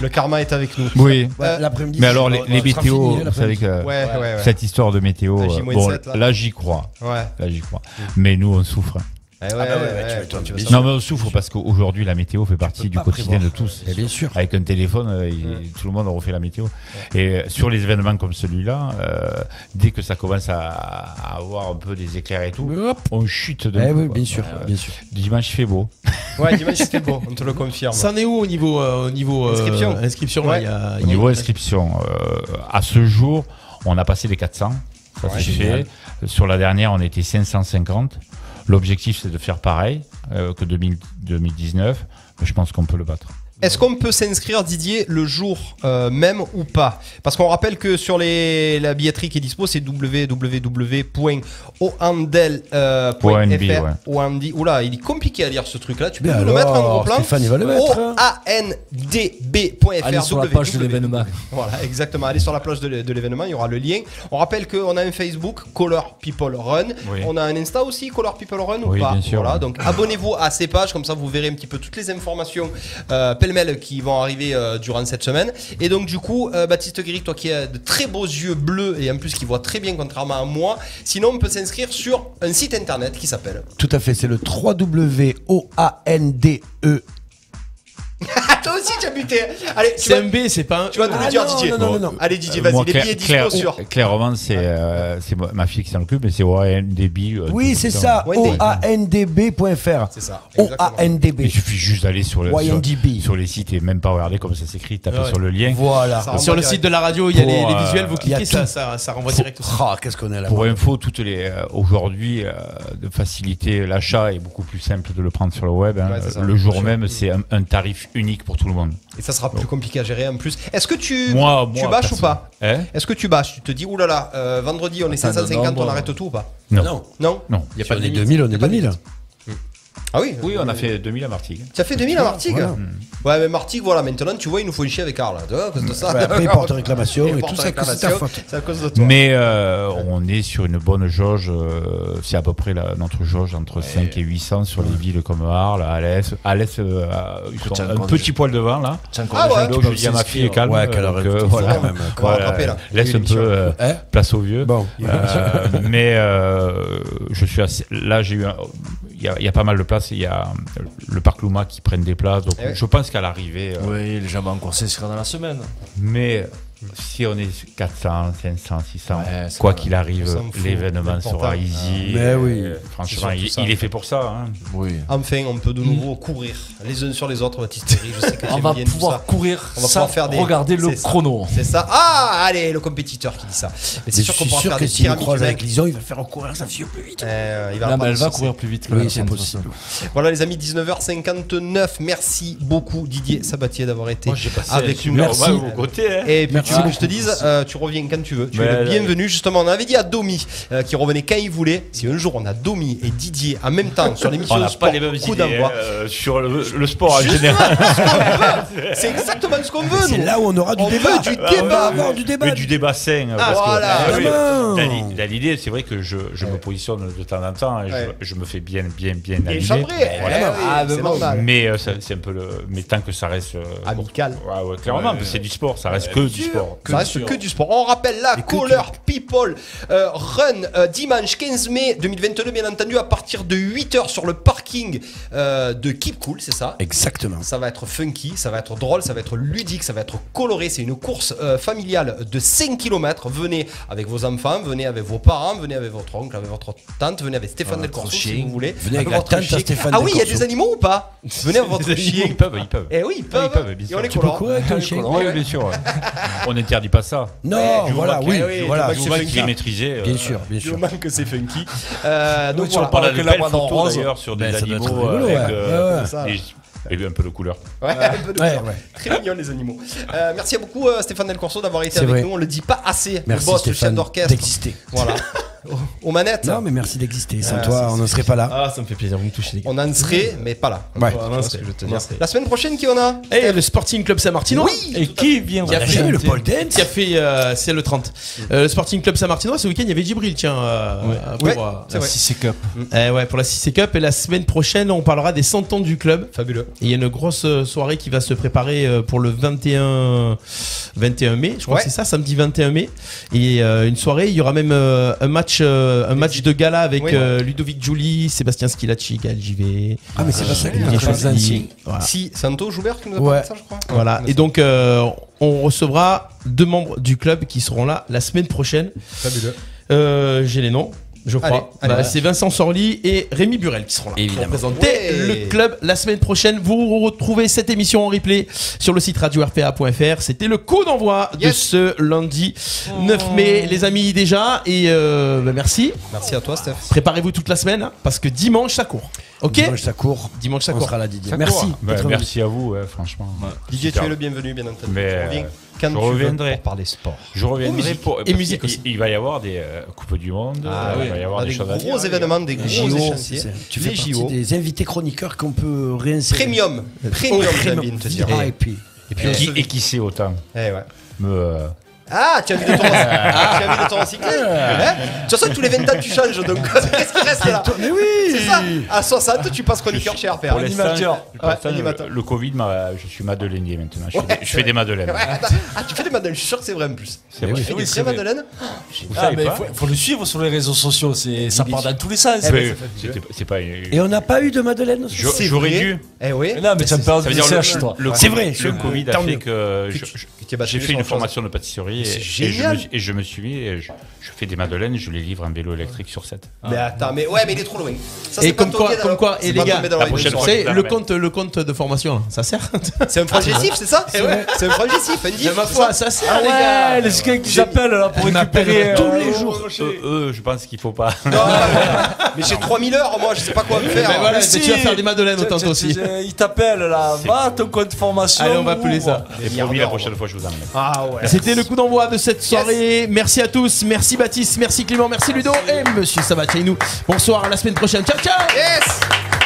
Le karma est avec nous. Oui. Ouais, Euh, l'après-midi. Mais alors, les, météos, vous savez que cette histoire de météo, La euh, J-7, bon, là. là, j'y crois. Ouais. Là, j'y crois. Mais nous, on souffre. Eh ouais, bah ouais, ouais, tu tu. Non, mais on souffre parce qu'aujourd'hui, la météo fait partie du quotidien prévoir. de tous. Eh bien sûr. Avec un téléphone, euh, il- tout le monde refait la météo. Et euh, sur les événements comme celui-là, euh, dès que ça commence à, à avoir un peu des éclairs et tout, Hop. on chute de Eh oui, bien sûr, bien sûr. Dimanche, il fait beau. Ouais, dimanche c'était beau, on te le confirme. Ça en est où au niveau, euh, au niveau euh, Inscription. y a- Au niveau inscription, à ce jour, on a passé les 400. Ça fait. Sur la dernière, on était 550. L'objectif, c'est de faire pareil euh, que 2000 2019. Mais je pense qu'on peut le battre. Est-ce qu'on peut s'inscrire, Didier, le jour euh, même ou pas? Parce qu'on rappelle que sur les, la billetterie qui est dispo, c'est www.oandel.fr. Point NB, ouais. Oandi- Oula, il est compliqué à lire ce truc-là. Tu peux nous le mettre en gros alors, plan? Stéphane, il va le mettre. hein. O-A-N-D-B.fr. Allez sur la page de l'événement. Voilà, exactement. Allez sur la plage de l'é- de l'événement, il y aura le lien. On rappelle qu'on a un Facebook, Color People Run. Oui. On a un Insta aussi, Color People Run ou Oui, pas? bien sûr, Voilà, donc abonnez-vous à ces pages, comme ça vous verrez un petit peu toutes les informations euh, pêle-mêle qui vont arriver euh, durant cette semaine. Et donc du coup, euh, Baptiste Guéric, toi qui as de très beaux yeux bleus et en plus qui voit très bien contrairement à moi, sinon on peut s'inscrire sur un site internet qui s'appelle Tout à fait, c'est le 3 W O A N D E Toi aussi, tu as buté. Allez, tu C'est vas, un B, c'est pas un. tu vas nous le dire, non, Didier. non, non, non, non. Allez, Didier, Euh, vas-y, moi, les billets Claire- dispo sur. Clairement, c'est euh, c'est ma ma fille qui est dans le club, mais c'est OANDB. euh, Oui, tout c'est le temps. ça. OANDB. OANDB.fr. C'est ça. exactement. OANDB. Il suffit juste d'aller sur, le, sur, YNDB. sur les sites et même pas regarder comme ça s'écrit, taper Ouais. sur le lien. Voilà. Ça Sur le site de la radio, il y a Pour, les, les euh, visuels, vous il y a cliquez, ça, tout. ça, ça renvoie direct aussi. Ah, qu'est-ce qu'on est là Pour info, toutes les euh, aujourd'hui euh, de faciliter l'achat est beaucoup plus simple de le prendre sur le web. hein. Ouais, c'est ça. le jour même, c'est un, un tarif unique pour tout le monde. Et ça sera plus compliqué à gérer en plus. Est-ce que tu, Moi, tu moi, bâches ou pas Hein Est-ce que tu bâches Tu te dis, oulala, euh, vendredi on est Attends, 550, non, on arrête tout ou pas Non. Non. Non Non. Il y a Si pas on de est limite. 2000, on est pas de 2000. Ah oui Oui, on a fait 2000 à Martigues. Tu as fait 2000 à Martigues Voilà. Ouais, mais Martigues, voilà, maintenant tu vois, il nous faut une chier avec Karl. Tu vois, à cause de ça. Après, réclamation et tout ça, c'est ta réclamation, faute. C'est à cause de toi. Mais euh, on est sur une bonne jauge. euh, c'est à peu près la- notre jauge entre 5 et 800 sur les villes comme Arles, Alès. Alès, euh, a- ils sont Tiens, un petit poil devant là. Ah ouais. Donc je dis à ma fille, calme. Ouais, qu'elle arrête de voilà, faire, quand même. On va rattraper, là. Laisse un peu Hein place aux vieux. Bon. Mais je suis assez- là, j'ai eu, il y a pas mal de places. Il y a le parc Louma qui prennent des places. Donc Eh ouais. je pense qu'à l'arrivée, euh, Oui, les gens vont encore s'inscrire dans la semaine. mais si on est 400, 500, 600, Ouais, c'est quoi qu'il arrive, l'événement sera easy. Mais oui. Euh, Franchement, il, ça. il est fait pour ça. hein. Oui. Enfin, on peut de nouveau courir les uns sur les autres, Baptiste Thierry. Je sais que On va bien pouvoir ça. courir On va sans pouvoir faire des- regarder le ça. chrono. C'est ça. Ah, allez, le compétiteur qui dit ça. Mais c'est sûr qu'on pourra sûr faire que des nous pyramides avec. Lison, il va faire courir sa fille plus vite. Euh, il va Là, mais pas elle nous va courir plus vite que Oui, c'est possible. Voilà les amis, 19h59. Merci beaucoup Didier Sabatier d'avoir été avec nous. Merci. Merci. Au côté, hein. Et puis Merci tu veux que je te dise, euh, tu reviens quand tu veux. Tu Mais es le là, bienvenu. Justement, on avait dit à Domi euh, qui revenait quand il voulait. Si un jour on a Domi et Didier en même temps sur l'émission On de n'a sport, pas les mêmes coup idées d'envoi. euh, sur le, le sport en Justement, général. ce qu'on veut. C'est exactement ce qu'on veut. C'est nous. là où on aura du On débat. veut du va débat. avoir du débat. Mais du débat sain. parce que- voilà. Ah oui, Évidemment. dans l'i- dans l'idée, c'est vrai que je, je me positionne de temps en temps et Ouais. je, me fais bien, bien, bien chambré. Eh oui, Ah, c'est mais normal. Mais euh, ça- c'est un peu le. Mais tant que ça reste. euh, Amical. Ouais, ouais, clairement, c'est du sport, ça reste que du sport. Ça reste que du sport. On rappelle la Color People euh, Run euh, dimanche 15 mai 2022, bien entendu, à partir de 8h sur le parking euh, de Keep Cool, c'est ça? Exactement. Ça va être funky, ça va être drôle, ça va être ludique, ça va être coloré. C'est une course familiale de 5 km. Venez avec vos enfants, venez avec vos parents, venez avec votre oncle, avec votre tante, venez avec Stéphane Del Corso si vous voulez. Venez avec votre tante. Stéphane Ah oui, il y a des animaux ou pas? Venez avec votre chien. Ils peuvent, ils peuvent. Eh oui, ils peuvent. ils peuvent, bien Et sûr. on bien sûr. On n'interdit pas ça. Non, du voilà, oui, que- oui, voilà. du Du moment qu'il est funky. maîtrisé. euh, Bien sûr, bien Du sûr. moment que c'est funky. Euh, donc Oui, voilà. sur le On Avec de la belles photos d'ailleurs sur des Ben, animaux avec euh, et un peu de couleur. Ouais, un peu de Ouais, couleur. ouais. Très mignon les animaux. Euh, merci à beaucoup euh, Stéphane Del Corso d'avoir été avec vrai. nous. On le dit pas assez. Merci le boss, le chef Stéphane d'orchestre. d'exister. Voilà. Aux manettes. Non, mais merci d'exister. Sans Ah, toi, c'est- on ne serait pas là. Ah, ça me fait plaisir, vous me touchez les gars. On en serait, mais pas là. Ouais. Tu vois ce que je veux te On dire. en serait. La semaine prochaine, qui on a? Et le Sporting Club Saint-Martinois Oui Et qui vient a fait Jamais le le pole dance. qui a fait euh, c'est le 30 Euh, le Sporting Club Saint-Martinois ce week-end il y avait Djibril tiens euh, euh, pour, Ouais, euh, c'est vrai. Si c'est Cup. eh ouais, pour la 6 Cup et la semaine prochaine on parlera des 100 ans du club Fabuleux. Et il y a une grosse euh, soirée qui va se préparer euh, pour le 21 21 mai je crois Ouais. que c'est ça samedi 21 mai et euh, une soirée il y aura même euh, un match euh, un match de gala avec Oui. euh, Ludovic Giuli Sébastien Skilacci Gaël JV Ah, mais c'est pas ça. Voilà. Si, Santo Joubert qui nous a Ouais. parlé de ça, je crois. Voilà. Ouais, Et donc, euh, on recevra deux membres du club qui seront là la semaine prochaine. Fabuleux. Euh, J'ai les noms. Je crois. Allez, Bah, c'est Vincent Sorli et Rémi Burel qui seront là Évidemment. pour présenter Ouais. le club la semaine prochaine. Vous retrouvez cette émission en replay sur le site radio-rpa.fr. C'était le coup d'envoi de ce lundi 9 mai, les amis, déjà. Et euh, bah, merci. Merci à toi, Steph. Préparez-vous toute la semaine hein, parce que dimanche ça court. Ok Dimanche, ça court. Dimanche ça On court. sera là, Didier. Ça Merci. Bah, venu. merci à vous, ouais, franchement. Didier, tu es le bienvenu, bien entendu. Mais, euh, quand je tu veux reviendrai. pour parler sport. Je reviendrai musique. pour. Et musique aussi. Il, va y avoir des euh, Coupes du Monde, Ah euh, oui, il va y avoir on a des des choses à gros dire. événements, des gros JO, échéanciers. c'est- tu fais partie JO. des invités chroniqueurs qu'on peut réinsérer. Premium. Premium, j'ai envie de te dire. VIP. Et, puis, qui, et qui sait autant Eh ouais. me. Ah, tu as envie de recycler ah, tu as de te recycler Hein De toute façon, tous les 20 ans, tu changes, donc qu'est-ce qui reste là Mais oui C'est ça À 60, tu passes chroniqueur chez RPA. Pour Animateur. Ouais, le, le Covid, m'a- je suis madeleinier maintenant. Je fais, Ouais, des, je fais des madeleines. Ouais. Ah, tu fais des madeleines, je suis sûr que c'est vrai en plus. C'est vrai. Tu fais Oui, des vraies vrai. madeleines Vous Ah, savez mais faut, faut le suivre sur les réseaux sociaux, c'est, ça part dans tous les sens. Eh ben, c'était- C'est pas. Et on n'a pas eu de Madeleine Je- J'aurais dû. Eh oui. Non, mais tu as peur Ça de veut dire CH, le, toi. C'est vrai, Le Covid a fait que j'ai fait une formation de pâtisserie et, C'est et je me, génial. et je me suis mis et je, je fais des madeleines, je les livre en vélo électrique sur 7. Mais attends, mais ouais, mais il est trop loin. Ça, Et pas comme quoi, comme et les gars, la prochaine fois, c'est le compte, le compte de formation, ça sert C'est un progressif, c'est ça. C'est un progressif, un Mais ma foi, ça sert, Ah les gars. les gars qui j'appelle là pour récupérer tous euh, les au jours. Eux, eux, je pense qu'il faut pas. Mais j'ai 3000 heures, moi, je sais pas quoi me faire. Mais tu vas faire des madeleines autant toi aussi. Il t'appelle là, va ton compte formation. Allez, on va appeler ça. Et promis, la prochaine fois, je vous emmène. Ah ouais. C'était le coup d'envoi de cette soirée. Merci à tous. Merci Baptiste, merci Clément, merci Ludo et Monsieur Sabatianou. Bonsoir, à la semaine prochaine. Ciao, ciao Yes